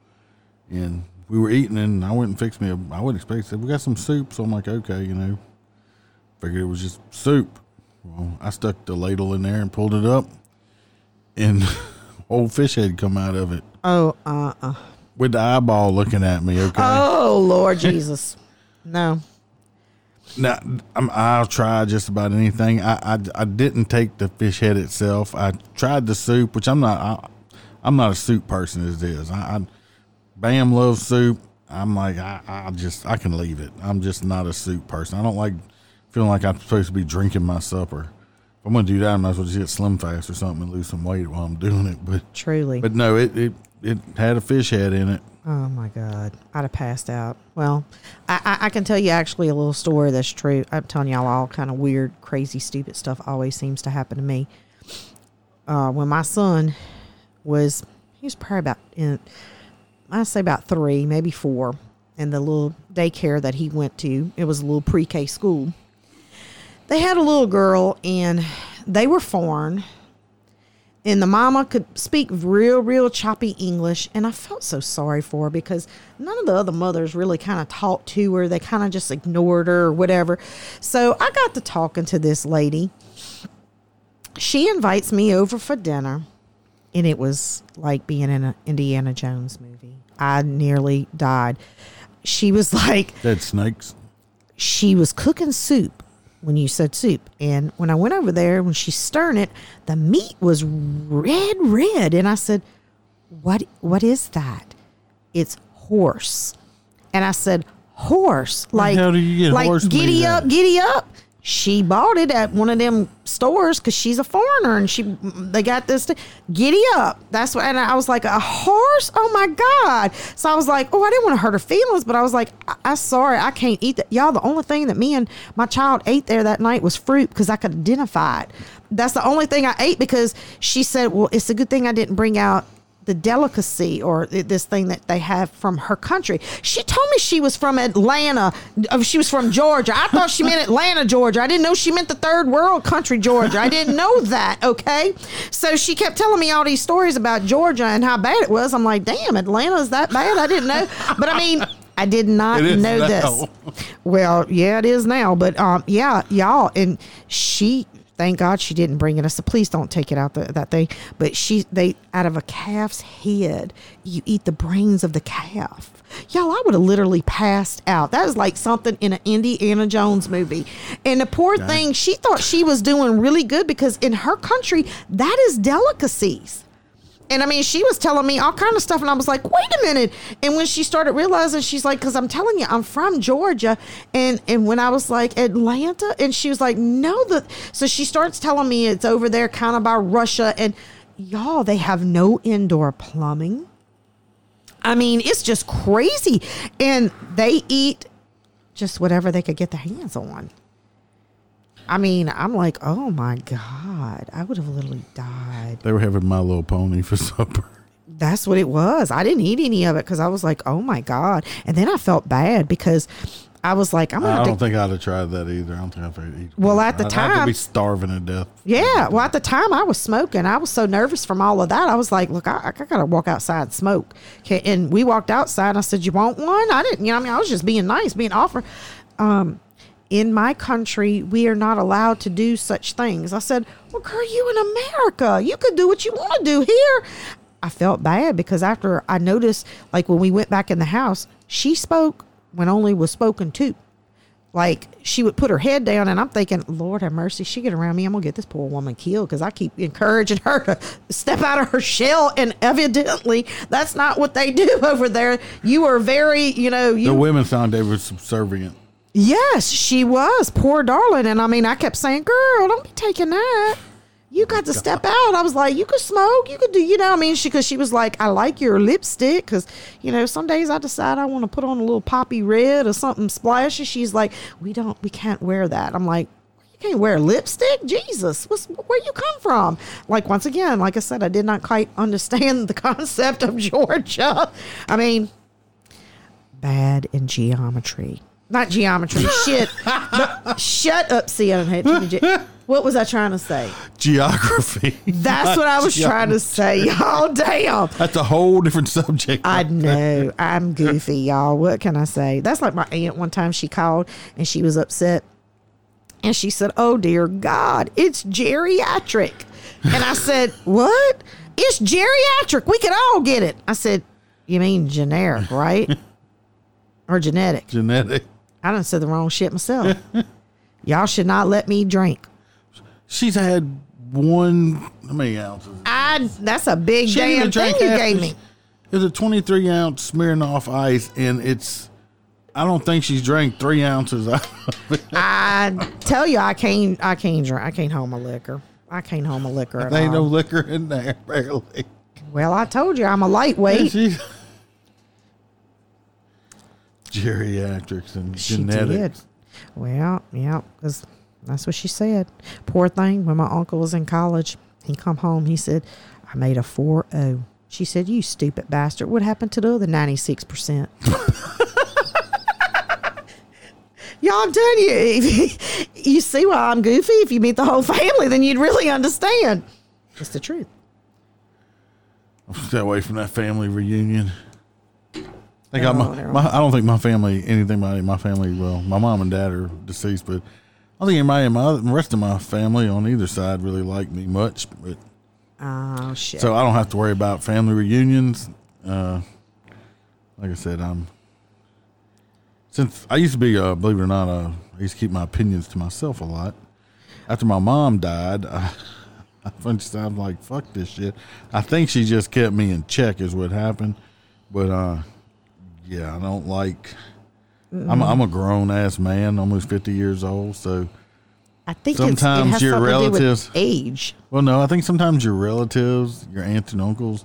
And we were eating, and I went and fixed me a, I wouldn't expect, said, we got some soup. So I'm like, okay, you know, figured it was just soup. Well, I stuck the ladle in there and pulled it up, and old fish head come out of it. Oh, uh, uh. With the eyeball looking at me, okay? Oh, Lord Jesus. No. Now I'm, I'll try just about anything. I, I, I didn't take the fish head itself. I tried the soup, which I'm not. I, I'm not a soup person as it is. I, I Bam loves soup. I'm like I, I just I can leave it. I'm just not a soup person. I don't like feeling like I'm supposed to be drinking my supper. If I'm gonna do that, I might as well just get Slim Fast or something and lose some weight while I'm doing it. But truly, but no, it it, it had a fish head in it. Oh my God. I'd have passed out. Well, I, I, I, can tell you actually a little story that's true. I'm telling y'all all kind of weird, crazy, stupid stuff always seems to happen to me. Uh, when my son was, he was probably about, in, I'd say about three, maybe four, and the little daycare that he went to, it was a little pre K school. They had a little girl and they were foreign and the mama could speak real, real choppy English. And I felt so sorry for her because none of the other mothers really kind of talked to her. They kind of just ignored her or whatever. So I got to talking to this lady. She invites me over for dinner, and it was like being in an Indiana Jones movie. I nearly died. She was like, Dead snakes. She was cooking soup when you said soup. And when I went over there, when she's stirring it, the meat was red, red. And I said, What what is that? It's horse. And I said, Horse. Like, how do you like horse giddy up, giddy up she bought it at one of them stores because she's a foreigner and she they got this to, giddy up. That's what and i was like a horse? Oh my god. So i was like oh i didn't want to hurt her feelings but i was like I, i'm sorry i can't eat that. Y'all the only thing that me and my child ate there that night was fruit because i could identify it. That's the only thing i ate because she said well it's a good thing i didn't bring out the delicacy or this thing that they have from her country. She told me she was from Atlanta. Uh, she was from Georgia. I thought she meant Atlanta, Georgia. I didn't know she meant the third world country, Georgia. I didn't know that. Okay. So she kept telling me all these stories about Georgia and how bad it was. I'm like, damn, Atlanta's that bad? I didn't know. But I mean, I did not know now. this. Well, yeah, it is now. But um, yeah, y'all, and she Thank God she didn't bring it. I said, please don't take it out the, that thing. But she, they, out of a calf's head, you eat the brains of the calf. Y'all, I would have literally passed out. That is like something in an Indiana Jones movie. And the poor thing, she thought she was doing really good because in her country, that is delicacies. And I mean, she was telling me all kind of stuff, and I was like, "Wait a minute!" And when she started realizing, she's like, "Because I'm telling you, I'm from Georgia," and and when I was like Atlanta, and she was like, "No," the so she starts telling me it's over there, kind of by Russia, and y'all, they have no indoor plumbing. I mean, it's just crazy, and they eat just whatever they could get their hands on. I mean, I'm like, oh my God, I would have literally died. They were having My Little Pony for supper. That's what it was. I didn't eat any of it because I was like, oh my God. And then I felt bad because I was like, I'm gonna I don't to think I'd have tried that either. I don't think I'd eat. Well, at the time I'd time- be starving to death. Yeah. Well, at the time I was smoking. I was so nervous from all of that. I was like, look, I, I got to walk outside and smoke. Okay. And we walked outside. And I said, you want one? I didn't, you know, I mean, I was just being nice, being offered. Um, in my country, we are not allowed to do such things. I said, well, girl, you in America. You could do what you want to do here. I felt bad because after I noticed, like when we went back in the house, she spoke when only was spoken to like she would put her head down and i'm thinking lord have mercy she get around me i'm gonna get this poor woman killed because i keep encouraging her to step out of her shell and evidently that's not what they do over there you are very you know The women sound they were subservient. Yes she was poor darling and i mean i kept saying girl don't be taking that you got to step out. I was like, you could smoke, you could do, you know. I mean, she because she was like, I like your lipstick because you know some days I decide I want to put on a little poppy red or something splashy. She's like, we don't, we can't wear that. I'm like, you can't wear lipstick, Jesus. What's where you come from? Like once again, like I said, I did not quite understand the concept of Georgia. I mean, bad in geometry. Not geometry, shit. Shut up, Sienna. What was I trying to say? Geography. That's what I was trying to say. Y'all, damn. That's a whole different subject. I know. I'm goofy, y'all. What can I say? That's like my aunt one time she called and she was upset. And she said, Oh, dear God, it's geriatric. And I said, What? It's geriatric. We could all get it. I said, You mean generic, right? or genetic. Genetic. I done said the wrong shit myself. y'all should not let me drink. She's had one. How many ounces? I that's a big She damn thing you gave me. It's a 23 ounce Smirnoff Ice, and it's. I don't think she's drank three ounces out of it. I tell you, I can't. I can't drink. I can't hold my liquor. I can't hold my liquor at There ain't no liquor in there, barely. well, I told you, I'm a lightweight. Geriatrics and She genetics. did. Well, yeah, because that's what she said. Poor thing. When my uncle was in college, he come home. He said, "I made a 4-0. She said, "You stupid bastard! What happened to the other ninety-six percent?" Y'all, I'm telling you, if you see why I'm goofy. If you meet the whole family, then you'd really understand. It's the truth. I'll Stay away from that family reunion. I, my, my, I don't think my family, anything about my family, well, my mom and dad are deceased, but I don't think anybody in my other- the rest of my family on either side really like me much. But Oh shit. so I don't have to worry about family reunions. Uh, like I said, I'm since I used to be, uh, believe it or not, uh, I used to keep my opinions to myself a lot. After my mom died, I, I'm like, fuck this shit. I think she just kept me in check, is what happened. But uh, yeah, I don't like. I'm a, I'm a grown ass man, almost fifty years old. So, I think sometimes your something to do with relatives- age. well, no, I think sometimes your relatives, your aunts and uncles,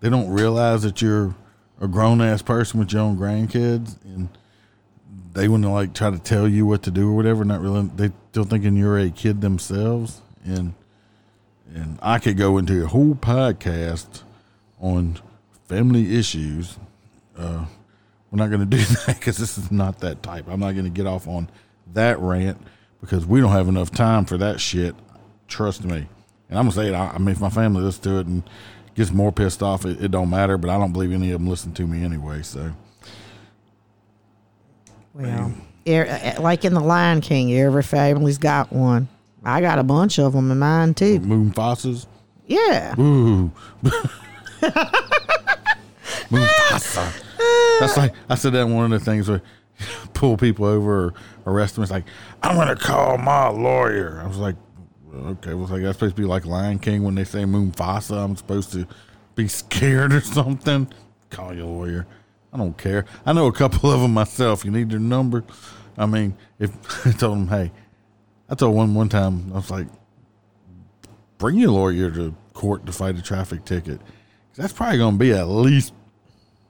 they don't realize that you're a grown ass person with your own grandkids, and they want to like try to tell you what to do or whatever. Not really, they still thinking you're a kid themselves, and and I could go into a whole podcast on family issues. Uh, we're not going to do that because this is not that type. I'm not going to get off on that rant because we don't have enough time for that shit. Trust me. And I'm gonna say it. I, I mean, if my family listens to it and gets more pissed off, it, it don't matter. But I don't believe any of them listen to me anyway. So Well, er- like in the Lion King, every family's got one. I got a bunch of them in mine too. Moon Fosses. Yeah. Ooh. Mufasa. Ah. That's like I said that one of the things where pull people over or arrest them. It's like I'm gonna call my lawyer. I was like, okay, well, like that's supposed to be like Lion King when they say Mufasa. I'm supposed to be scared or something. Call your lawyer. I don't care. I know a couple of them myself. You need their number. I mean, if I told them, hey, I told one one time, I was like, bring your lawyer to court to fight a traffic ticket. That's probably going to be at least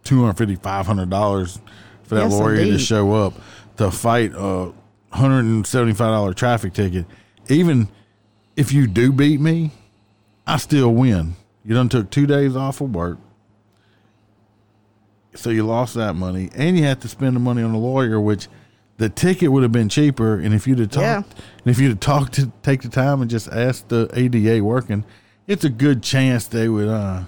$250, $500 for that Yes, lawyer to show up to fight a $175 traffic ticket. Even if you do beat me, I still win. You done took two days off of work. So you lost that money and you have to spend the money on a lawyer, which the ticket would have been cheaper, and if you'd have talked, Yeah. and if you'd have talked to take the time and just ask the ADA working, it's a good chance they would uh,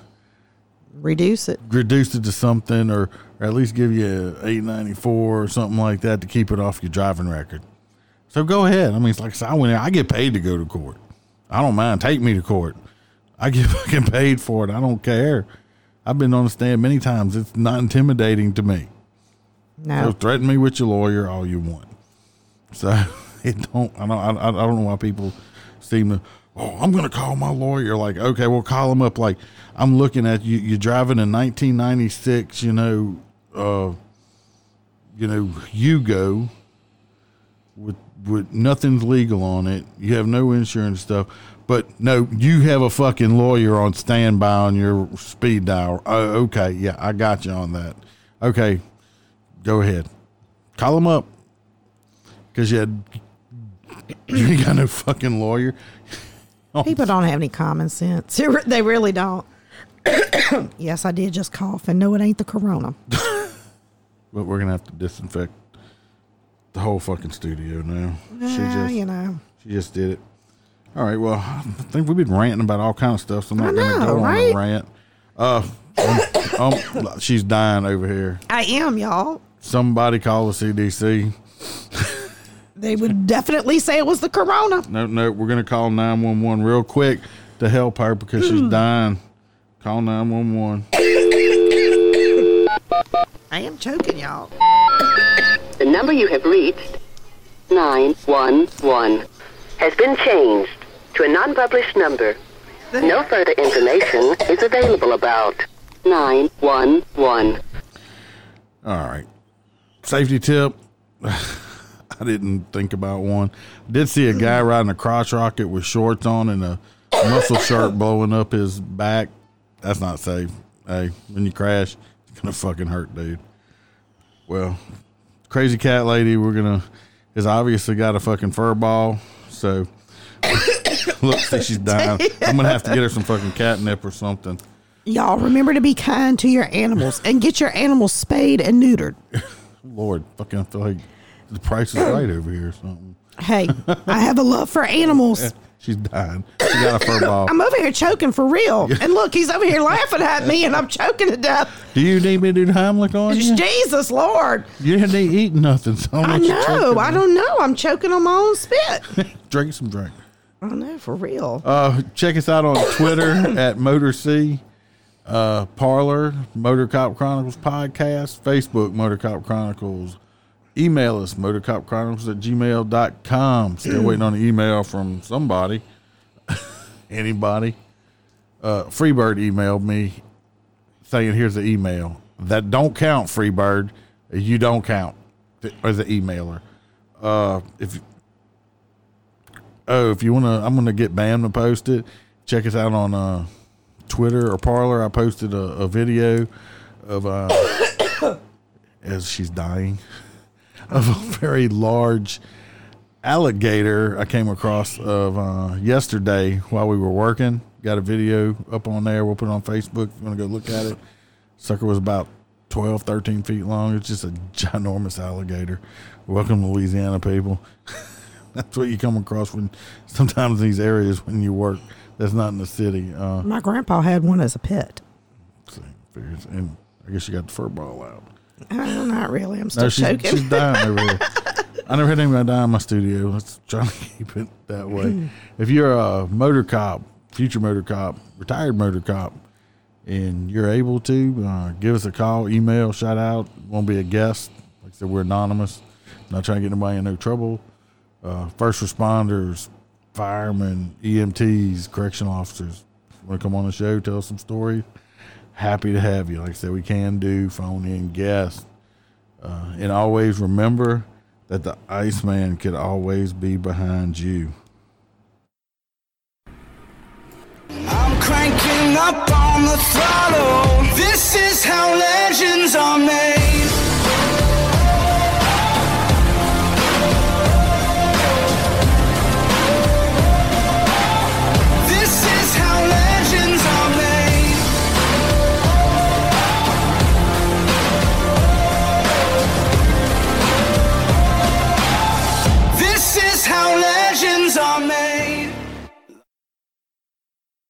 Reduce it. reduce it to something, or, or at least give you a eight ninety four or something like that to keep it off your driving record. So go ahead. I mean, it's like I said, I went. I get paid to go to court. I don't mind. Take me to court. I get fucking paid for it. I don't care. I've been on the stand many times. It's not intimidating to me. So No. threaten me with your lawyer all you want. So it don't. I don't. I, I don't know why people seem to. Oh, I'm going to call my lawyer. Like, okay, well, call him up. Like, I'm looking at you. You're driving a 1996. You know, uh, you know, Yugo with with nothing's legal on it. You have no insurance stuff. But no, you have a fucking lawyer on standby on your speed dial. Oh, okay, yeah, I got you on that. Okay, go ahead, call him up because you had you got no fucking lawyer. People don't have any common sense. They really don't. yes, I did just cough, and no, it ain't the corona. But we're gonna have to disinfect the whole fucking studio now. she Yeah, just you know. she just did it. All right, well, I think we've been ranting about all kind of stuff, so I'm not I gonna know, go on right? a rant. Uh, um, um, she's dying over here. I am, y'all. Somebody call the CDC. They would definitely say it was the corona. No, no, we're gonna call nine one one real quick to help her because she's Hmm. dying. Call nine one one. I am choking, y'all. The number you have reached, 911, has been changed to a non-published number. No further information is available about 911. All right. Safety tip. I didn't think about one. Did see a guy riding a crotch rocket with shorts on and a muscle shirt blowing up his back. That's not safe. Hey, when you crash, it's gonna fucking hurt, dude. Well, crazy cat lady, we're gonna has obviously got a fucking fur ball. So look, see she's dying. I'm gonna have to get her some fucking catnip or something. Y'all remember to be kind to your animals and get your animals spayed and neutered. Lord, fucking I feel like the price is right over here or something. Hey, I have a love for animals. She's dying. She got a fur ball. I'm over here choking for real. And look, he's over here laughing at me and I'm choking to death. Do you need me to do Heimlich on you? Jesus Lord. You didn't eat nothing. So I know. I don't know. I'm choking on my own spit. Drink some drink. I know, for real. Uh, check us out on Twitter at Motor C, uh, Parler, Motor Cop Chronicles Podcast, Facebook, Motor Cop Chronicles. Email us, motorcopchronicles at gmail.com. Still waiting on an email from somebody. Anybody. Uh, Freebird emailed me saying, here's the email. That don't count, Freebird. You don't count as an emailer. Uh, if oh, if you want to, I'm going to get Bam to post it. Check us out on uh, Twitter or Parler. I posted a, a video of uh, as she's dying of a very large alligator I came across of uh, yesterday while we were working. Got a video up on there. We'll put it on Facebook. If you want to go look at it. Sucker was about 12, 13 feet long. It's just a ginormous alligator. Welcome to Louisiana, people. That's what you come across when sometimes these areas when you work. That's not in the city. Uh, My grandpa had one as a pet. figures- and I guess you got the fur ball out. Not really. I'm still No, she's, choking. she's dying over here. I never had anybody die in my studio. Let's try to keep it that way. if you're a motor cop, future motor cop, retired motor cop, and you're able to, uh, give us a call, email, shout out. Won't be a guest. Like I said, we're anonymous. Not trying to get anybody in no trouble. Uh, first responders, firemen, EMTs, correctional officers. Want to come on the show, tell us some stories? happy to have you. Like I said, we can do phone in guests. Uh, and always remember that the Iceman could always be behind you. I'm cranking up on the throttle. This is how legends are made.